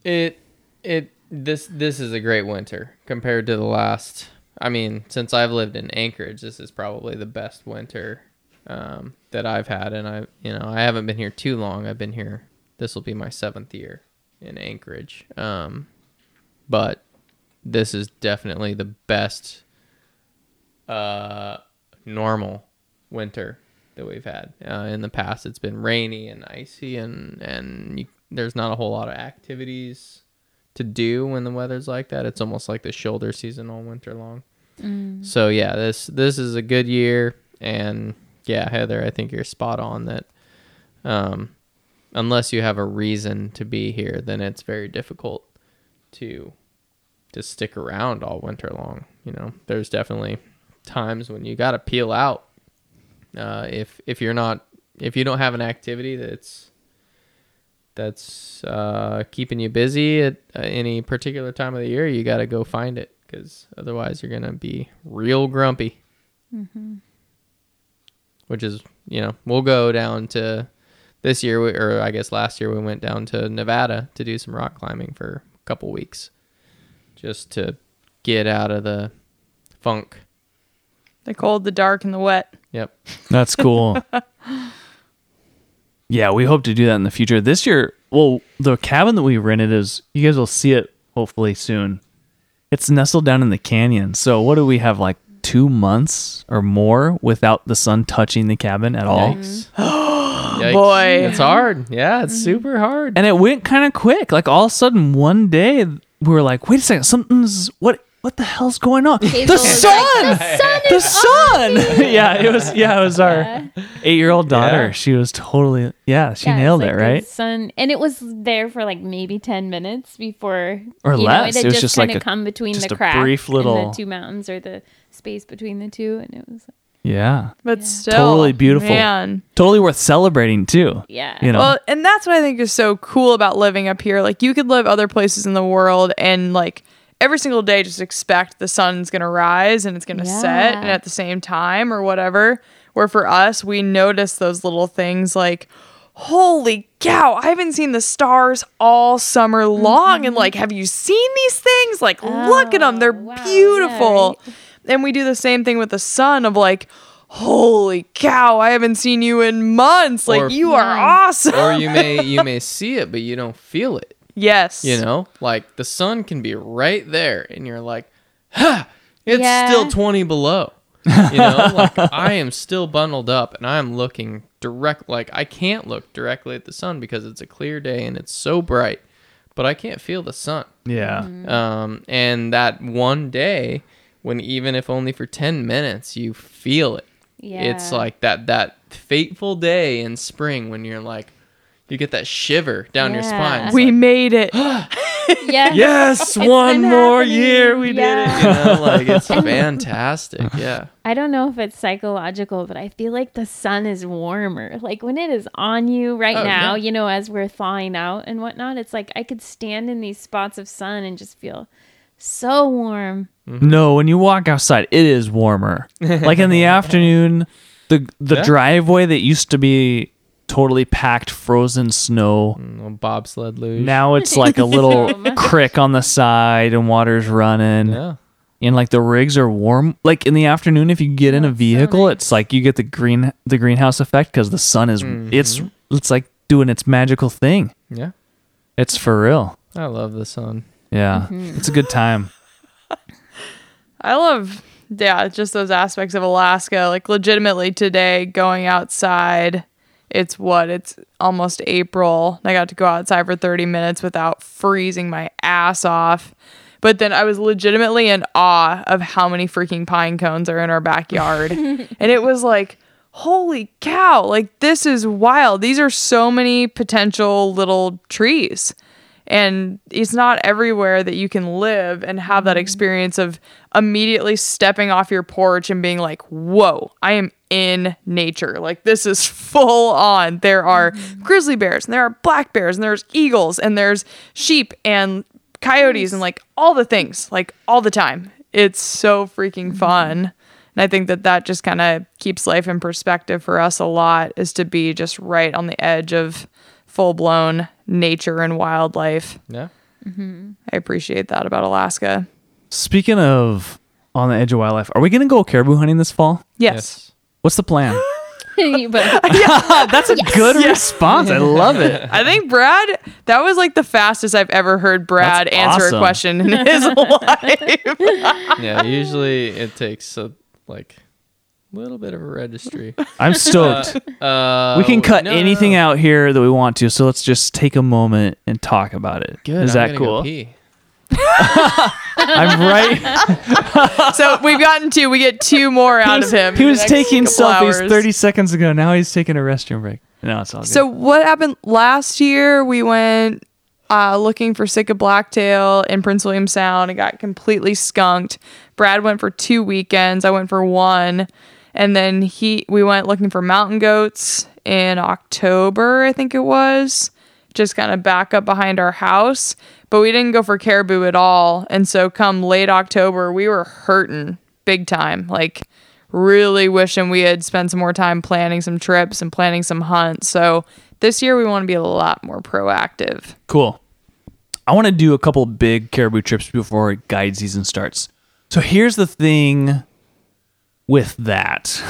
it it this this is a great winter compared to the last. I mean, since I've lived in Anchorage, this is probably the best winter um, that I've had, and I you know I haven't been here too long. I've been here. This will be my seventh year in Anchorage. Um, but this is definitely the best uh normal winter that we've had uh, in the past it's been rainy and icy and and you, there's not a whole lot of activities to do when the weather's like that it's almost like the shoulder season all winter long so yeah this this is a good year and yeah heather i think you're spot on that um unless you have a reason to be here then it's very difficult to to stick around all winter long. You know, there's definitely times when you got to peel out. Uh, if if you're not if you don't have an activity that's that's uh, keeping you busy at uh, any particular time of the year, you got to go find it because otherwise you're gonna be real grumpy. Mhm. Which is, you know, we'll go down to this year, we- or I guess last year we went down to Nevada to do some rock climbing for a couple weeks, just to get out of the funk. The cold, the dark, and the wet. Yep. That's cool. yeah, we hope to do that in the future. This year, well, the cabin that we rented is you guys will see it hopefully soon. It's nestled down in the canyon. So what do we have like 2 months or more without the sun touching the cabin at all? Yikes. Yikes. Boy. It's hard. Yeah, it's mm-hmm. super hard. And it went kind of quick. Like all of a sudden one day we were like, "Wait a second, something's what what the hell's going on?" Hazel the was sun. like, the sun the sun. yeah, it was. Yeah, it was our Yeah. eight-year-old daughter. Yeah. She was totally. Yeah, she Yeah, it's nailed like it. Right. Sun, and it was there for like maybe ten minutes before, Or you less. Know, It it, was just just like kind a- of come between just the a crack brief and little- the two mountains or the space between the two, and it was Yeah. But still, Totally beautiful. Man. Totally worth celebrating too. yeah. You know. Well, and that's what I think is so cool about living up here. Like you could live other places in the world and like every single day just expect the sun's going to rise and it's going to set and at the same time or whatever. Where for us, we notice those little things like holy cow, I haven't seen the stars all summer long and like mm-hmm. have you seen these things? Like look at them. They're Oh, wow, yeah, beautiful. right. And we do the same thing with the sun of like holy cow, I haven't seen you in months. Like Or- you are Yeah. awesome. or you may you may see it, but you don't feel it. Yes. You know, like the sun can be right there, and you're like, ha, it's Yeah. still 20 below. You know, like I am still bundled up, and I am looking direct. Like I can't look directly at the sun because it's a clear day and it's so bright, but I can't feel the sun. yeah. Um, and that one day, when even if only for 10 minutes, you feel it. yeah. It's like that that fateful day in spring when you're like, you get that shiver down your spine. It's we like, made it. yeah. Yes, one more happening. year we Yeah. you know, like it's fantastic. Yeah. I don't know if it's psychological, but I feel like the sun is warmer. Like when it is on you right Oh, now, yeah. you know, as we're thawing out and whatnot, it's like I could stand in these spots of sun and just feel so warm. Mm-hmm. No, when you walk outside, it is warmer. like in the afternoon, the the Yeah. driveway that used to be totally packed frozen snow. Mm, Little bobsled luge. Now it's like a little crick on the side and water's running. Yeah. And like the rigs are warm. Like in the afternoon, if you get in a so vehicle, nice. it's like you get the green the greenhouse effect because the sun is it's Mm-hmm. it's like doing its magical thing. Yeah. It's for real. I love the sun. Yeah, Mm-hmm. it's a good time. I love, yeah, just those aspects of Alaska. Like, legitimately, today going outside, it's what? It's almost April. I got to go outside for 30 minutes without freezing my ass off. But then I was legitimately in awe of how many freaking pine cones are in our backyard. and it was like, holy cow, like, this is wild. These are so many potential little trees and it's not everywhere that you can live and have that mm-hmm. experience of immediately stepping off your porch and being like whoa i am in nature like this is full on there are mm-hmm. grizzly bears and there are black bears and there's eagles and there's sheep and coyotes and like all the things like all the time it's so freaking mm-hmm. fun And I think that that just kind of keeps life in perspective for us a lot is to be just right on the edge of full blown nature and wildlife. Yeah. Mm-hmm. I appreciate that about Alaska. Speaking of on the edge of wildlife, are we going to go caribou hunting this fall? Yes. What's the plan? That's a good response. I love it. I think Brad, that was like the fastest I've ever heard Brad That's answer awesome. a question in his life. Yeah. Usually it takes a like little bit of a registry. I'm stoked. Uh, we can cut no, no, anything no. out here that we want to, so let's just take a moment and talk about it. Good. Is I'm that gonna go cool? pee. I'm right. so we've gotten two. We get two more out was, of him. he was taking selfies hours. 30 seconds ago. Now he's taking a restroom break. No, it's all good. So what happened last year? We went uh, looking for Sitka blacktail in Prince William Sound and got completely skunked. Brad went for two weekends. I went for one, and then he we went looking for mountain goats in October, I think it was, just kind of back up behind our house. But we didn't go for caribou at all, and so come late October, we were hurting big time. Like really wishing we had spent some more time planning some trips and planning some hunts. So this year we want to be a lot more proactive. Cool. I want to do a couple big caribou trips before guide season starts. So here's the thing with that.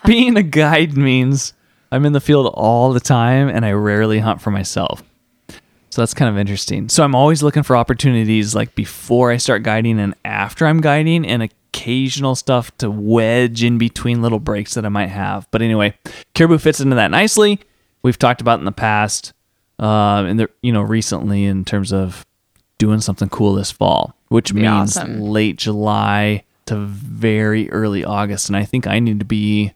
Being a guide means I'm in the field all the time and I rarely hunt for myself. So that's kind of interesting. So I'm always looking for opportunities like before I start guiding and after I'm guiding and occasional stuff to wedge in between little breaks that I might have. But anyway, caribou fits into that nicely. We've talked about in the past um, and the, you know recently in terms of doing something cool this fall, which means awesome. late July to very early August, and I think I need to be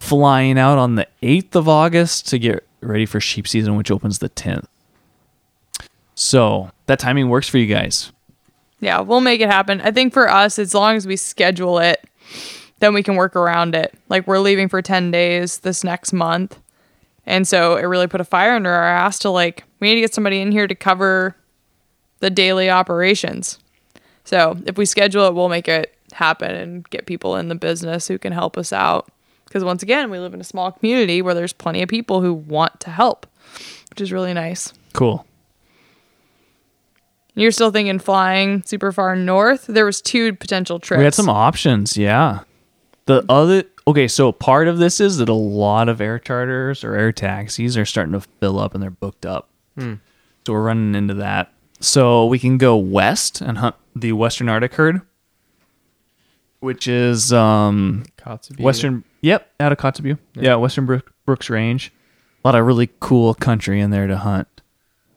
flying out on the eighth of August to get ready for sheep season, which opens the tenth. So that timing works for you guys. Yeah, we'll make it happen. I think for us, as long as we schedule it, then we can work around it. Like we're leaving for 10 days this next month. And so it really put a fire under our ass to like, we need to get somebody in here to cover the daily operations. So if we schedule it, we'll make it happen and get people in the business who can help us out. Because once again, we live in a small community where there's plenty of people who want to help, which is really nice. Cool. You're still thinking flying super far north? There was two potential trips. We had some options, yeah. The other okay, so part of this is that a lot of air charters or air taxis are starting to fill up and they're booked up. So we're running into that. So we can go west and hunt the Western Arctic herd, which is um Kotzebue. Western. Yep, out of Kotzebue. Yeah, Western Brook, Brooks Range. A lot of really cool country in there to hunt.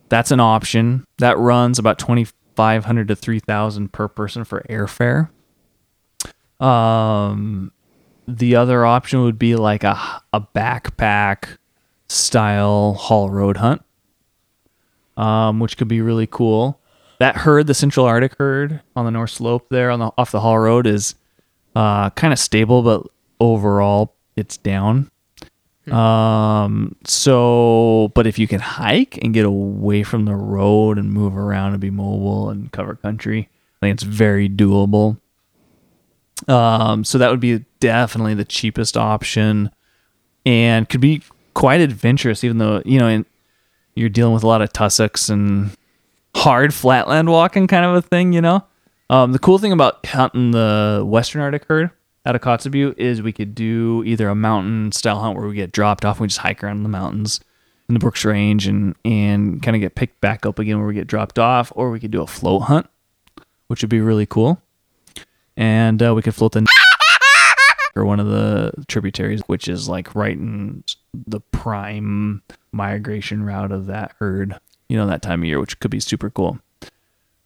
That's an option. That runs about twenty five hundred to three thousand per person for airfare. Um, the other option would be like a a backpack style haul road hunt, um, which could be really cool. That herd, the Central Arctic herd on the North Slope there on the off the haul road, is uh, kind of stable, but overall it's down. Um, so, but if you can hike and get away from the road and move around and be mobile and cover country, I think it's very doable. Um, so that would be definitely the cheapest option and could be quite adventurous, even though, you know, in, you're dealing with a lot of tussocks and hard flatland walking kind of a thing, you know? Um, the cool thing about hunting the Western Arctic herd out of Kotzebue is we could do either a mountain style hunt where we get dropped off and we just hike around the mountains in the Brooks Range and, and kind of get picked back up again where we get dropped off, or we could do a float hunt, which would be really cool. And uh, we could float the or one of the tributaries, which is like right in the prime migration route of that herd, you know, that time of year, which could be super cool.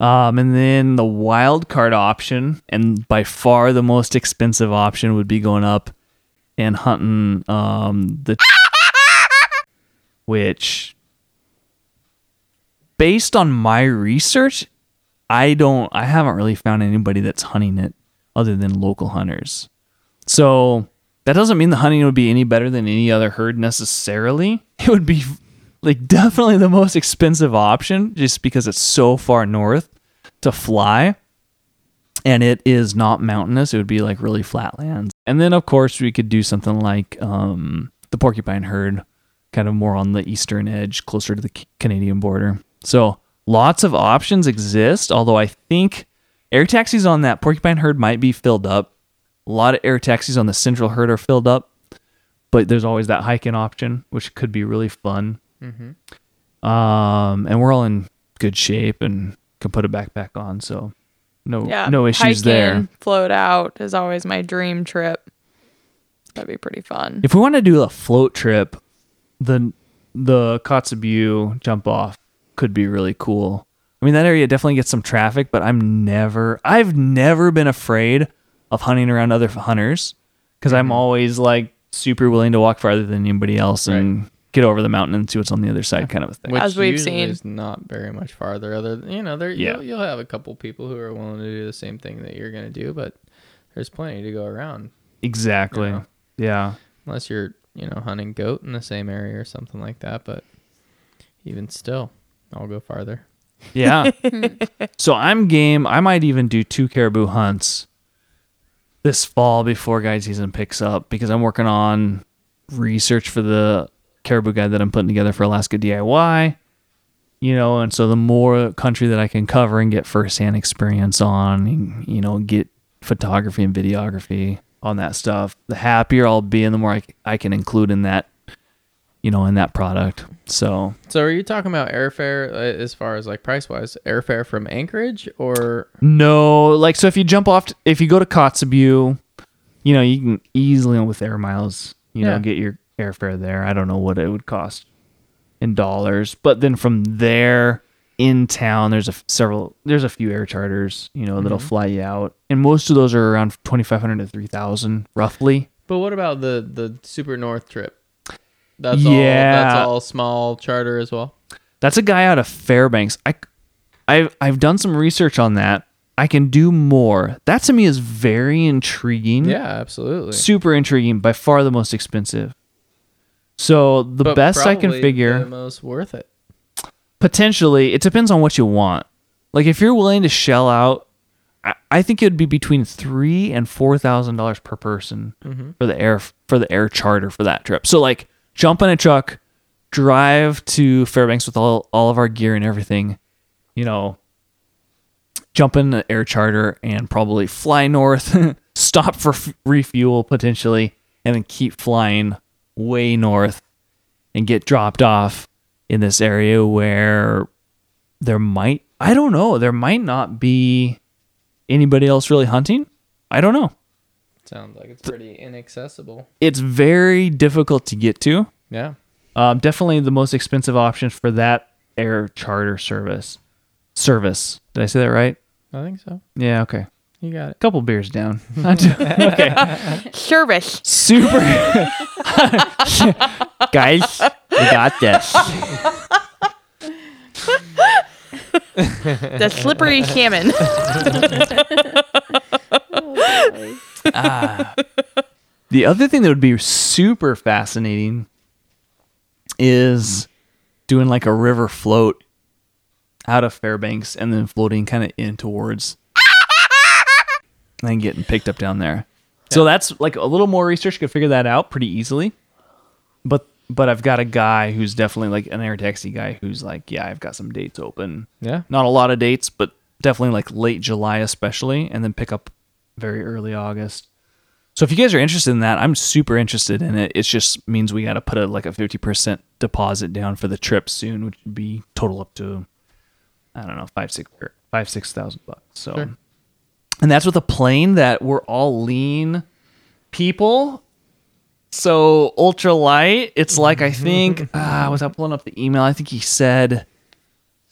Um, and then the wild card option, and by far the most expensive option, would be going up and hunting um, the which, based on my research, I don't, I haven't really found anybody that's hunting it other than local hunters. So that doesn't mean the hunting would be any better than any other herd necessarily. It would be like definitely the most expensive option just because it's so far north to fly. and it is not mountainous. It would be like really flat lands. And then of course we could do something like um, the porcupine herd, kind of more on the eastern edge, closer to the Canadian border. So lots of options exist. Although I think air taxis on that porcupine herd might be filled up. A lot of air taxis on the central herd are filled up, but there's always that hiking option, which could be really fun. Um, and we're all in good shape and can put a backpack on, so no Yeah. no issues hiking, there. Float out is always my dream trip. That'd be pretty fun. If we want to do a float trip, the the Kotzebue jump off could be really cool. I mean, that area definitely gets some traffic, but I'm never, I've never been afraid of hunting around other hunters because I'm mm-hmm. always like super willing to walk farther than anybody else and get over the mountain and see what's on the other side, kind of a thing. Which As we've seen. is not very much farther. Other, than, you know, there Yeah. you'll, you'll have a couple people who are willing to do the same thing that you're going to do, but there's plenty to go around. Exactly. Yeah. Yeah. Unless you're, you know, hunting goat in the same area or something like that. But even still, I'll go farther. Yeah. so I'm game. I might even do two caribou hunts this fall before guide season picks up because I'm working on research for the caribou guide that I'm putting together for Alaska DIY. You know, and so the more country that I can cover and get firsthand experience on, and, you know, get photography and videography on that stuff, the happier I'll be and the more I, I can include in that, you know, in that product. So So are you talking about airfare uh, as far as like price wise? Airfare from Anchorage or No, like so if you jump off, t- if you go to Kotzebue, you know you can easily with air miles, you know, get your airfare there. I don't know what it would cost in dollars, but then from there in town, there's a several, there's a few air charters, you know, that'll mm-hmm. fly you out, and most of those are around twenty five hundred to three thousand roughly. But what about the the super north trip? That's all Yeah. that's all small charter as well. That's a guy out of Fairbanks. I, I've I've done some research on that. I can do more. That to me is very intriguing. Yeah, absolutely. super intriguing by far the most expensive so the But best i can figure the most worth it. potentially it depends on what you want. Like if you're willing to shell out i, I think it would be between three and four thousand dollars per person mm-hmm. for the air for the air charter for that trip. So like jump in a truck drive to fairbanks with all, all of our gear and everything you know jump in an air charter and probably fly north, stop for f- refuel potentially, and then keep flying way north and get dropped off in this area where there might, I don't know, there might not be anybody else really hunting. I don't know. Sounds like it's pretty inaccessible. It's very difficult to get to. Yeah. Um, definitely the most expensive option for that air charter service. Service. Did I say that right? I think so. Yeah, okay. You got it. couple beers down. okay. Service. Super. Guys, we got this. The slippery salmon. Ah. The other thing that would be super fascinating is doing like a river float out of Fairbanks and then floating kind of in towards and then getting picked up down there. So that's like a little more research could figure that out pretty easily. But but I've got a guy who's definitely like an air taxi guy who's like, yeah, I've got some dates open. Yeah. Not a lot of dates, but definitely like late July especially and then pick up very early August. So if you guys are interested in that, I'm super interested in it. It just means we got to put a like a 50% deposit down for the trip soon, which would be total up to I don't know, 5 6 or 5 6,000 bucks. So Sure. And that's with a plane that we're all lean people. So ultra light, it's like I think ah, was I pulling up the email? I think he said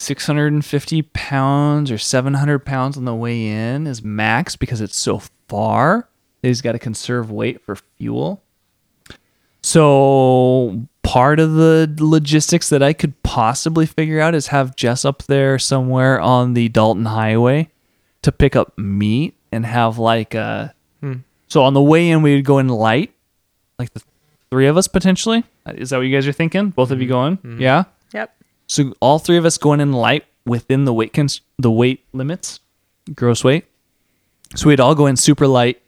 650 pounds or 700 pounds on the way in is max because it's so far. He's got to conserve weight for fuel. So part of the logistics that I could possibly figure out is have Jess up there somewhere on the Dalton Highway to pick up meat and have like a. So on the way in, we would go in light, like the three of us potentially. Is that what you guys are thinking? Both of you mm-hmm. going? Mm-hmm. Yeah. Yep. So all three of us going in light within the weight cons- the weight limits, gross weight, So we'd all go in super light,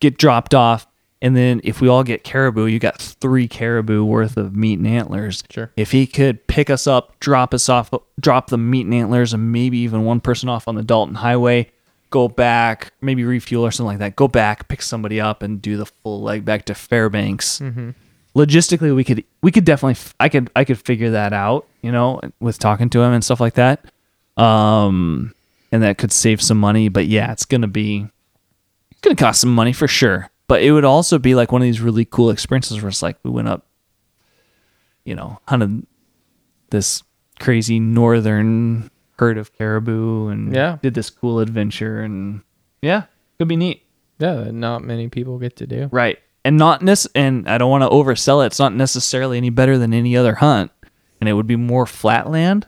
get dropped off, and then if we all get caribou, you got three caribou worth of meat and antlers. Sure. If he could pick us up, drop us off, drop the meat and antlers, and maybe even one person off on the Dalton Highway, go back, maybe refuel or something like that. Go back, pick somebody up, and do the full leg back to Fairbanks. Logistically, we could we could definitely I could I could figure that out. You know, with talking to him and stuff like that. Um, and that could save some money. But yeah, it's gonna be it's gonna cost some money for sure. But it would also be like one of these really cool experiences where it's like we went up, you know, hunted this crazy northern herd of caribou and Yeah. did this cool adventure and yeah, could be neat. Yeah, that not many people get to do. Right. And not nec- and I don't want to oversell it. It's not necessarily any better than any other hunt. And it would be more flatland,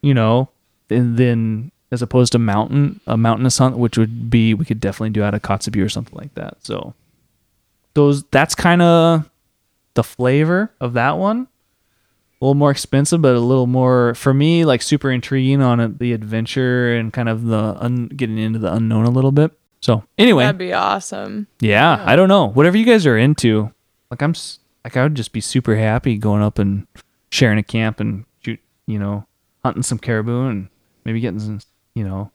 you know, than, than as opposed to mountain, a mountainous hunt, which would be we could definitely do out of Kotzebue or something like that. So those that's kind of the flavor of that one. A little more expensive, but a little more for me, like super intriguing on the adventure and kind of the un- getting into the unknown a little bit. So anyway, That'd be awesome. yeah, I don't know. Whatever you guys are into, like I'm, like I would just be super happy going up and sharing a camp and shoot, you know, hunting some caribou and maybe getting some, you know,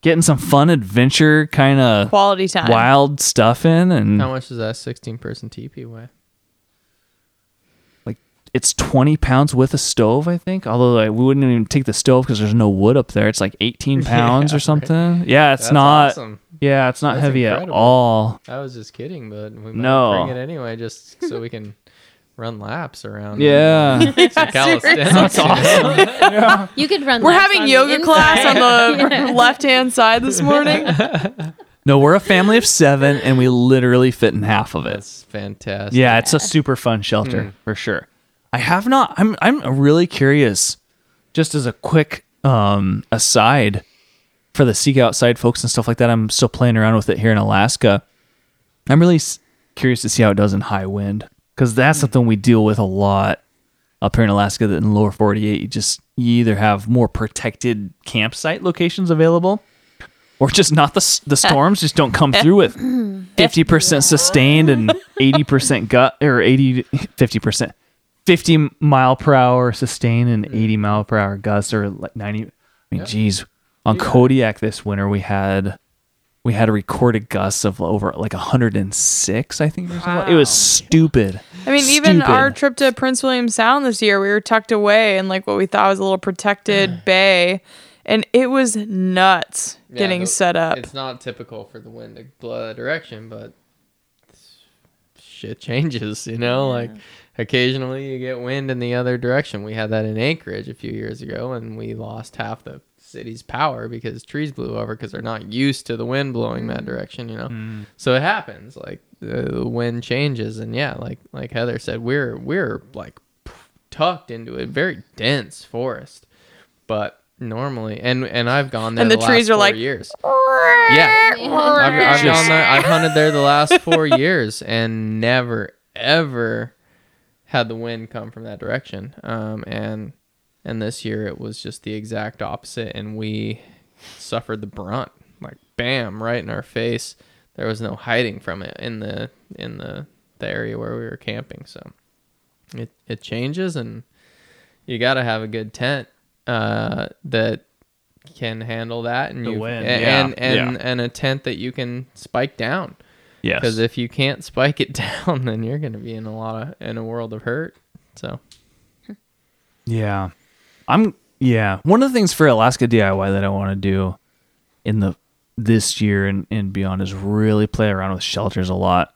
getting some fun adventure kind of Quality time. wild stuff in, and How much does that 16 person teepee weigh? like it's twenty pounds with a stove, I think. Although like, we wouldn't even take the stove because there's no wood up there. It's like eighteen pounds Yeah, or right. something. Yeah, it's That's not. awesome. Yeah, it's not That's heavy incredible. at all. I was just kidding, but we might No. bring it anyway just so we can run laps around. Yeah. Some calisthenics. That's awesome. You could run. We're laps having on the yoga class on inside. the left hand side this morning. No, we're a family of seven, and we literally fit in half of it. That's fantastic. Yeah, it's a super fun shelter for sure. I have not. I'm I'm really curious. Just as a quick um, aside for the seek outside folks and stuff like that, I'm still playing around with it here in Alaska. I'm really s- curious to see how it does in high wind because that's something we deal with a lot up here in Alaska. That in lower 48, you just you either have more protected campsite locations available, or just not the the storms just don't come through with 50% sustained and 80% gut or 80 50% 50 mile per hour sustained and mm. 80 mile per hour gusts or like 90 I mean geez. On Kodiak this winter we had we had a recorded gusts of over like 106 I think or something. it was stupid I mean, even our trip to Prince William Sound this year, we were tucked away in like what we thought was a little protected bay, and it was nuts Yeah, getting the- set up. It's not typical for the wind to blow that direction, but shit changes, you know? Like occasionally you get wind in the other direction. We had that in Anchorage a few years ago and we lost half the city's power because trees blew over because they're not used to the wind blowing that direction, you know. So it happens like the, the wind changes and yeah, like like Heather said, we're we're like tucked into a very dense forest. But normally and and I've gone there And the last trees are four like, years. Yeah. I've, I've gone there. I've hunted there the last four years and never ever had the wind come from that direction. Um, and and this year it was just the exact opposite, and we suffered the brunt. Like bam, right in our face. There was no hiding from it in the in the, the area where we were camping. So it it changes, and you got to have a good tent uh, that can handle that, and The you wind, and yeah, and and, yeah. and a tent that you can spike down. yes Because if you can't spike it down, then you're going to be in a lot of in a world of hurt. So Yeah. I'm yeah. One of the things for Alaska DIY that I want to do in the this year and, and beyond is really play around with shelters a lot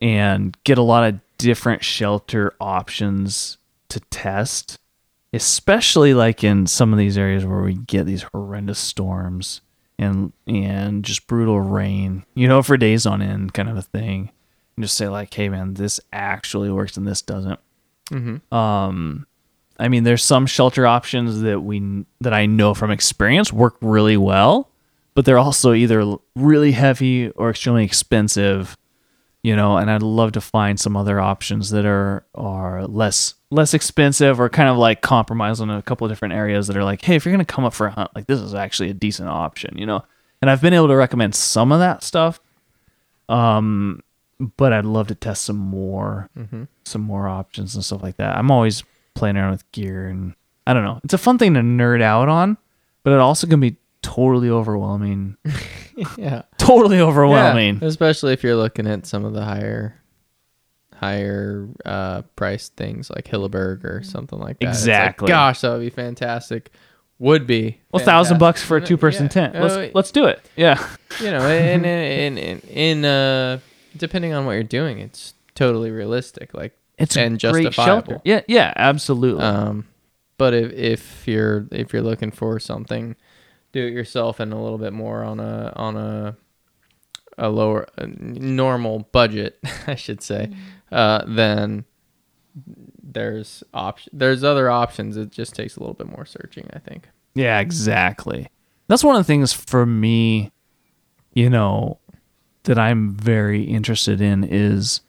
and get a lot of different shelter options to test. Especially like in some of these areas where we get these horrendous storms and and just brutal rain, you know, for days on end kind of a thing. And just say like, hey man, this actually works and this doesn't. Um, I mean, there's some shelter options that we that I know from experience work really well, but they're also either really heavy or extremely expensive. You know, and I'd love to find some other options that are are less less expensive or kind of like compromise on a couple of different areas that are like, hey, if you're gonna come up for a hunt, like this is actually a decent option. You know, and I've been able to recommend some of that stuff. Um, but I'd love to test some more, some more options and stuff like that. I'm always playing around with gear, and I don't know. It's a fun thing to nerd out on, but it also can be totally overwhelming. Yeah. totally overwhelming. Yeah, especially if you're looking at some of the higher higher uh price things like Hilleberg or something like that. It's like, Exactly. gosh, that would be fantastic. Would be. Well, thousand bucks for a two person Yeah. tent. Let's Uh, let's do it. Yeah. you know, in in in, in uh depending on what you're doing, it's totally realistic. Like It's and justifiable. shelter. Yeah, yeah, absolutely. Um, but if if you're if you're looking for something, do it yourself and a little bit more on a on a a lower a normal budget, I should say, uh, then there's option there's other options. It just takes a little bit more searching, I think. Yeah, exactly. That's one of the things for me, you know, that I'm very interested in is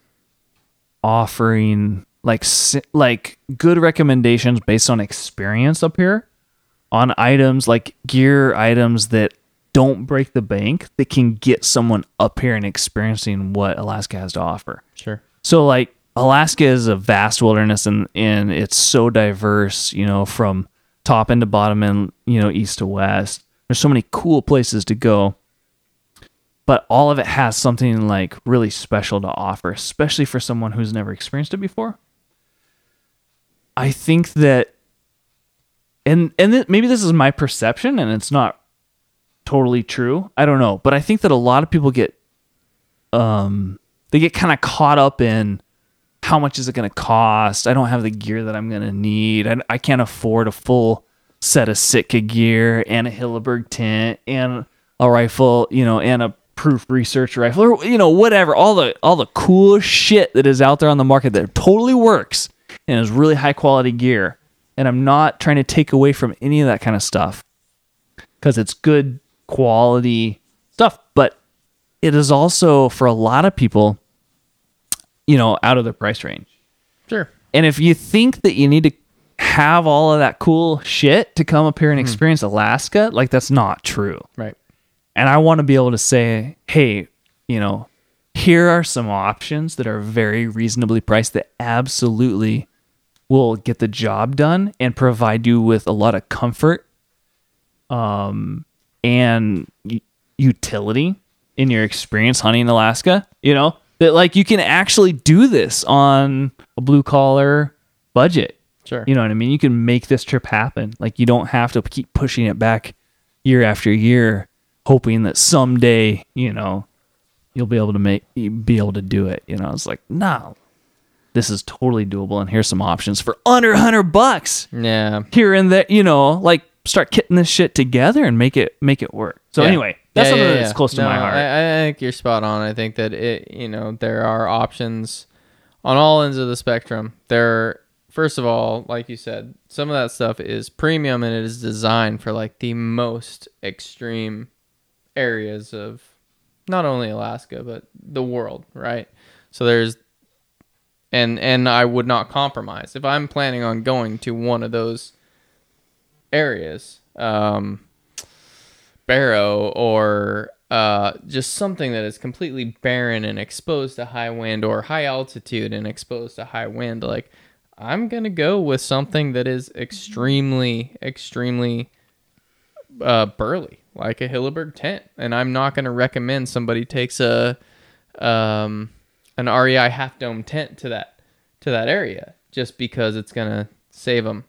offering like like good recommendations based on experience up here on items like gear items that don't break the bank that can get someone up here and experiencing what Alaska has to offer. Sure. So like Alaska is a vast wilderness and and it's so diverse, you know, from top end to bottom and you know east to west. There's so many cool places to go. But all of it has something like really special to offer, especially for someone who's never experienced it before. I think that and and th- maybe this is my perception and it's not totally true. I don't know, but I think that a lot of people get um they get kind of caught up in how much is it going to cost? I don't have the gear that I'm going to need. I, I can't afford a full set of Sitka gear and a Hilleberg tent and a rifle, you know, and a proof research rifle or you know whatever all the all the cool shit that is out there on the market that totally works and is really high quality gear. And I'm not trying to take away from any of that kind of stuff because it's good quality stuff, but it is also for a lot of people, you know, out of their price range. Sure. And if you think that you need to have all of that cool shit to come up here and hmm. experience Alaska, like that's not true. Right. And I want to be able to say, hey, you know, here are some options that are very reasonably priced that absolutely will get the job done and provide you with a lot of comfort um and utility in your experience hunting in Alaska, you know? That like you can actually do this on a blue collar budget. Sure. You know what I mean? You can make this trip happen. Like you don't have to keep pushing it back year after year, hoping that someday, you know, you'll be able to make be able to do it. You know, it's like, no, this is totally doable, and here's some options for under a hundred bucks Yeah. here and there. You know, like start kitting this shit together and make it make it work. So Yeah. anyway, that's Yeah, something yeah, that's close to No, my heart. I, I think you're spot on. I think that it, you know, there are options on all ends of the spectrum. There, first of all, like you said, some of that stuff is premium and it is designed for like the most extreme areas of not only Alaska but the world, right? So there's and and I would not compromise if I'm planning on going to one of those areas. Um, barrow or uh, just something that is completely barren and exposed to high wind or high altitude and exposed to high wind, like I'm gonna go with something that is extremely, extremely uh, burly, like a Hilleberg tent, and I'm not gonna recommend somebody takes a um, an REI half dome tent to that to that area just because it's gonna save them.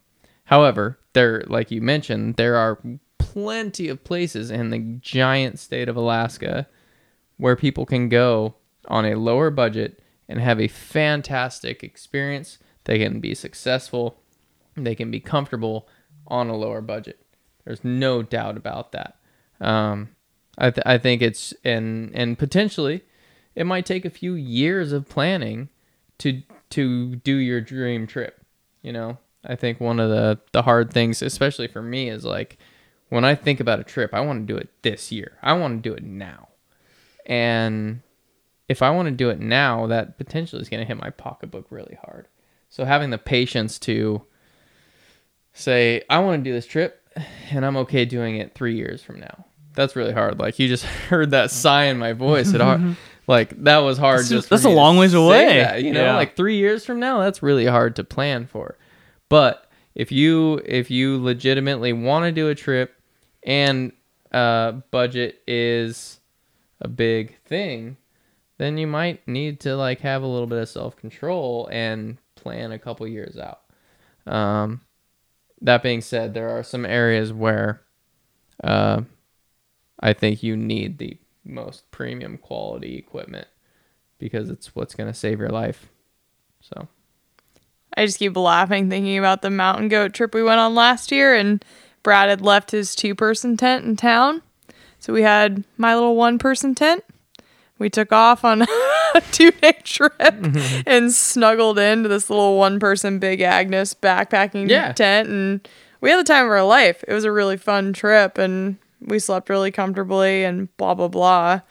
However, there, like you mentioned, there are plenty of places in the giant state of Alaska where people can go on a lower budget and have a fantastic experience. They can be successful, they can be comfortable on a lower budget. There's no doubt about that. Um, I, th- I think it's and and potentially it might take a few years of planning to to do your dream trip. You know, I think one of the the hard things, especially for me, is like when I think about a trip, I want to do it this year. I want to do it now. And if I want to do it now, that potentially is going to hit my pocketbook really hard. So having the patience to say, I want to do this trip and I'm okay doing it three years from now. That's really hard. Like you just heard that sigh in my voice. It hard, like that was hard. That's- just that's a long ways away. that, you know, Yeah. like three years from now, that's really hard to plan for. But if you if you legitimately want to do a trip, and uh, budget is a big thing, then you might need to like have a little bit of self control and plan a couple years out. Um, that being said, there are some areas where uh, I think you need the most premium quality equipment because it's what's going to save your life. So, I just keep laughing thinking about the mountain goat trip we went on last year, and Brad had left his two person tent in town. So we had my little one person tent. We took off on a two day trip and snuggled into this little one person Big Agnes backpacking Yeah. tent. And we had the time of our life. It was a really fun trip, and we slept really comfortably and blah, blah, blah.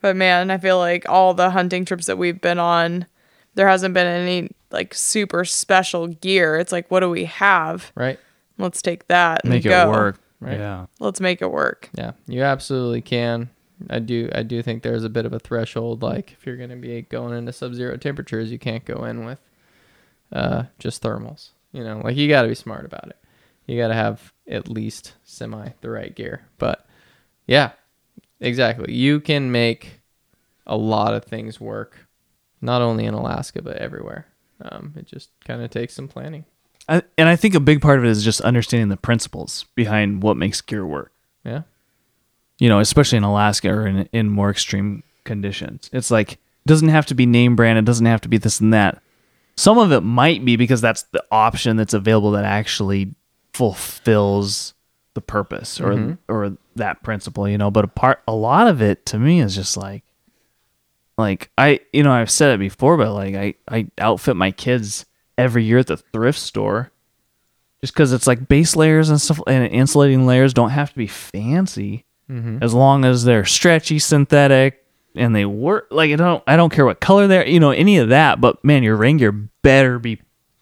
But man, I feel like all the hunting trips that we've been on, there hasn't been any like super special gear. It's like, what do we have? right? Let's take that and Make it work. Right. Yeah. Let's make it work. Yeah, you absolutely can. I do. I do think there's a bit of a threshold. Like if you're going to be going into sub-zero temperatures, you can't go in with uh, just thermals. You know, like you got to be smart about it. You got to have at least semi the right gear. But yeah, exactly. You can make a lot of things work, not only in Alaska but everywhere. Um, it just kind of takes some planning. I, and I think a big part of it is just understanding the principles behind what makes gear work. Yeah. You know, especially in Alaska or in in more extreme conditions. It's like it doesn't have to be name brand. It doesn't have to be this and that. Some of it might be because that's the option that's available that actually fulfills the purpose or mm-hmm. or that principle. You know, but a part a lot of it to me is just like like I you know I've said it before, but like I I outfit my kids every year at the thrift store just because it's like base layers and stuff and insulating layers don't have to be fancy mm-hmm. as long as they're stretchy synthetic and they work like i don't i don't care what color they're you know any of that but man your rain gear better be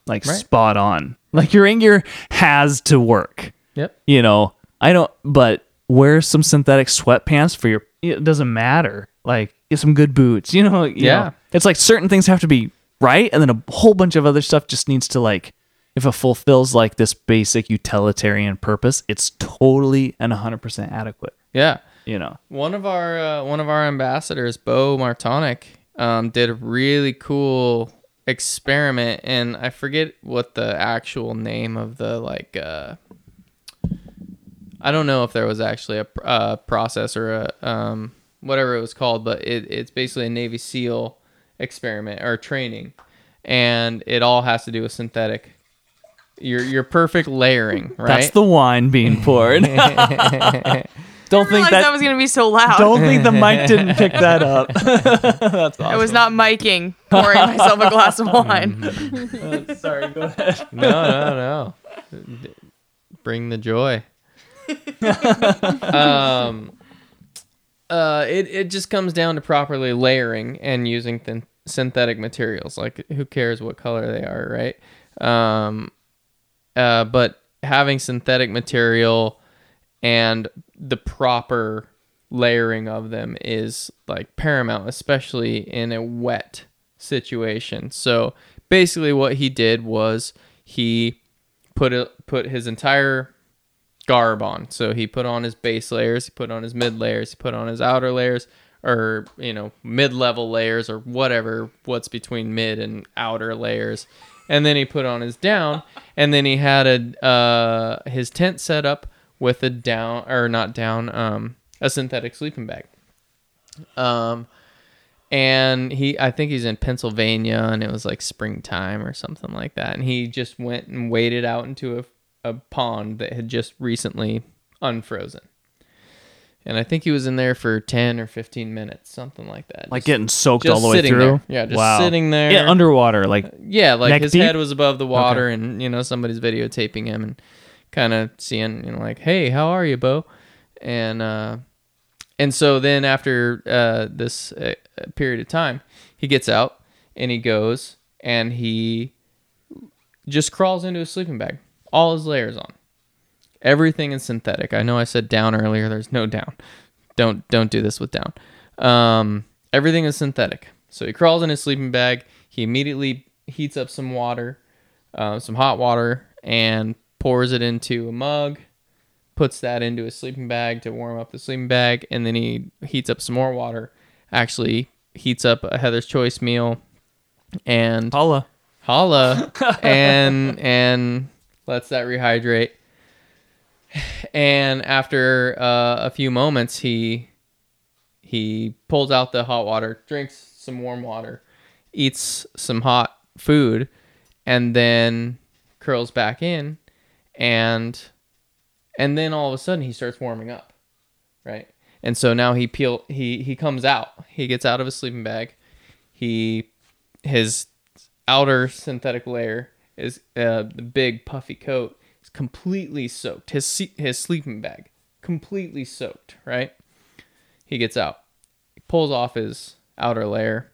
like Right. spot on like your rain gear has to work Yep. you know i don't but wear some synthetic sweatpants for your it doesn't matter like get some good boots you know you Yeah. know? it's like certain things have to be right and then a whole bunch of other stuff just needs to like if it fulfills like this basic utilitarian purpose it's totally and 100% adequate Yeah. you know One of our uh, one of our ambassadors, Beau Martonik, um, did a really cool experiment, and I forget what the actual name of the like. Uh, I don't know if there was actually a uh, process or a um, whatever it was called, but it, it's basically a Navy SEAL experiment or training, and it all has to do with synthetic. Your your perfect layering, right? that's the wine being poured don't think realized that, that, was going to be so loud. don't think the mic didn't pick that up that's awesome. I was not miking, pouring myself a glass of wine. awesome. sorry go ahead no, no, no. Bring the joy. um, uh, it it just comes down to properly layering and using thin- synthetic materials. Like, who cares what color they are, right? Um, uh, but having synthetic material and the proper layering of them is like paramount, especially in a wet situation. So basically, what he did was he put it put his entire garb on. So he put on his base layers, he put on his mid layers, he put on his outer layers, or you know mid level layers or whatever what's between mid and outer layers, and then he put on his down, and then he had a uh, his tent set up with a down or not down um a synthetic sleeping bag. Um and he I think he's in Pennsylvania and it was like springtime or something like that and he just went and waded out into a a pond that had just recently unfrozen. And I think he was in there for 10 or 15 minutes, something like that. like Just- getting soaked all the way through there. Yeah, just sitting there. yeah underwater like Yeah, like his deep? head was above the water, and you know somebody's videotaping him and kind of seeing, you know, like, "Hey, how are you, Beau?" And uh, and so then after uh, this uh, period of time, he gets out and he goes and he just crawls into a sleeping bag, all his layers on, everything is synthetic. I know I said down earlier. There's no down, don't don't do this with down. Um, everything is synthetic. So he crawls in his sleeping bag. He immediately heats up some water, uh, some hot water, and pours it into a mug. Puts that into his sleeping bag to warm up the sleeping bag, and then he heats up some more water. Actually, heats up a Heather's Choice meal, and Paula. holla and and lets that rehydrate and after uh, a few moments he he pulls out the hot water drinks some warm water eats some hot food and then curls back in and and then all of a sudden he starts warming up right and so now he peel he he comes out he gets out of his sleeping bag he his outer synthetic layer is uh, the big puffy coat is completely soaked. His his sleeping bag completely soaked. Right. He gets out. He pulls off his outer layer.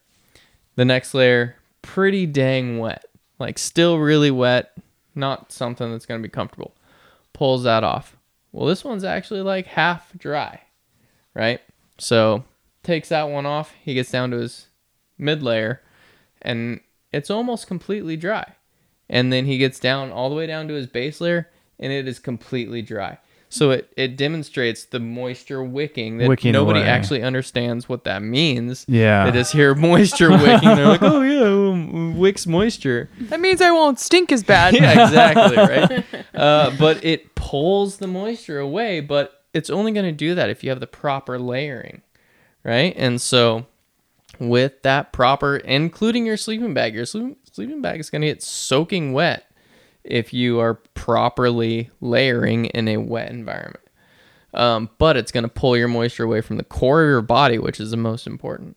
The next layer pretty dang wet. Like still really wet. Not something that's gonna be comfortable. Pulls that off. Well, this one's actually like half dry. Right. So takes that one off. He gets down to his mid layer and it's almost completely dry. And then he gets down all the way down to his base layer and it is completely dry. So it, it demonstrates the moisture wicking that Wicking nobody away. actually understands what that means. Yeah. They just hear moisture wicking. They're like, oh yeah, um, wicks moisture. That means I won't stink as bad. Yeah, exactly, right? Uh, but it pulls the moisture away, but it's only going to do that if you have the proper layering, right? And so with that proper, including your sleeping bag, your sleep, sleeping bag is going to get soaking wet if you are properly layering in a wet environment. Um, but it's going to pull your moisture away from the core of your body, which is the most important.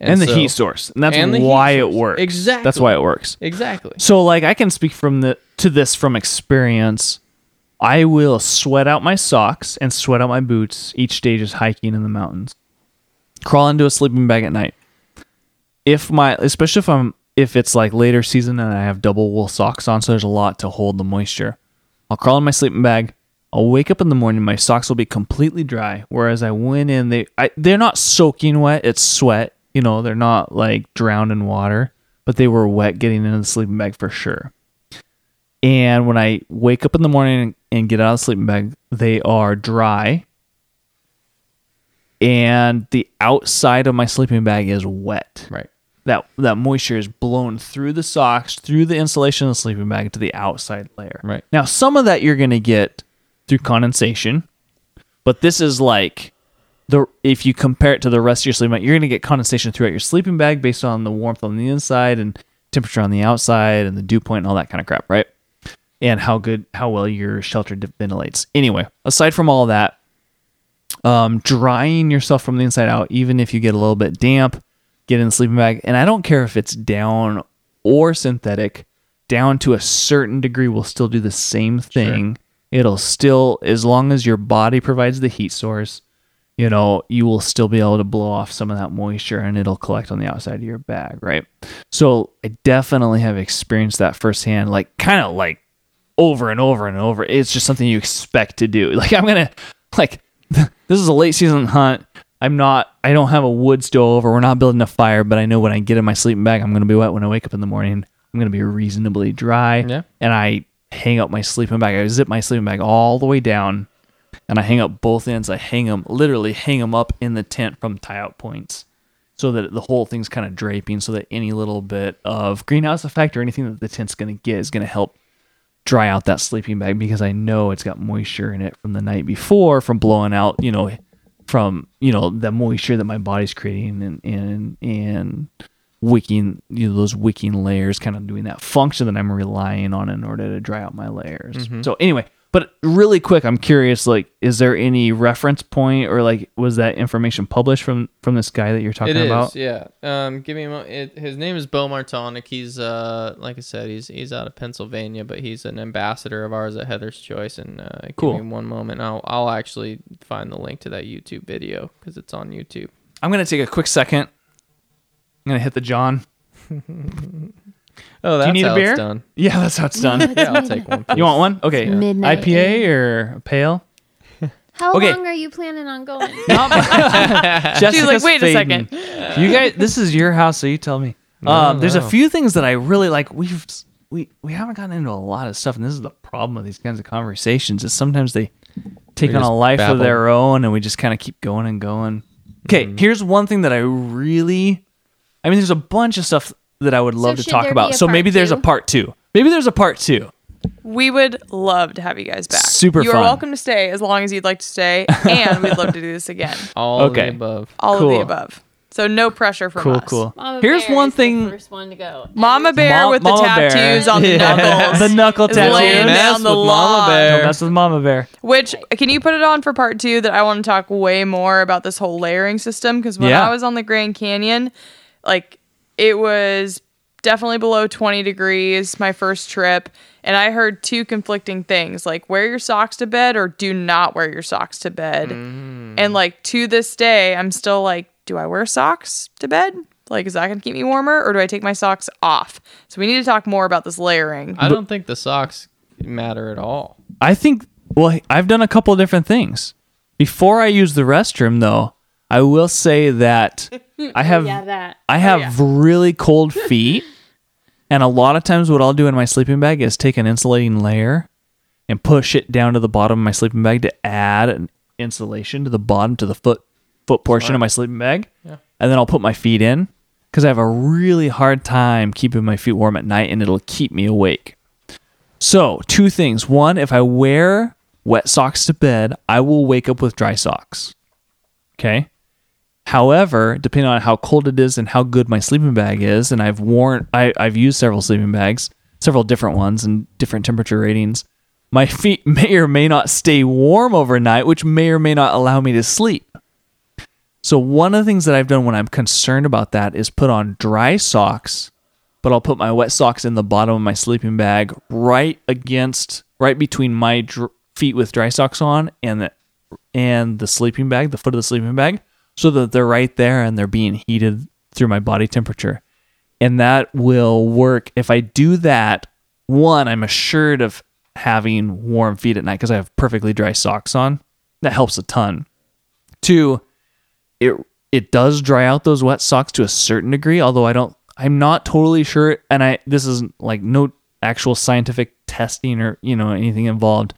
and, the so- heat source. And that's and why it works. Exactly. That's why it works. Exactly. So like I can speak from the to this from experience. I will sweat out my socks and sweat out my boots each day just hiking in the mountains. Crawl into a sleeping bag at night. If my especially if I'm if it's like later season and I have double wool socks on, so there's a lot to hold the moisture. I'll crawl in my sleeping bag. I'll wake up in the morning, my socks will be completely dry. Whereas I went in, they I, they're not soaking wet, it's sweat. You know, they're not like drowned in water, but they were wet getting into the sleeping bag for sure. And when I wake up in the morning and get out of the sleeping bag, they are dry. And the outside of my sleeping bag is wet. Right. That that moisture is blown through the socks, through the insulation of the sleeping bag to the outside layer. Right. Now, some of that you're going to get through condensation, but this is like the if you compare it to the rest of your sleeping bag, you're going to get condensation throughout your sleeping bag based on the warmth on the inside and temperature on the outside and the dew point and all that kind of crap, right? And how good, how well your shelter ventilates. Anyway, aside from all that, um, drying yourself from the inside out, even if you get a little bit damp, get in the sleeping bag. And I don't care if it's down or synthetic, down to a certain degree will still do the same thing. It'll still, as long as your body provides the heat source, you know, you will still be able to blow off some of that moisture and it'll collect on the outside of your bag, right? So I definitely have experienced that firsthand, like kind of like over and over and over. It's just something you expect to do. Like I'm gonna like this is a late season hunt. I'm not I don't have a wood stove or we're not building a fire, but I know when I get in my sleeping bag, I'm gonna be wet when I wake up in the morning. I'm gonna be reasonably dry. Yeah. And I hang up my sleeping bag. I zip my sleeping bag all the way down and I hang up both ends. I hang them literally hang them up in the tent from tie out points so that the whole thing's kind of draping so that any little bit of greenhouse effect or anything that the tent's going to get is going to help dry out that sleeping bag because I know it's got moisture in it from the night before from blowing out, you know, from, you know, the moisture that my body's creating and and and wicking, you know, those wicking layers kind of doing that function that I'm relying on in order to dry out my layers. Mm-hmm. So anyway, but really quick, I'm curious like is there any reference point or like was that information published from from this guy that you're talking It is, about? yeah. Um, give me a mo- it, His name is Beau Martonik. He's uh, like I said, he's he's out of Pennsylvania, but he's an ambassador of ours at Heather's Choice. And uh, give Cool. me one moment. I'll I'll actually find the link to that YouTube video because it's on YouTube. I'm going to take a quick second. I'm going to hit the John. Oh, that's need a how beer? it's done. Yeah, that's how it's done. Yeah, I'll take one. You want one? Okay. Midnight IPA or a pale? How Okay. long are you planning on going? She's like, Jessica's wait a fading. second. You guys, this is your house, so you tell me. Um, there's a no. few things that I really like. We've we we haven't gotten into a lot of stuff, and this is the problem with these kinds of conversations. Is sometimes they take We on a just life babble. of their own, and we just kind of keep going and going. Okay, Mm-hmm. here's one thing that I really, I mean, there's a bunch of stuff that I would love to talk about. So part maybe there's a part two. Maybe there's a part two. We would love to have you guys back. Super You fun. are welcome to stay as long as you'd like to stay, and we'd love to do this again. All Okay. of the above. All of the above. So no pressure from Cool, us. cool. Mama Here's Bear one is the thing. first one to go. Mama Bear Ma- with the Mama Bear. tattoos on the Yeah. knuckles. the knuckle is tattoo. laying Mess down the with Mama. Bear. Don't mess with Mama Bear. Which can you put it on for part two? That I want to talk way more about this whole layering system because when Yeah. I was on the Grand Canyon, like it was definitely below 20 degrees my first trip and i heard two conflicting things like wear your socks to bed or do not wear your socks to bed. Mm. And like to this day i'm still like do i wear socks to bed? Like is that going to keep me warmer or do i take my socks off? So we need to talk more about this layering. I don't think the socks matter at all. I think well, I've done a couple of different things. Before I use the restroom though, I will say that Hmm. I oh, have Yeah, that. I oh, have really cold feet. And a lot of times what I'll do in my sleeping bag is take an insulating layer and push it down to the bottom of my sleeping bag to add an insulation to the bottom to the foot foot portion of my sleeping bag. Yeah. And then I'll put my feet in cuz I have a really hard time keeping my feet warm at night and it'll keep me awake. So, two things. One, if I wear wet socks to bed, I will wake up with dry socks. Okay? However, depending on how cold it is and how good my sleeping bag is, and I've worn I, I've used several sleeping bags, several different ones and different temperature ratings, my feet may or may not stay warm overnight, which may or may not allow me to sleep. So one of the things that I've done when I'm concerned about that is put on dry socks, but I'll put my wet socks in the bottom of my sleeping bag right against right between my dr- feet with dry socks on and the and the sleeping bag, the foot of the sleeping bag, so that they're right there and they're being heated through my body temperature. And that will work. If I do that, one, I'm assured of having warm feet at night because I have perfectly dry socks on. That helps a ton. Two, it it does dry out those wet socks to a certain degree, although I don't I'm not totally sure and I this isn't like no actual scientific testing or, you know, anything involved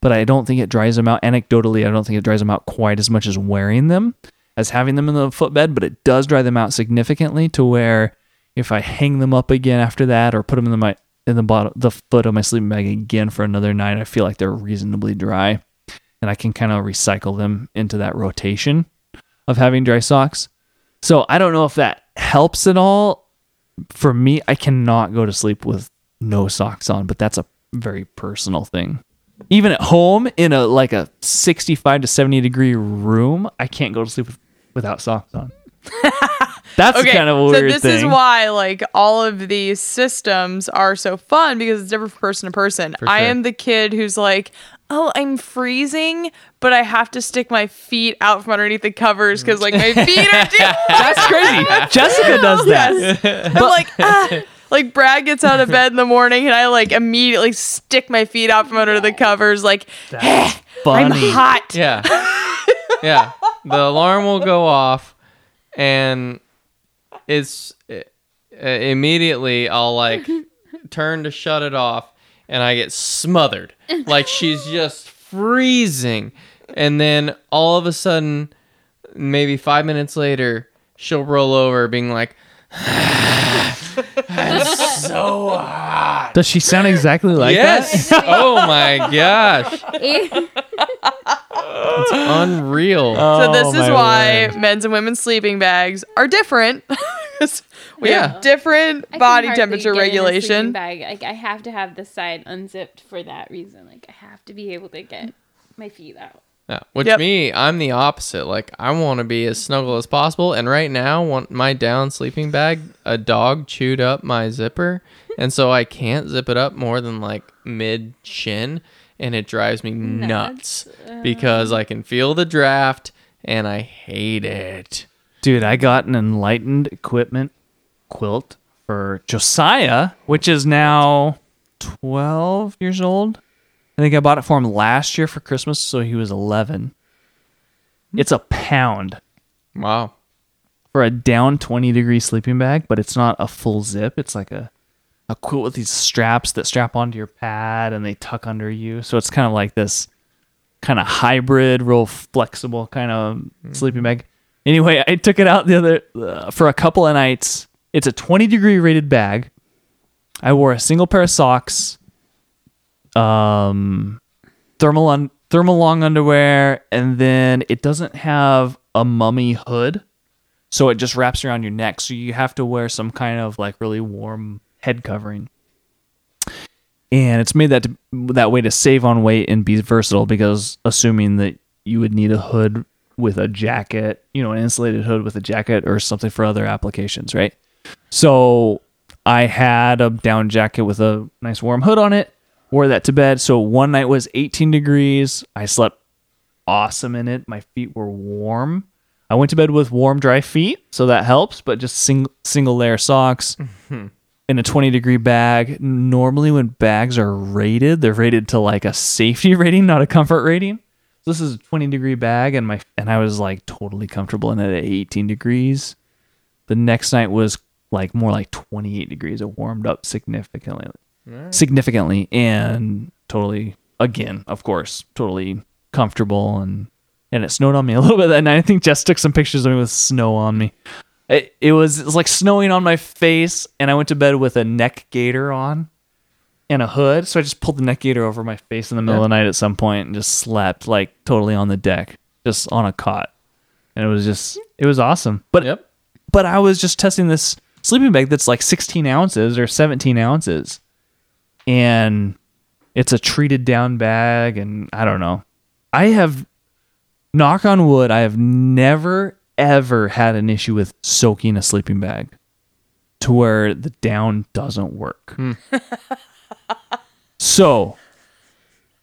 but I don't think it dries them out. Anecdotally, I don't think it dries them out quite as much as wearing them as having them in the footbed, but it does dry them out significantly to where if I hang them up again after that or put them in my in the bottom the foot of my sleeping bag again for another night, I feel like they're reasonably dry, and I can kind of recycle them into that rotation of having dry socks. So I don't know if that helps at all. For me, I cannot go to sleep with no socks on, but that's a very personal thing even at home in a like a 65 to 70 degree room i can't go to sleep with, without socks on that's okay kind of a so this thing is why like all of these systems are so fun because it's different from person to person i am the kid who's like oh i'm freezing but i have to stick my feet out from underneath the covers because like my feet are too that's crazy jessica does that Yes. I'm like, ah. Like Brad gets out of bed in the morning and I like immediately stick my feet out from under the covers, like I'm hot. Yeah. yeah. The alarm will go off and it's uh, immediately I'll like turn to shut it off and I get smothered. Like she's just freezing. And then all of a sudden maybe 5 minutes later she'll roll over being like That's so hot. does she sound exactly like yes. oh my gosh. It's unreal. So this Oh, is why word. men's and women's sleeping bags are different. 'Cause we Yeah. have different I can body hardly temperature get in a sleeping regulation. Bag. Like I have to have the side unzipped for that reason. Like I have to be able to get my feet out. Yeah, which Yep. me, I'm the opposite. Like I want to be as snuggle as possible, and right now, want my down sleeping bag, a dog chewed up my zipper, and so I can't zip it up more than like mid chin, and it drives me nuts because I can feel the draft, and I hate it. dude i got an enlightened equipment quilt for josiah which is now 12 years old i think i bought it for him last year for christmas so he was 11 It's a pound Wow. for a down 20 degree sleeping bag, but it's not a full zip. It's like a a quilt with these straps that strap onto your pad and they tuck under you. So it's kind of like this kind of hybrid, real flexible kind of sleeping bag. Anyway, I took it out the other uh, for a couple of nights. It's a 20 degree rated bag. I wore a single pair of socks, um, thermal un- thermal long underwear, and then it doesn't have a mummy hood, so it just wraps around your neck. So you have to wear some kind of like really warm head covering. And it's made that to, that way to save on weight and be versatile because assuming that you would need a hood with a jacket, you know, an insulated hood with a jacket or something for other applications, right? So I had a down jacket with a nice warm hood on it, wore that to bed. So one night was 18 degrees. I slept awesome in it. My feet were warm. I went to bed with warm, dry feet, so that helps, but just sing- single layer socks mm-hmm. In a 20 degree bag. Normally, when bags are rated, they're rated to like a safety rating, not a comfort rating. So this is a 20 degree bag, and my and I was like totally comfortable in it at 18 degrees. The next night was like more like 28 degrees. It warmed up significantly, significantly, and totally again, of course, totally comfortable and and it snowed on me a little bit that night. I think Jess took some pictures of me with snow on me. It, it was it was like snowing on my face, and I went to bed with a neck gaiter on and a hood. So I just pulled the neck gaiter over my face in the middle of the night at some point and just slept like totally on the deck, just on a cot, and it was just it was awesome. But Yep. but I was just testing this sleeping bag that's like 16 ounces or 17 ounces, and it's a treated down bag, and I don't know. I have knock on wood, I have never ever had an issue with soaking a sleeping bag to where the down doesn't work. Hmm. so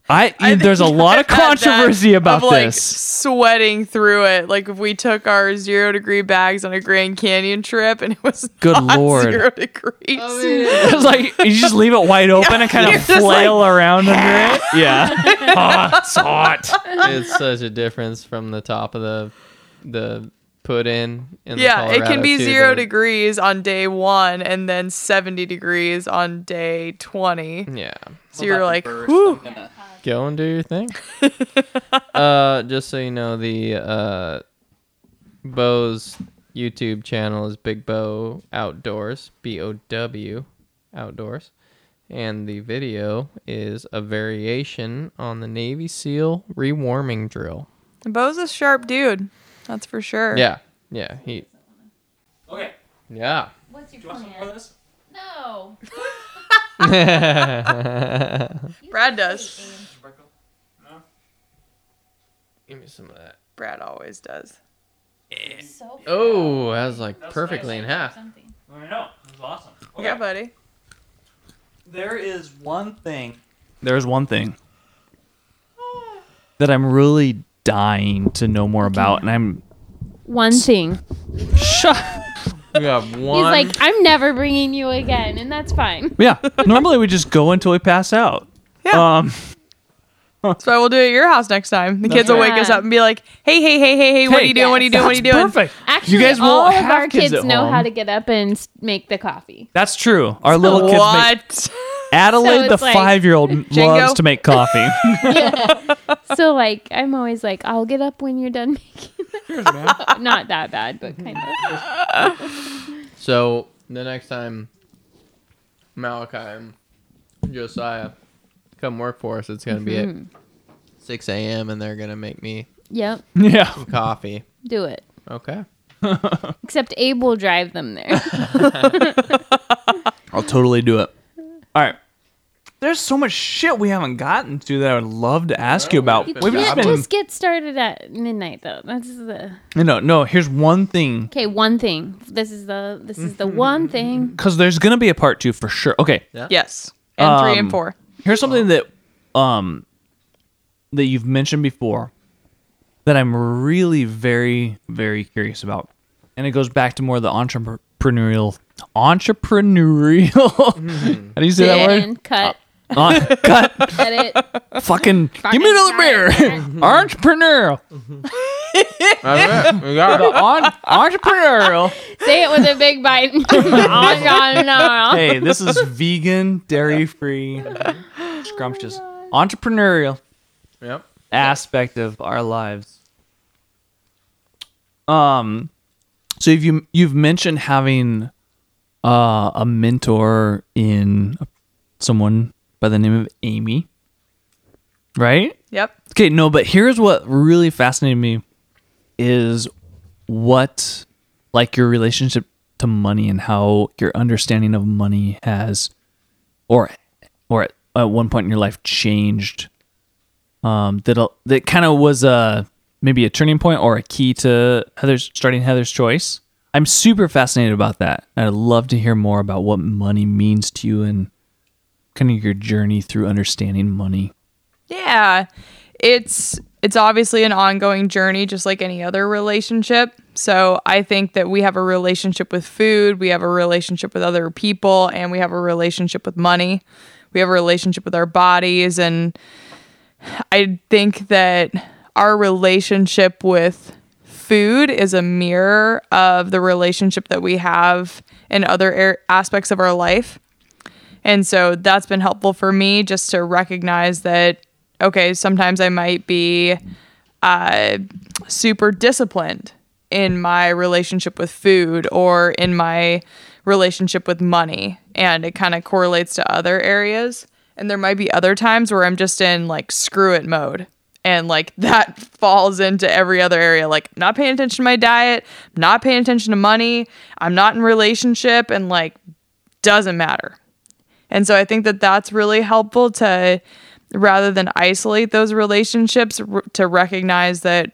I, I there's a lot of I've had controversy about of, like, this. Sweating through it, like if we took our zero degree bags on a Grand Canyon trip and it was Good not lord. zero degrees. It's like you just leave it wide open and kind of just flail around under it. Yeah. oh, it's hot. it's such a difference from the top of the the put in. in the yeah, it can be to zero the- degrees on day one and then 70 degrees on day 20. Yeah. So you're like, whew. Go and do your thing. uh, just so you know, the uh, Beau's YouTube channel is Big Bow Outdoors, B O W Outdoors, and the video is a variation on the Navy SEAL rewarming drill. Beau's a sharp dude. That's for sure. Yeah, yeah, he, Okay. yeah. What's your plan? this? No. Brad does. Give me some of that. Brad always does. So Oh, that was like perfectly in half. something. I know. It was awesome. Yeah, buddy. There is one thing. There's one thing that I'm really dying to know more about, and I'm One thing. Shut. We got one. He's like, I'm never bringing you again, and that's fine. yeah. Normally we just go until we pass out. Yeah. Um. That's why we'll do it at your house next time. The kids will wake us up and be like, hey, hey, hey, hey, hey, what are Hey, you doing? What are you doing? What are you doing? Perfect. Actually, you guys won't all of have our kids, at know home. how to get up and s- make the coffee. That's true. Our little kids make What? Adelaide, So the like- five-year-old, loves to make coffee. so like, I'm always like, I'll get up when you're done making. it. Not that bad, but kind of. So the next time Malachi and Josiah come work for us, it's gonna be at Mm-hmm. six a.m. and they're gonna make me Yep, yeah. some coffee. do it. Okay. Except Abe will drive them there. I'll totally do it. All right. There's so much shit we haven't gotten to that I would love to ask you about. You We've We've can't just been just get started at midnight though. That's the no, no. Here's one thing okay. One thing. This is the this is the one thing. because there's gonna be a part two for sure. Okay, Yes. And three Um, and four. here's something that um that you've mentioned before that I'm really very very curious about, and it goes back to more the entrepreneurial entrepreneurial. How do you say that word? Cut. Uh, cut. Cut it. Fucking give me another beer. Fucking Entrepreneurial. That's it. We got it. On, entrepreneurial. Say it with a big bite. no. Hey, this is vegan, dairy free, scrumptious, entrepreneurial Yep. aspect of our lives. Um, so if you you've mentioned having uh, a mentor in someone by the name of Amy, right? Yep. Okay, no, but here's what really fascinated me is what like your relationship to money and how your understanding of money has or or at, at one point in your life changed um that that kind of was a maybe a turning point or a key to Heather's starting Heather's choice. I'm super fascinated about that. I'd love to hear more about what money means to you and kind of your journey through understanding money. Yeah. It's it's obviously an ongoing journey just like any other relationship. So I think that we have a relationship with food, we have a relationship with other people, and we have a relationship with money. We have a relationship with our bodies and I think that our relationship with food is a mirror of the relationship that we have in other ar- aspects of our life. And so that's been helpful for me just to recognize that, okay, sometimes I might be uh, super disciplined in my relationship with food or in my relationship with money. And it kind of correlates to other areas. And there might be other times where I'm just in like screw it mode. And like that falls into every other area, like not paying attention to my diet, not paying attention to money. I'm not in relationship and like doesn't matter. And so I think that that's really helpful to rather than isolate those relationships r- to recognize that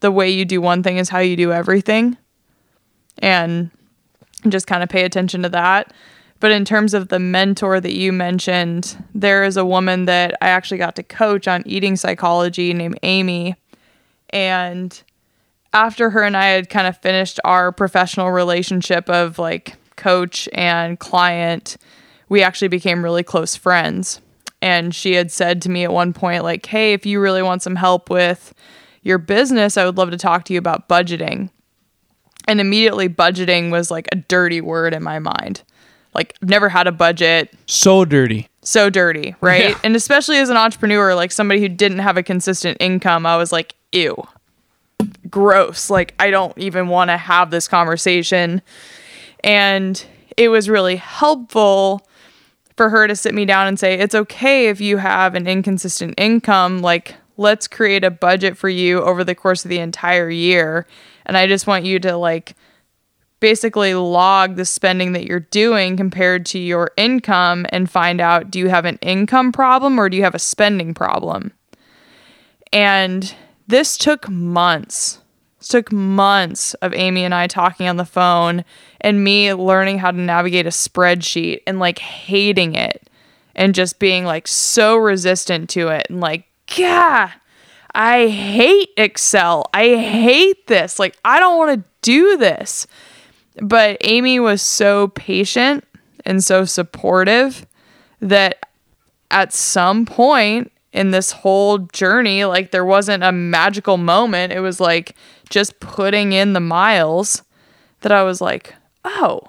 the way you do one thing is how you do everything and just kind of pay attention to that. But in terms of the mentor that you mentioned, there is a woman that I actually got to coach on eating psychology named Amy. And after her and I had kind of finished our professional relationship of like coach and client, we actually became really close friends. And she had said to me at one point, like, hey, if you really want some help with your business, I would love to talk to you about budgeting. And immediately, budgeting was like a dirty word in my mind. Like, I've never had a budget So dirty. so dirty, right? Yeah. And especially as an entrepreneur, like somebody who didn't have a consistent income, I was like, ew, gross. Like, I don't even want to have this conversation. And it was really helpful for her to sit me down and say, it's okay if you have an inconsistent income. Like, let's create a budget for you over the course of the entire year. And I just want you to, like, basically log the spending that you're doing compared to your income and find out do you have an income problem or do you have a spending problem? And this took months. This took months of Amy and I talking on the phone and me learning how to navigate a spreadsheet and like hating it and just being like so resistant to it and like, yeah, I hate Excel. I hate this. Like, I don't want to do this. But Amy was so patient and so supportive that at some point in this whole journey, like there wasn't a magical moment. It was like just putting in the miles that I was like, oh,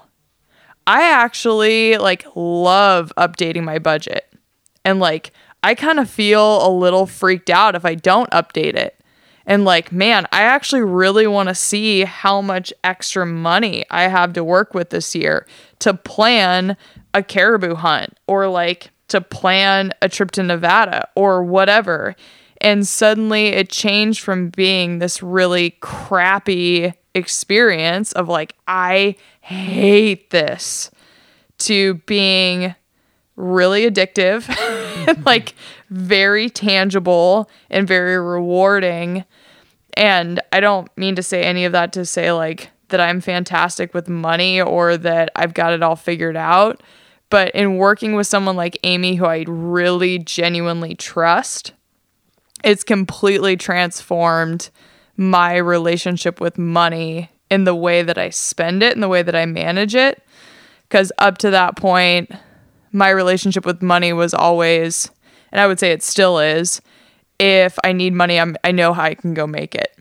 I actually like love updating my budget. And like I kind of feel a little freaked out if I don't update it. And like, man, I actually really want to see how much extra money I have to work with this year to plan a caribou hunt or like to plan a trip to Nevada or whatever. And suddenly it changed from being this really crappy experience of like, I hate this to being really addictive, like very tangible and very rewarding. And I don't mean to say any of that to say like that I'm fantastic with money or that I've got it all figured out. But in working with someone like Amy, who I really genuinely trust, it's completely transformed my relationship with money in the way that I spend it and the way that I manage it. Because up to that point, my relationship with money was always, and I would say it still is, if I need money, I'm, I know how I can go make it.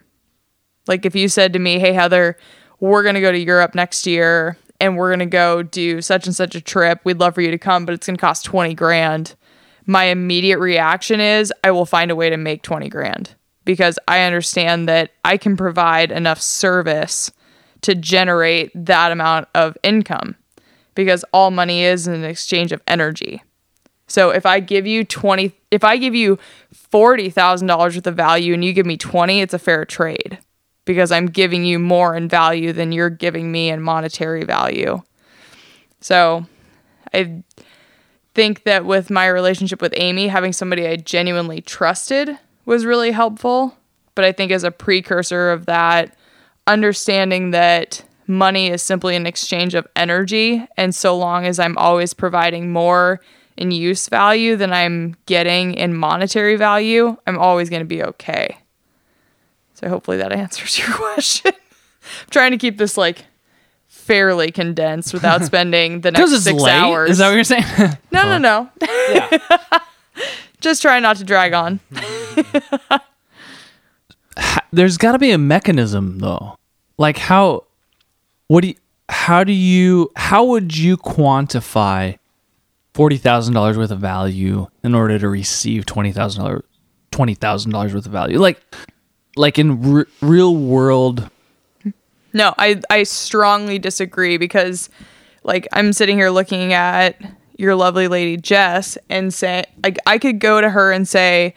Like if you said to me, "Hey Heather, we're going to go to Europe next year and we're going to go do such and such a trip. We'd love for you to come, but it's going to cost 20 grand." My immediate reaction is I will find a way to make 20 grand because I understand that I can provide enough service to generate that amount of income because all money is an exchange of energy. So if I give you 20 if I give you $40,000 worth of value and you give me 20, it's a fair trade because I'm giving you more in value than you're giving me in monetary value. So I think that with my relationship with Amy, having somebody I genuinely trusted was really helpful. But I think as a precursor of that, understanding that money is simply an exchange of energy. And so long as I'm always providing more in use value than I'm getting in monetary value, I'm always going to be okay. So hopefully that answers your question. I'm trying to keep this like fairly condensed without spending the next six late. hours. Is that what you're saying? no, no, no. Just try not to drag on. There's got to be a mechanism though. Like how what do you how do you how would you quantify $40,000 worth of value in order to receive $20,000 $20,000 worth of value? Like like in r- real world No, I I strongly disagree because like I'm sitting here looking at your lovely lady Jess and say like I could go to her and say,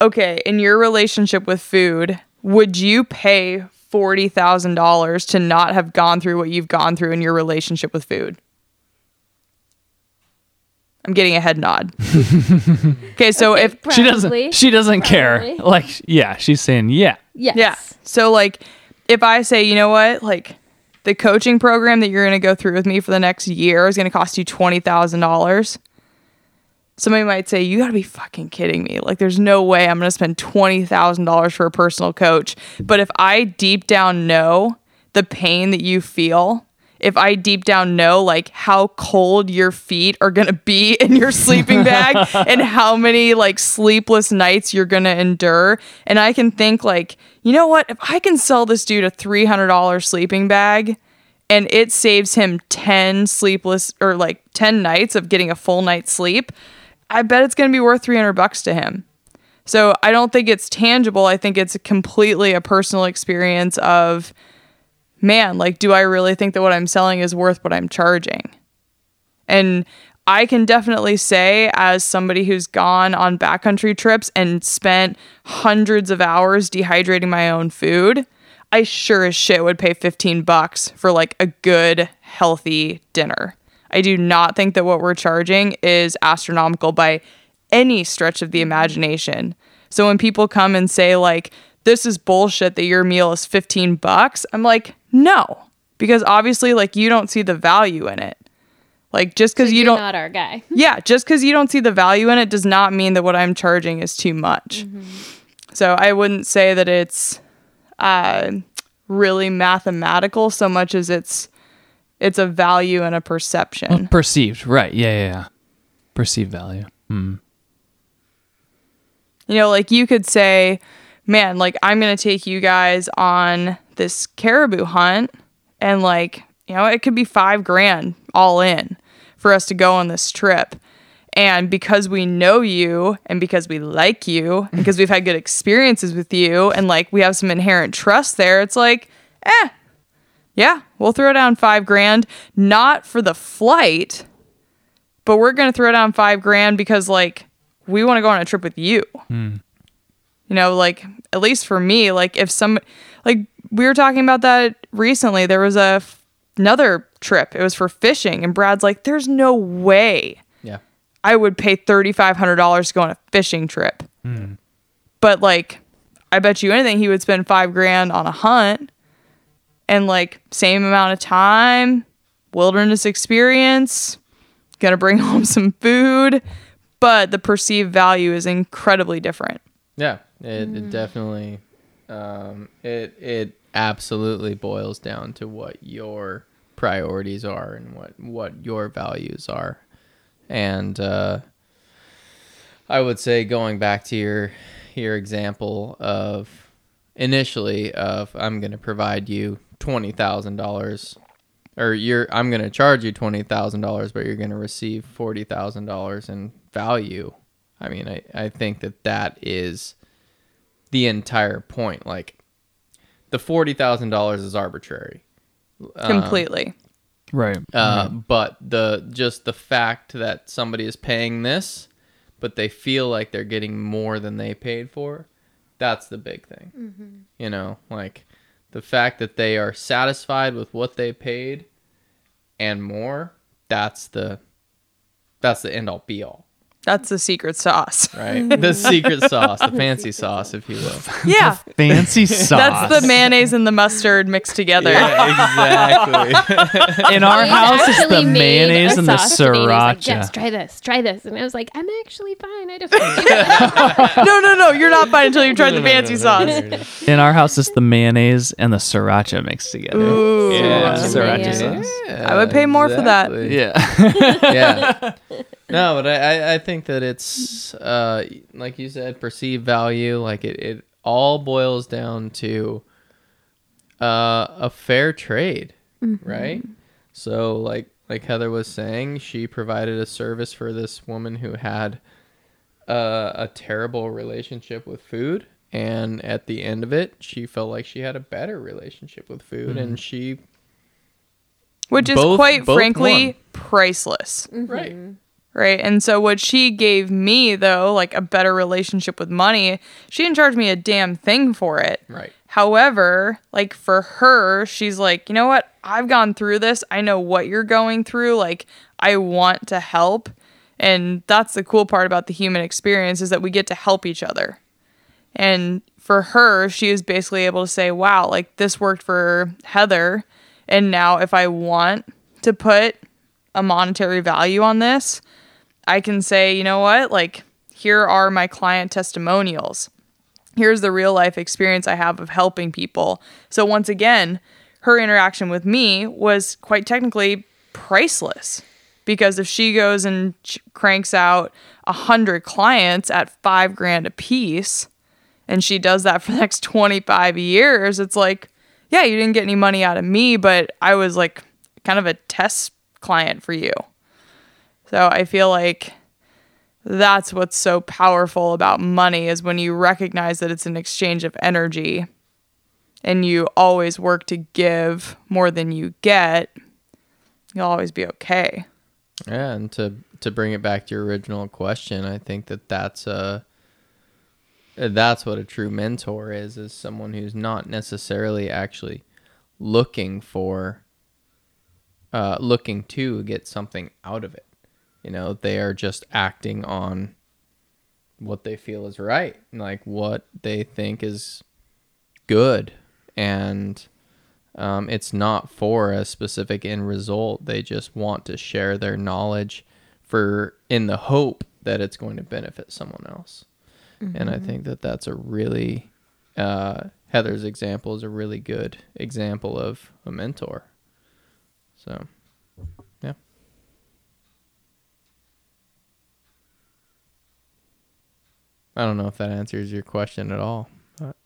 "Okay, in your relationship with food, would you pay $40,000 to not have gone through what you've gone through in your relationship with food?" I'm getting a head nod. okay, so if she doesn't she doesn't care. Like yeah, she's saying yeah. Yes. Yeah. So like if I say, you know what, like the coaching program that you're going to go through with me for the next year is going to cost you $20,000. Somebody might say, you got to be fucking kidding me. Like there's no way I'm going to spend $20,000 for a personal coach. But if I deep down know the pain that you feel, if I deep down know like how cold your feet are going to be in your sleeping bag and how many like sleepless nights you're going to endure and I can think like, you know what, if I can sell this dude a $300 sleeping bag and it saves him 10 sleepless or like 10 nights of getting a full night's sleep, I bet it's going to be worth 300 bucks to him. So I don't think it's tangible. I think it's completely a personal experience of man, like, do I really think that what I'm selling is worth what I'm charging? And I can definitely say, as somebody who's gone on backcountry trips and spent hundreds of hours dehydrating my own food, I sure as shit would pay 15 bucks for like a good, healthy dinner. I do not think that what we're charging is astronomical by any stretch of the imagination. So when people come and say, like, this is bullshit that your meal is 15 bucks, I'm like, no, because obviously, like, you don't see the value in it. Like, just because you You're don't, not our guy. yeah, just because you don't see the value in it does not mean that what I'm charging is too much. So I wouldn't say that it's uh, really mathematical so much as it's it's a value and a perception. Perceived, right? Yeah, yeah, yeah. Perceived value. Hmm. You know, like you could say, man, like I'm going to take you guys on this caribou hunt and like, you know, it could be 5 grand all in for us to go on this trip. And because we know you and because we like you and because we've had good experiences with you and like we have some inherent trust there, it's like, eh, yeah, we'll throw down five grand, not for the flight, but we're going to throw down five grand because like we want to go on a trip with you. You know, like at least for me, like if some, like we were talking about that recently, there was a f- another trip. It was for fishing, and Brad's like, "There's no way Yeah. I would pay thirty five hundred dollars to go on a fishing trip." Hmm. But like, I bet you anything he would spend five grand on a hunt, and like same amount of time, wilderness experience, gonna bring home some food, but the perceived value is incredibly different. Yeah, it, it definitely, um, it it absolutely boils down to what your priorities are and what what your values are, and uh, I would say going back to your your example of initially of I'm going to provide you twenty thousand dollars, or you're I'm going to charge you twenty thousand dollars, but you're going to receive forty thousand dollars in value. I mean, I I think that that is the entire point. Like the forty thousand dollars is arbitrary. Um, Completely. Right. uh, but the just the fact that somebody is paying this, but they feel like they're getting more than they paid for, that's the big thing. You know, like the fact that they are satisfied with what they paid and more. That's the that's the end all be all, That's the secret sauce. right? the secret sauce, the fancy sauce, if you will. Yeah. Fancy sauce. That's the mayonnaise and the mustard mixed together. Yeah, exactly. In our He house, it's actually the made mayonnaise a and the sauce to me, and he was like, sriracha. Jess, try this, try this, and I was like, I'm actually fine. I don't. no, no, no. You're not fine until you've tried the fancy sauce. In our house, it's the mayonnaise and the sriracha mixed together. Ooh. Yeah, Sriracha sriracha mayo. sauce. I would pay more for that. Yeah. yeah. No, but I, I, I think that it's uh like you said, perceived value. Like it, it all boils down to uh a fair trade. Right? So like like Heather was saying, she provided a service for this woman who had uh, a terrible relationship with food and at the end of it she felt like she had a better relationship with food and she Which is Both- quite both frankly won. priceless. right Right. And so what she gave me though, like a better relationship with money, she didn't charge me a damn thing for it. right However, like for her, she's like, you know what? I've gone through this. I know what you're going through. Like, I want to help. And that's the cool part about the human experience is that we get to help each other. And for her, she was basically able to say, wow, like this worked for Heather. And now if I want to put a monetary value on this, I can say, you know what? Like, here are my client testimonials here's the real life experience I have of helping people. So once again, her interaction with me was quite technically priceless because if she goes and cranks out a hundred clients at five grand a piece and she does that for the next 25 years it's like yeah you didn't get any money out of me but i was like kind of a test client for you so i feel like that's what's so powerful about money is when you recognize that it's an exchange of energy and you always work to give more than you get you'll always be okay Yeah, and to to bring it back to your original question, I think that that's a that's what a true mentor is is someone who's not necessarily actually looking for uh looking to get something out of it. You know, they are just acting on what they feel is right, like what they think is good and um, it's not for a specific end result. They just want to share their knowledge for in the hope that it's going to benefit someone else. And I think that that's a really uh, Heather's example is a really good example of a mentor. So, I don't know if that answers your question at all. but-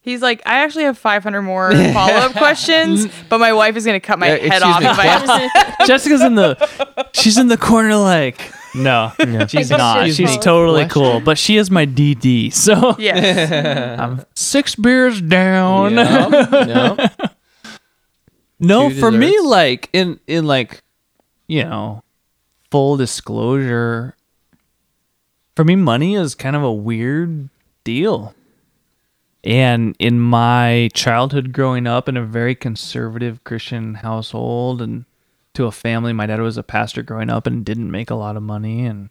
he's like i actually have 500 more follow-up questions but my wife is going to cut my Yeah, head excuse off me, if i ask Jessica's in the she's in the corner like no, she's not. Excuse She's me. totally Question? cool, but she is my DD. So yes I'm six beers down. Yep, yep. No, Two for me, desserts. like in in like, you know, full disclosure. For me, money is kind of a weird deal. And in my childhood, growing up in a very conservative Christian household, and to a family, my dad was a pastor growing up and didn't make a lot of money, and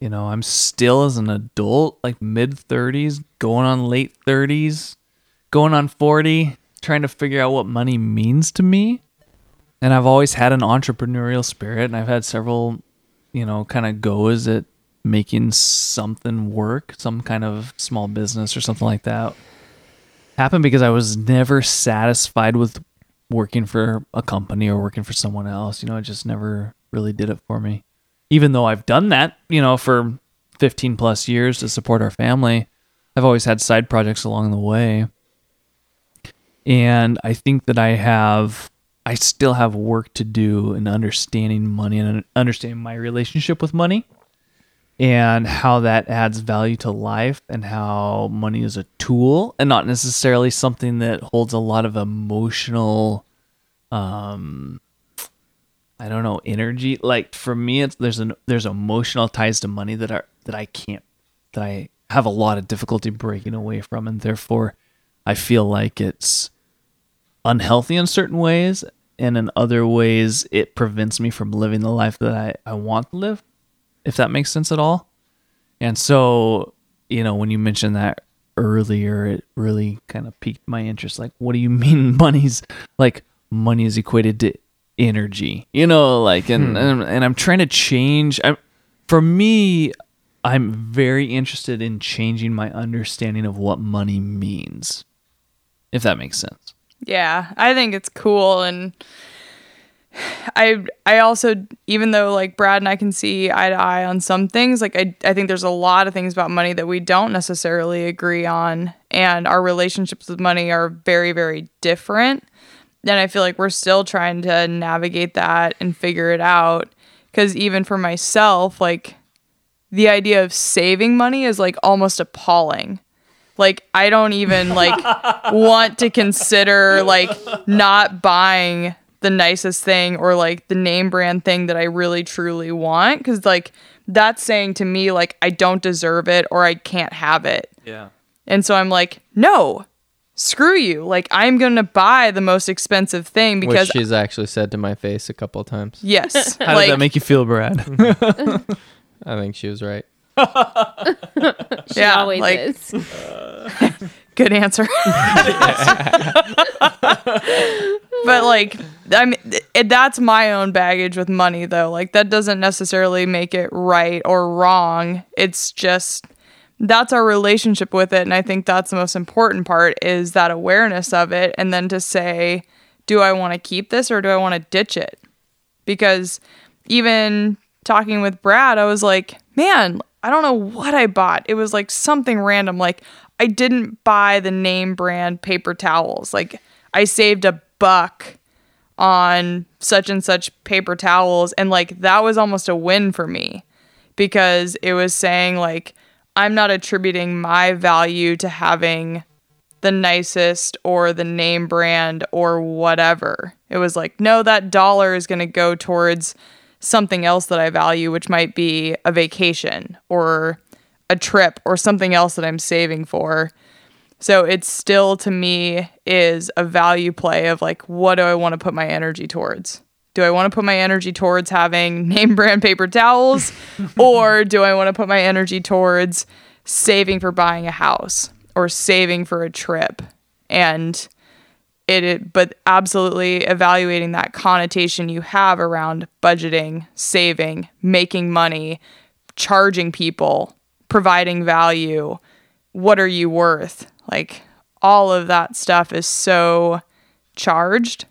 you know, I'm still as an adult, like mid 30s, going on late 30s, going on 40, trying to figure out what money means to me. And I've always had an entrepreneurial spirit, and I've had several, you know, kind of goes at making something work, some kind of small business or something like that. Happened because I was never satisfied with working for a company or working for someone else. You know, it just never really did it for me. Even though I've done that, you know, for 15 plus years to support our family, I've always had side projects along the way. And I think that I have I still have work to do in understanding money and understanding my relationship with money and how that adds value to life and how money is a tool and not necessarily something that holds a lot of emotional um I don't know energy. Like for me it's there's an there's emotional ties to money that are that I can't that I have a lot of difficulty breaking away from and therefore I feel like it's unhealthy in certain ways and in other ways it prevents me from living the life that I, I want to live if that makes sense at all. And so you know when you mentioned that earlier it really kind of piqued my interest. Like what do you mean money's like money is equated to energy? You know like and hmm. and, and i'm trying to change I'm, for me i'm very interested in changing my understanding of what money means if that makes sense. Yeah, I think it's cool and I I also even though like Brad and I can see eye to eye on some things, like I I think there's a lot of things about money that we don't necessarily agree on and our relationships with money are very very different. And I feel like we're still trying to navigate that and figure it out cuz even for myself like the idea of saving money is like almost appalling like i don't even like want to consider like not buying the nicest thing or like the name brand thing that i really truly want because like that's saying to me like i don't deserve it or i can't have it. Yeah. And so i'm like no screw you. Like i'm gonna buy the most expensive thing Which because she's actually said to my face a couple of times. yes. How like does that make you feel brad? I think she was right. She Yeah, always like- is. good answer. but like, I mean, that's my own baggage with money, though. Like, that doesn't necessarily make it right or wrong. It's just that's our relationship with it, and I think that's the most important part is that awareness of it, and then to say, do I want to keep this or do I want to ditch it? Because even talking with Brad, I was like, man, I don't know what I bought. It was like something random. Like, I didn't buy the name brand paper towels. Like, I saved a buck on such and such paper towels. And like, that was almost a win for me because it was saying, like, I'm not attributing my value to having the nicest or the name brand or whatever. It was like, no, that dollar is going to go towards something else that I value, which might be a vacation or a trip or something else that I'm saving for. So it still to me is a value play of like, what do I want to put my energy towards? Do I want to put my energy towards having name brand paper towels or do I want to put my energy towards saving for buying a house or saving for a trip? And it, it but absolutely evaluating that connotation you have around budgeting, saving, making money, charging people, providing value. What are you worth? Like all of that stuff is so charged.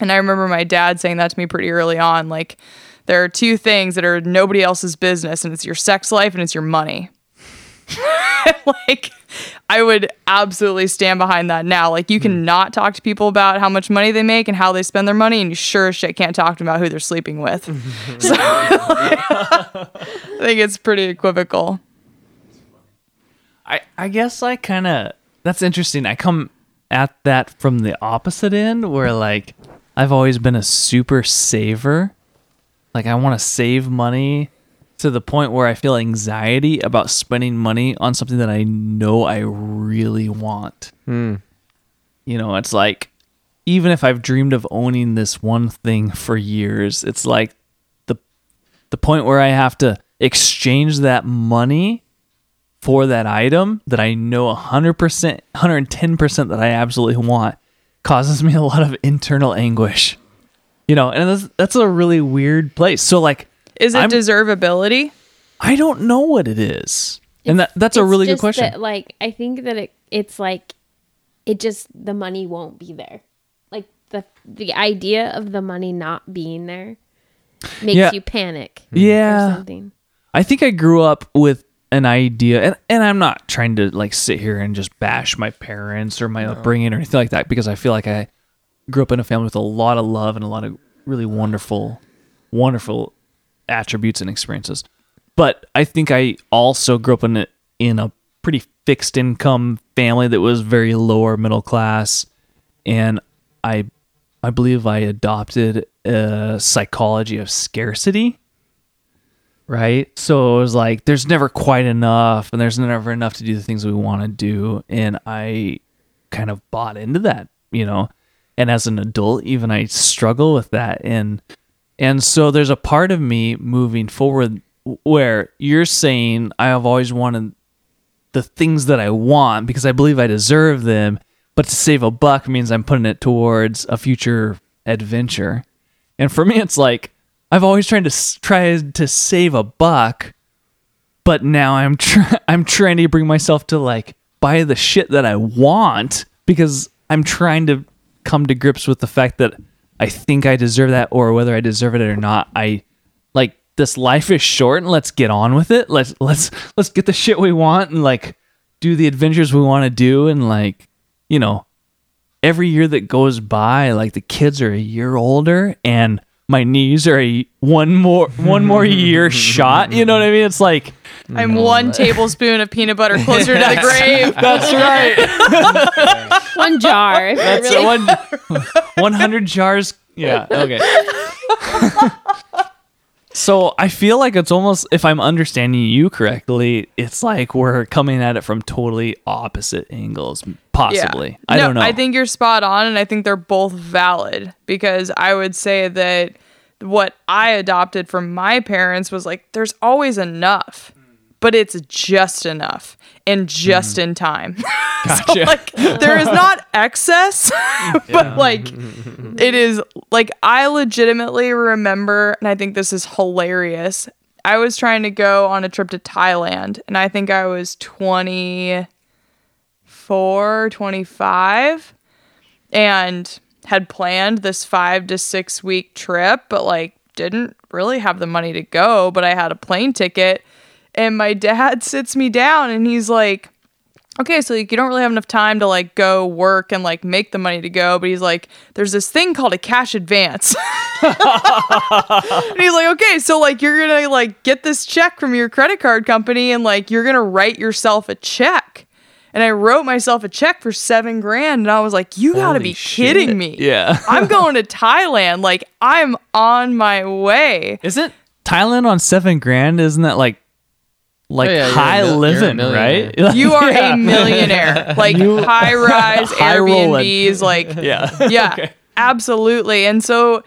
And I remember my dad saying that to me pretty early on like there are two things that are nobody else's business and it's your sex life and it's your money. like I would absolutely stand behind that now. Like you hmm. cannot talk to people about how much money they make and how they spend their money, and you sure as shit can't talk to them about who they're sleeping with. so I think it's pretty equivocal. I I guess I kind of that's interesting. I come at that from the opposite end where like I've always been a super saver. Like I want to save money to the point where I feel anxiety about spending money on something that I know I really want. Hmm. You know, it's like even if I've dreamed of owning this one thing for years, it's like the the point where I have to exchange that money for that item that I know 100%, 110% that I absolutely want causes me a lot of internal anguish. You know, and that's, that's a really weird place. So, like, Is it I'm- deservability? I don't know what it is. and that, that's a really good question. that, like I think that it, it's like it just the money won't be there. Like the the idea of the money not being there makes Yeah. you panic. Yeah. Or something. I think I grew up with an idea and, and I'm not trying to like sit here and just bash my parents or my upbringing or anything like that because I feel like I grew up in a family with a lot of love and a lot of really wonderful wonderful attributes and experiences. But I think I also grew up in a, in a pretty fixed income family that was very lower middle class and I I believe I adopted a psychology of scarcity. Right? So it was like there's never quite enough and there's never enough to do the things we want to do and I kind of bought into that, you know. And as an adult even I struggle with that and and so there's a part of me moving forward where you're saying I have always wanted the things that I want because I believe I deserve them, but to save a buck means I'm putting it towards a future adventure. And for me, it's like I've always tried to try to save a buck, but now I'm try- I'm trying to bring myself to like buy the shit that I want because I'm trying to come to grips with the fact that I think I deserve that or whether I deserve it or not. I like this life is short and let's get on with it. Let's let's let's get the shit we want and like do the adventures we want to do and like you know every year that goes by like the kids are a year older and my knees are a one more one more year shot. You know what I mean? It's like I'm one tablespoon of peanut butter closer to the grave. that's right. One jar. That's really- one one hundred jars. Yeah. Okay. So I feel like it's almost, if I'm understanding you correctly, it's like we're coming at it from totally opposite angles, possibly. I No, don't know. I think you're spot on, and I think they're both valid because I would say that what I adopted from my parents was like, there's always enough, but it's just enough and just mm-hmm. in time. Gotcha. like, there is not excess, but like, it is like, I legitimately remember, and I think this is hilarious. I was trying to go on a trip to Thailand, and I think I was 20. 24, 25 and had planned this five to six week trip, but like didn't really have the money to go, but I had a plane ticket. And my dad sits me down and he's like, okay, so like you don't really have enough time to like go work and like make the money to go, but he's like, there's this thing called a cash advance. and he's like, okay, so like you're gonna like get this check from your credit card company and like you're gonna write yourself a check. And I wrote myself a check for seven grand, and I was like, "You gotta Holy be shit. kidding me!" Yeah. I'm going to Thailand. Like I'm on my way. Isn't Thailand on seven grand? Isn't that like like Oh, yeah, high mil- living, right? You are Yeah. a millionaire. Like high rise High rolling. Airbnbs. Like Yeah. yeah, Okay. absolutely. And so,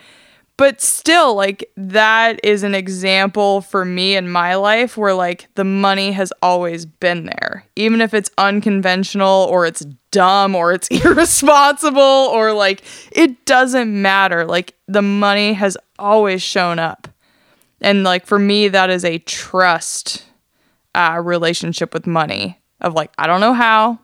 but still, like that is an example for me in my life where like the money has always been there, even if it's unconventional or it's dumb or it's irresponsible or like it doesn't matter. Like the money has always shown up. And like for me, that is a trust uh, relationship with money of like, I don't know how,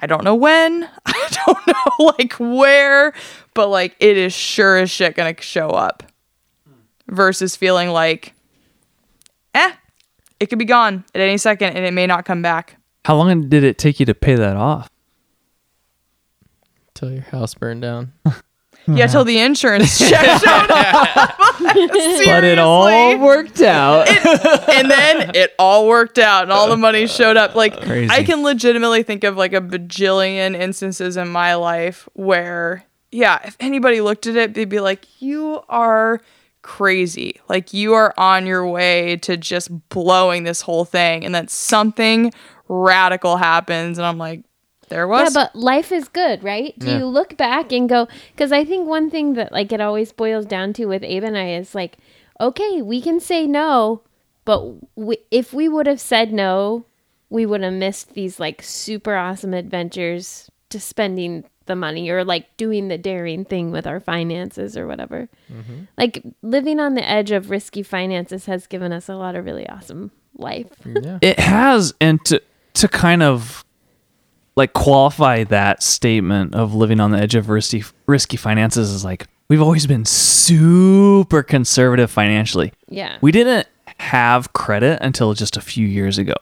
I don't know when, I don't know like where, but like it is sure as shit gonna show up. Versus feeling like, eh, it could be gone at any second and it may not come back. How long did it take you to pay that off? Till your house burned down. Yeah, hmm. till the insurance check showed up. But it all worked out. and then it all worked out and all the money showed up like Crazy. i can legitimately think of like a bajillion instances in my life where yeah if anybody looked at it they'd be like you are crazy like you are on your way to just blowing this whole thing and then something radical happens and i'm like there was. Yeah, was but life is good, right? Do Yeah. you look back and go? Because I think one thing that like it always boils down to with Abe and I is like, okay, we can say no, but we, if we would have said no, we would have missed these like super awesome adventures to spending the money or like doing the daring thing with our finances or whatever. Mm-hmm. Like living on the edge of risky finances has given us a lot of really awesome life. Mm, yeah. it has and to to kind of like qualify that statement of living on the edge of risky risky finances is like we've always been super conservative financially Yeah. we didn't have credit until just a few years ago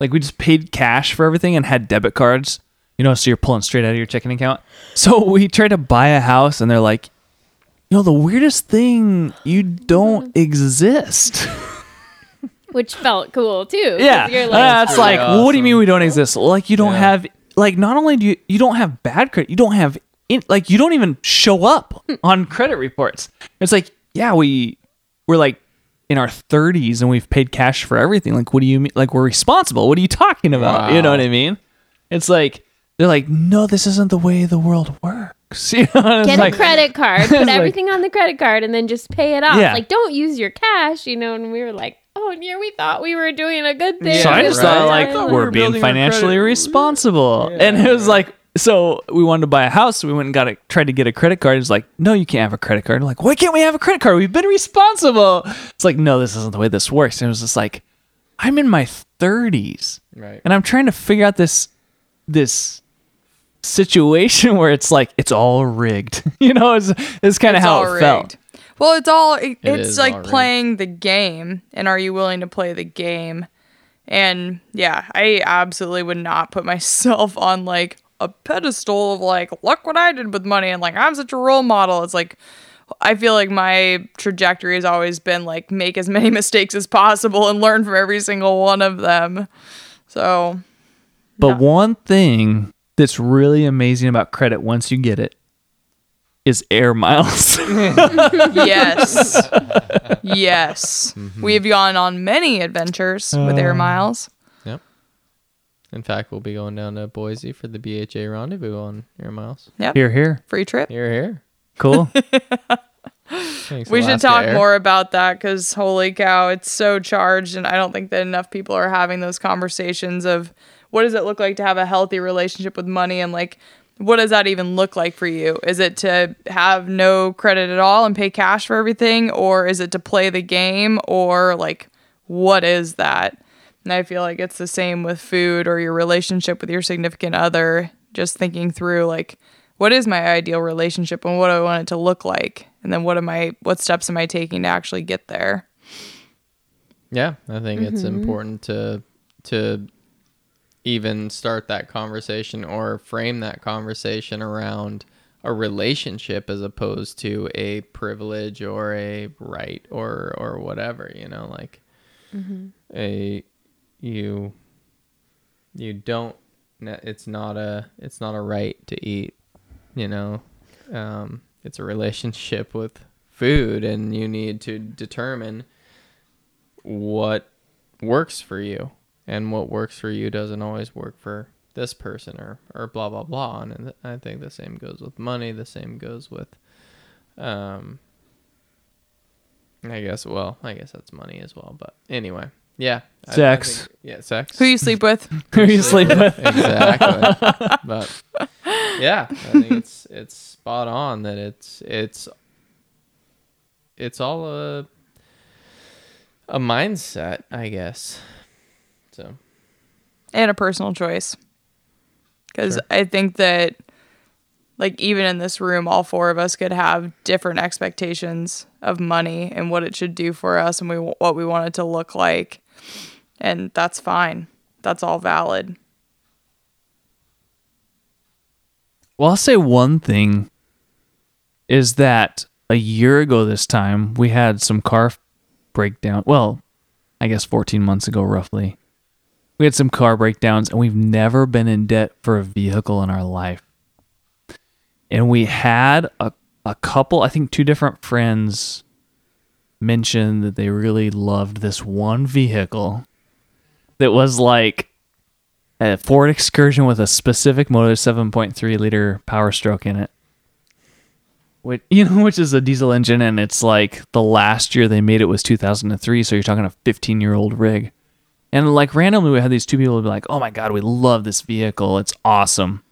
Like we just paid cash for everything and had debit cards. You know, so you're pulling straight out of your checking account. So we tried to buy a house, and they're like, you know, the weirdest thing, you don't exist. which felt cool too. Yeah, you're Uh, like, it's pretty like, well, what do you mean we don't exist? Like you don't Yeah. have like not only do you you don't have bad credit, you don't have in, like you don't even show up hmm. on credit reports. It's like, yeah, we we're like in our 30s and we've paid cash for everything. Like, what do you mean? Like we're responsible. What are you talking about? You know what I mean? It's like they're like, no, this isn't the way the world works. You know, get like, a credit card, put like- everything on the credit card, and then just pay it off. Yeah. Like, don't use your cash, you know. And we were like, oh, yeah, we thought we were doing a good thing. So I just right. thought I like thought we we're were being financially credit- responsible, and it was like so we wanted to buy a house. So we went and got a tried to get a credit card. It's like no, you can't have a credit card. I'm like why can't we have a credit card? We've been responsible. It's like no, this isn't the way this works. And it was just like I'm in my 30s Right. and I'm trying to figure out this this situation where it's like it's all rigged. you know, it's it's kind of how all it felt. Rigged. Well, it's all it, it's like all rigged. playing the game, and are you willing to play the game? And yeah, I absolutely would not put myself on like a pedestal of like, look what I did with money, and like I'm such a role model. It's like I feel like my trajectory has always been like make as many mistakes as possible and learn from every single one of them. So But one thing that's really amazing about credit once you get it is air miles. yes, yes, mm-hmm. we've gone on many adventures with Air uh. Miles. Yep. In fact, we'll be going down to Boise for the BHA rendezvous on Air Miles. Yep, here, here. free trip. Here, here. Cool. Thanks, We should talk Air. more about that because holy cow, it's so charged, and I don't think that enough people are having those conversations of what does it look like to have a healthy relationship with money, and like what does that even look like for you? Is it to have no credit at all and pay cash for everything, or is it to play the game, or like what is that? And I feel like it's the same with food or your relationship with your significant other. Just thinking through like what is my ideal relationship and what do I want it to look like? And then what am I what steps am I taking to actually get there? Yeah, I think it's Mm-hmm. important to to even start that conversation or frame that conversation around a relationship as opposed to a privilege or a right or or whatever, you know, like a you you don't it's not a it's not a right to eat, you know. Um it's a relationship with food and you need to determine what works for you and what works for you doesn't always work for this person or or blah blah blah. And i think the same goes with money. The same goes with um i guess well i guess that's money as well but anyway. Yeah. I- I Sex. think- yeah sex. Who you sleep with? Who you sleep with? exactly but yeah i think it's it's spot on that it's it's it's all a a mindset i guess so and a personal choice. Because Sure. I think that, like, even in this room, all four of us could have different expectations of money and what it should do for us and we what we want it to look like, and that's fine. That's all valid. Well, I'll say one thing is that a year ago this time we had some car breakdown. Well, I guess 14 months ago roughly. We had some car breakdowns and we've never been in debt for a vehicle in our life. And we had a a couple, I think two different friends mentioned that they really loved this one vehicle that was like a Ford Excursion with a specific motor, 7.3 liter Power Stroke in it. Which you know, which is a diesel engine, and it's like the last year they made it was 2003. So you're talking a 15 year old rig, and like randomly we had these two people be like, "Oh my god, we love this vehicle! It's awesome!"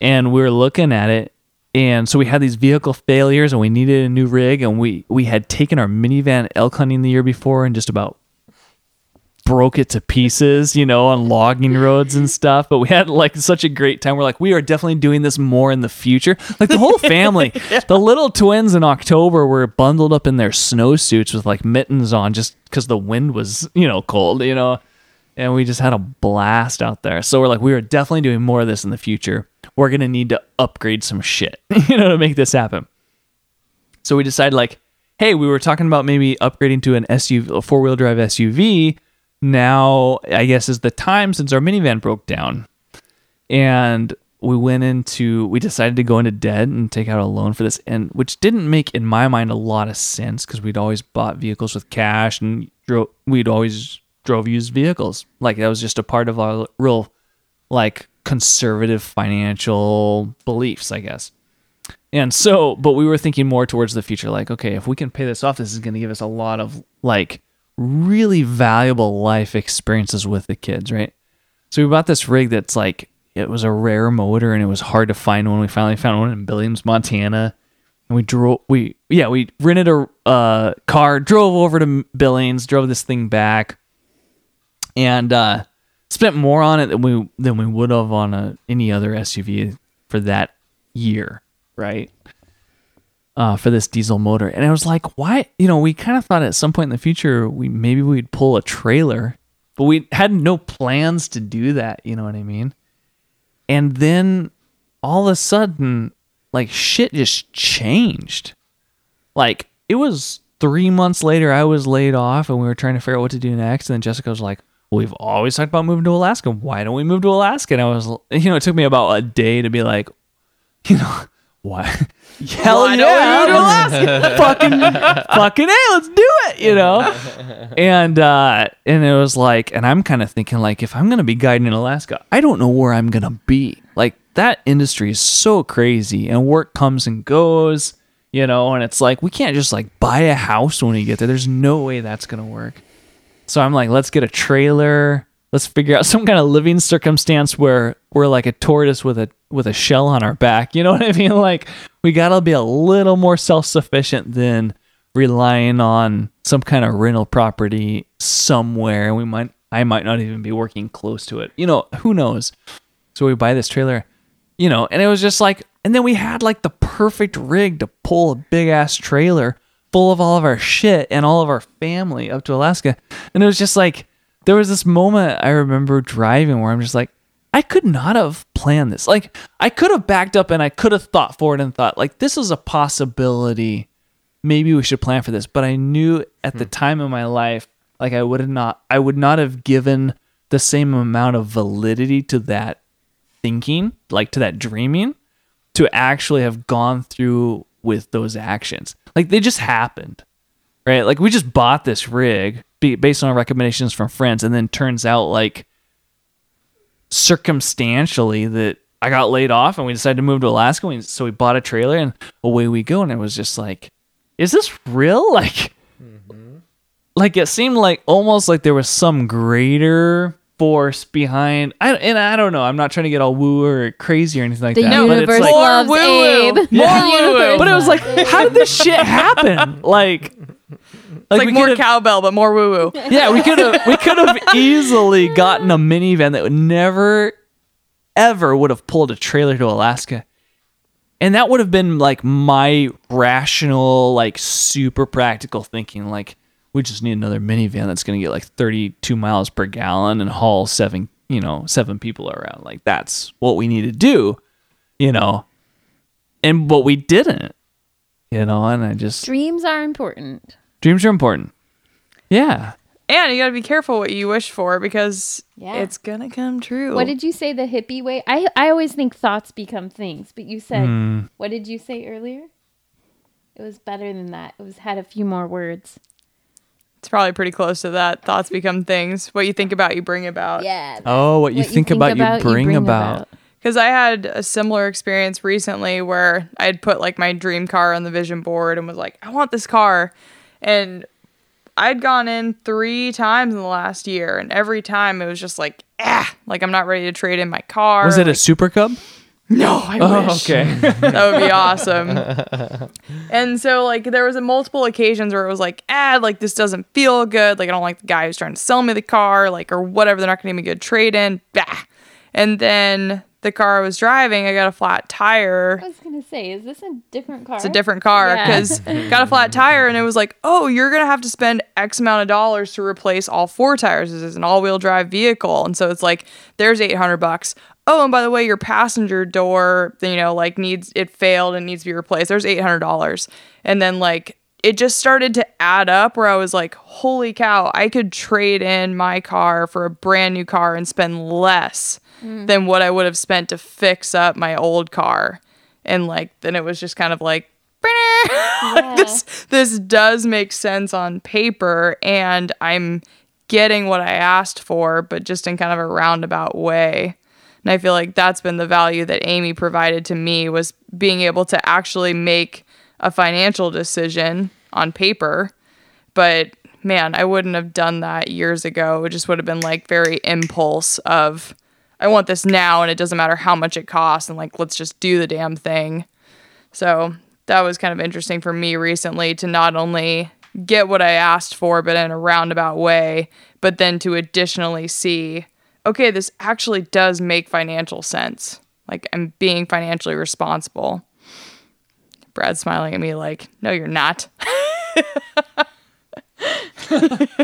And we were looking at it, and so we had these vehicle failures, and we needed a new rig, and we we had taken our minivan elk hunting the year before, and just about broke it to pieces, you know, on logging roads and stuff. But we had like such a great time. We're like, we are definitely doing this more in the future. Like the whole family, the little twins in October were bundled up in their snowsuits with like mittens on just because the wind was, you know, cold, you know. and we just had a blast out there. So we're like, we are definitely doing more of this in the future. We're gonna need to upgrade some shit, you know, to make this happen. So we decided like, hey, we were talking about maybe upgrading to an SUV, a four wheel drive SUV. Now I guess is the time since our minivan broke down, and we went into we decided to go into debt and take out a loan for this, and which didn't make in my mind a lot of sense because we'd always bought vehicles with cash and we'd always drove used vehicles. Like that was just a part of our real like conservative financial beliefs, I guess. And so, but we were thinking more towards the future like, okay, if we can pay this off, this is going to give us a lot of like really valuable life experiences with the kids, right? So we bought this rig that's like, it was a rare motor and it was hard to find one. We finally found one in Billings, Montana. And we drove, we, yeah, we rented a uh, car, drove over to Billings, drove this thing back and uh, spent more on it than we than we would have on a, any other SUV for that year, right? Uh, for this diesel motor, and I was like, why? You know, we kind of thought at some point in the future we maybe we'd pull a trailer, but we had no plans to do that. You know what I mean? And then all of a sudden, like shit just changed. Like it was three months later, I was laid off, and we were trying to figure out what to do next. And then Jessica was like, we've always talked about moving to Alaska. Why don't we move to Alaska? And I was, you know, it took me about a day to be like, you know, why? Hell Why yeah, fucking, fucking hey, let's do it, you know. And uh, and it was like, and I'm kind of thinking like, if I'm gonna be guiding in Alaska, I don't know where I'm gonna be. Like that industry is so crazy, and work comes and goes, you know. And it's like we can't just like buy a house when we get there. There's no way that's gonna work. So I'm like, let's get a trailer. Let's figure out some kind of living circumstance where we're like a tortoise with a with a shell on our back. You know what I mean? Like we gotta be a little more self sufficient than relying on some kind of rental property somewhere. We might I might not even be working close to it. You know, who knows? So we buy this trailer, you know, and it was just like and then we had like the perfect rig to pull a big ass trailer full of all of our shit and all of our family up to Alaska. And it was just like there was this moment I remember driving where I'm just like, I could not have planned this. Like I could have backed up and I could have thought forward and thought like this is a possibility. Maybe we should plan for this. But I knew at the hmm. time in my life, like I would have not I would not have given the same amount of validity to that thinking, like to that dreaming, to actually have gone through with those actions. Like they just happened, right? Like we just bought this rig based on recommendations from friends, and then turns out like circumstantially that I got laid off and we decided to move to Alaska. We, so we bought a trailer and away we go. And it was just like, is this real? Like, mm-hmm. like it seemed like almost like there was some greater force behind. I and I don't know. I'm not trying to get all woo or crazy or anything like The that. but it's universe like, loves woo-woo. Abe. More The woo-woo. but it was like, how did this shit happen? Like, like we more cowbell, but more woo woo. yeah, we could have we could have easily gotten a minivan that would never ever would have pulled a trailer to Alaska. And that would have been like my rational, like super practical thinking. Like, we just need another minivan that's going to get like 32 miles per gallon and haul seven, you know, seven people around. Like, that's what we need to do, you know. And but we didn't, you know. And I just Dreams are important. Dreams are important. Yeah. And you got to be careful what you wish for because Yeah. it's going to come true. What did you say the hippie way? I I always think thoughts become things, but you said Hmm. what did you say earlier? It was better than that. It was had a few more words. It's probably pretty close to that. Thoughts become things. What you think about, you bring about. Yeah. Oh, what you, think, about, you bring, about. Because I had a similar experience recently where I had put like my dream car on the vision board and was like, I want this car. And I'd gone in three times in the last year, and every time it was just like, ah, like I'm not ready to trade in my car. Was it a Super Cub? no? I Oh, wish. okay. that would be awesome. and so like there was a multiple occasions where it was like, ah, like this doesn't feel good. Like I don't like the guy who's trying to sell me the car, like or whatever. They're not going to give me a good trade in. Bah. And then the car I was driving, I got a flat tire. I was gonna say, is this a different car? It's a different car Yeah. because got a flat tire and it was like, oh, you're gonna have to spend X amount of dollars to replace all four tires. This is an all-wheel drive vehicle, and so it's like there's 800 bucks. Oh, and by the way, your passenger door, you know, like needs it failed and needs to be replaced. There's 800 dollars, and then like it just started to add up where I was like, holy cow, I could trade in my car for a brand new car and spend less Mm-hmm. than what I would have spent to fix up my old car. And like then it was just kind of like like this this does make sense on paper and I'm getting what I asked for, but just in kind of a roundabout way. And I feel like that's been the value that Amy provided to me was being able to actually make a financial decision on paper. But man, I wouldn't have done that years ago. It just would have been like very impulse of I want this now and it doesn't matter how much it costs and like let's just do the damn thing. So that was kind of interesting for me recently to not only get what I asked for, but in a roundabout way, but then to additionally see, okay, this actually does make financial sense. Like I'm being financially responsible. Brad's smiling at me like, no, you're not.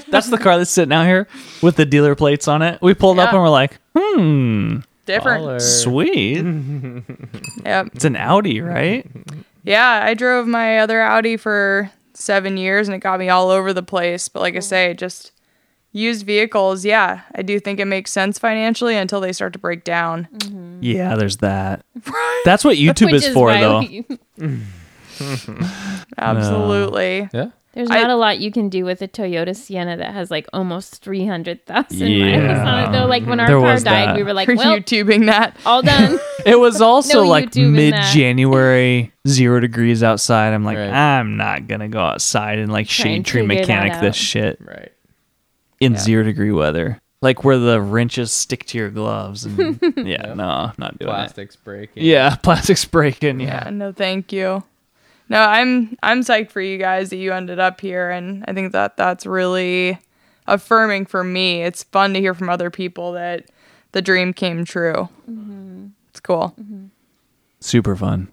That's the car that's sitting out here with the dealer plates on it. We pulled up Yeah. and we're like, hmm, Different. Baller. sweet. Yep. It's an Audi, right? Yeah, I drove my other Audi for seven years and it got me all over the place. But like I say, just used vehicles, yeah, I do think it makes sense financially until they start to break down. Yeah, there's that. That's what YouTube Which is for, why though. we- Absolutely. Yeah. There's not a lot you can do with a Toyota Sienna that has like almost 300,000 miles on it. Though, like when our There car died, that. we were like, Are well, YouTubing that? all done. It was also No like mid January, zero degrees outside. I'm like, Right. I'm not gonna go outside and like Try and shade tree mechanic this shit Right. in zero degree weather. Like where the wrenches stick to your gloves. And, yeah, no, not doing Plastics breaking. Yeah, plastic's breaking. Yeah, Yeah. no thank you. No, I'm I'm psyched for you guys that you ended up here and I think that that's really affirming for me. It's fun to hear from other people that the dream came true. Mm-hmm. It's cool. Mm-hmm. Super fun.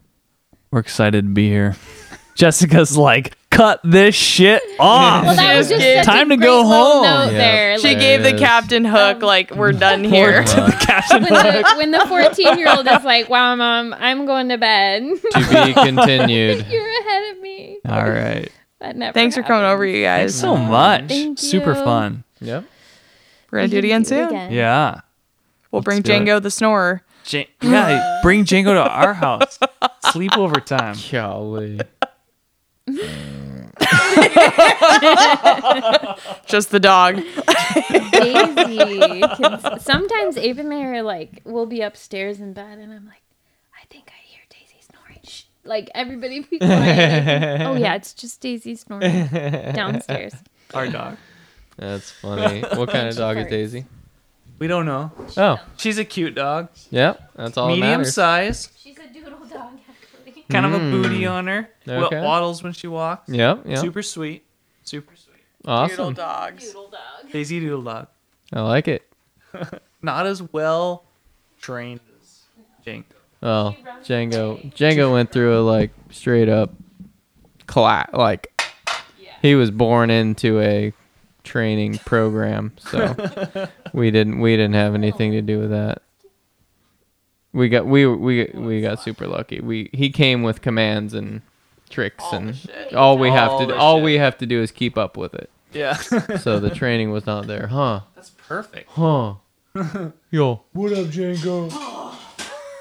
We're excited to be here. Jessica's like, cut this shit off. well, that was just Just such time a to great go little home. Note Yeah. there. She like, gave the Yes. captain hook um, like we're done here. To the Captain when the when the 14 year old is like, "Wow, mom, I'm going to bed." To be continued. You're ahead of me. All right. That never. Thanks for coming over, you Thanks guys. so much. Thank Super you. fun. Yep. We're gonna do it again soon. Yeah. We'll bring do it. Django the snorer. J- yeah, bring Django to our house. Sleepover time. Golly. Just the dog. Daisy. can- Sometimes Abe and I are like, we'll be upstairs in bed, and I'm like, I think I hear Daisy snoring. Shh. Like everybody be quiet. Like, oh yeah, it's just Daisy snoring downstairs. Our dog. That's funny. What kind of dog is. Daisy? We don't know. Oh, She's a cute dog. Yeah, That's all that Medium matters. size. She's a doodle dog, actually. Kind of a Mm. booty on her. Wa- Okay. Waddles when she walks. Yep. Yep. Super sweet. Super sweet. Doodle awesome. dogs. Doodle dog. Daisy Doodle Dog. I like it. Not as well trained as Django. Oh, Django. Django went through a like straight up class. Like he was born into a training program, so we didn't we didn't have anything to do with that. We got we we we got super lucky. We he came with commands and tricks and all we have All to do, all shit. we have to do is keep up with it. Yeah. So the training was not there, huh? That's perfect. Huh? Yo. What up, Django?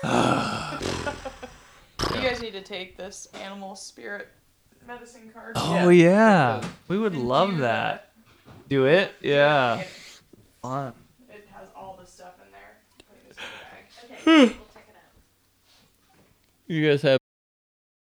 You guys need to take this animal spirit medicine card. Oh yeah. We would love that. Do it? Yeah. Fun. It has all the stuff in there. Putting this in the bag. You guys have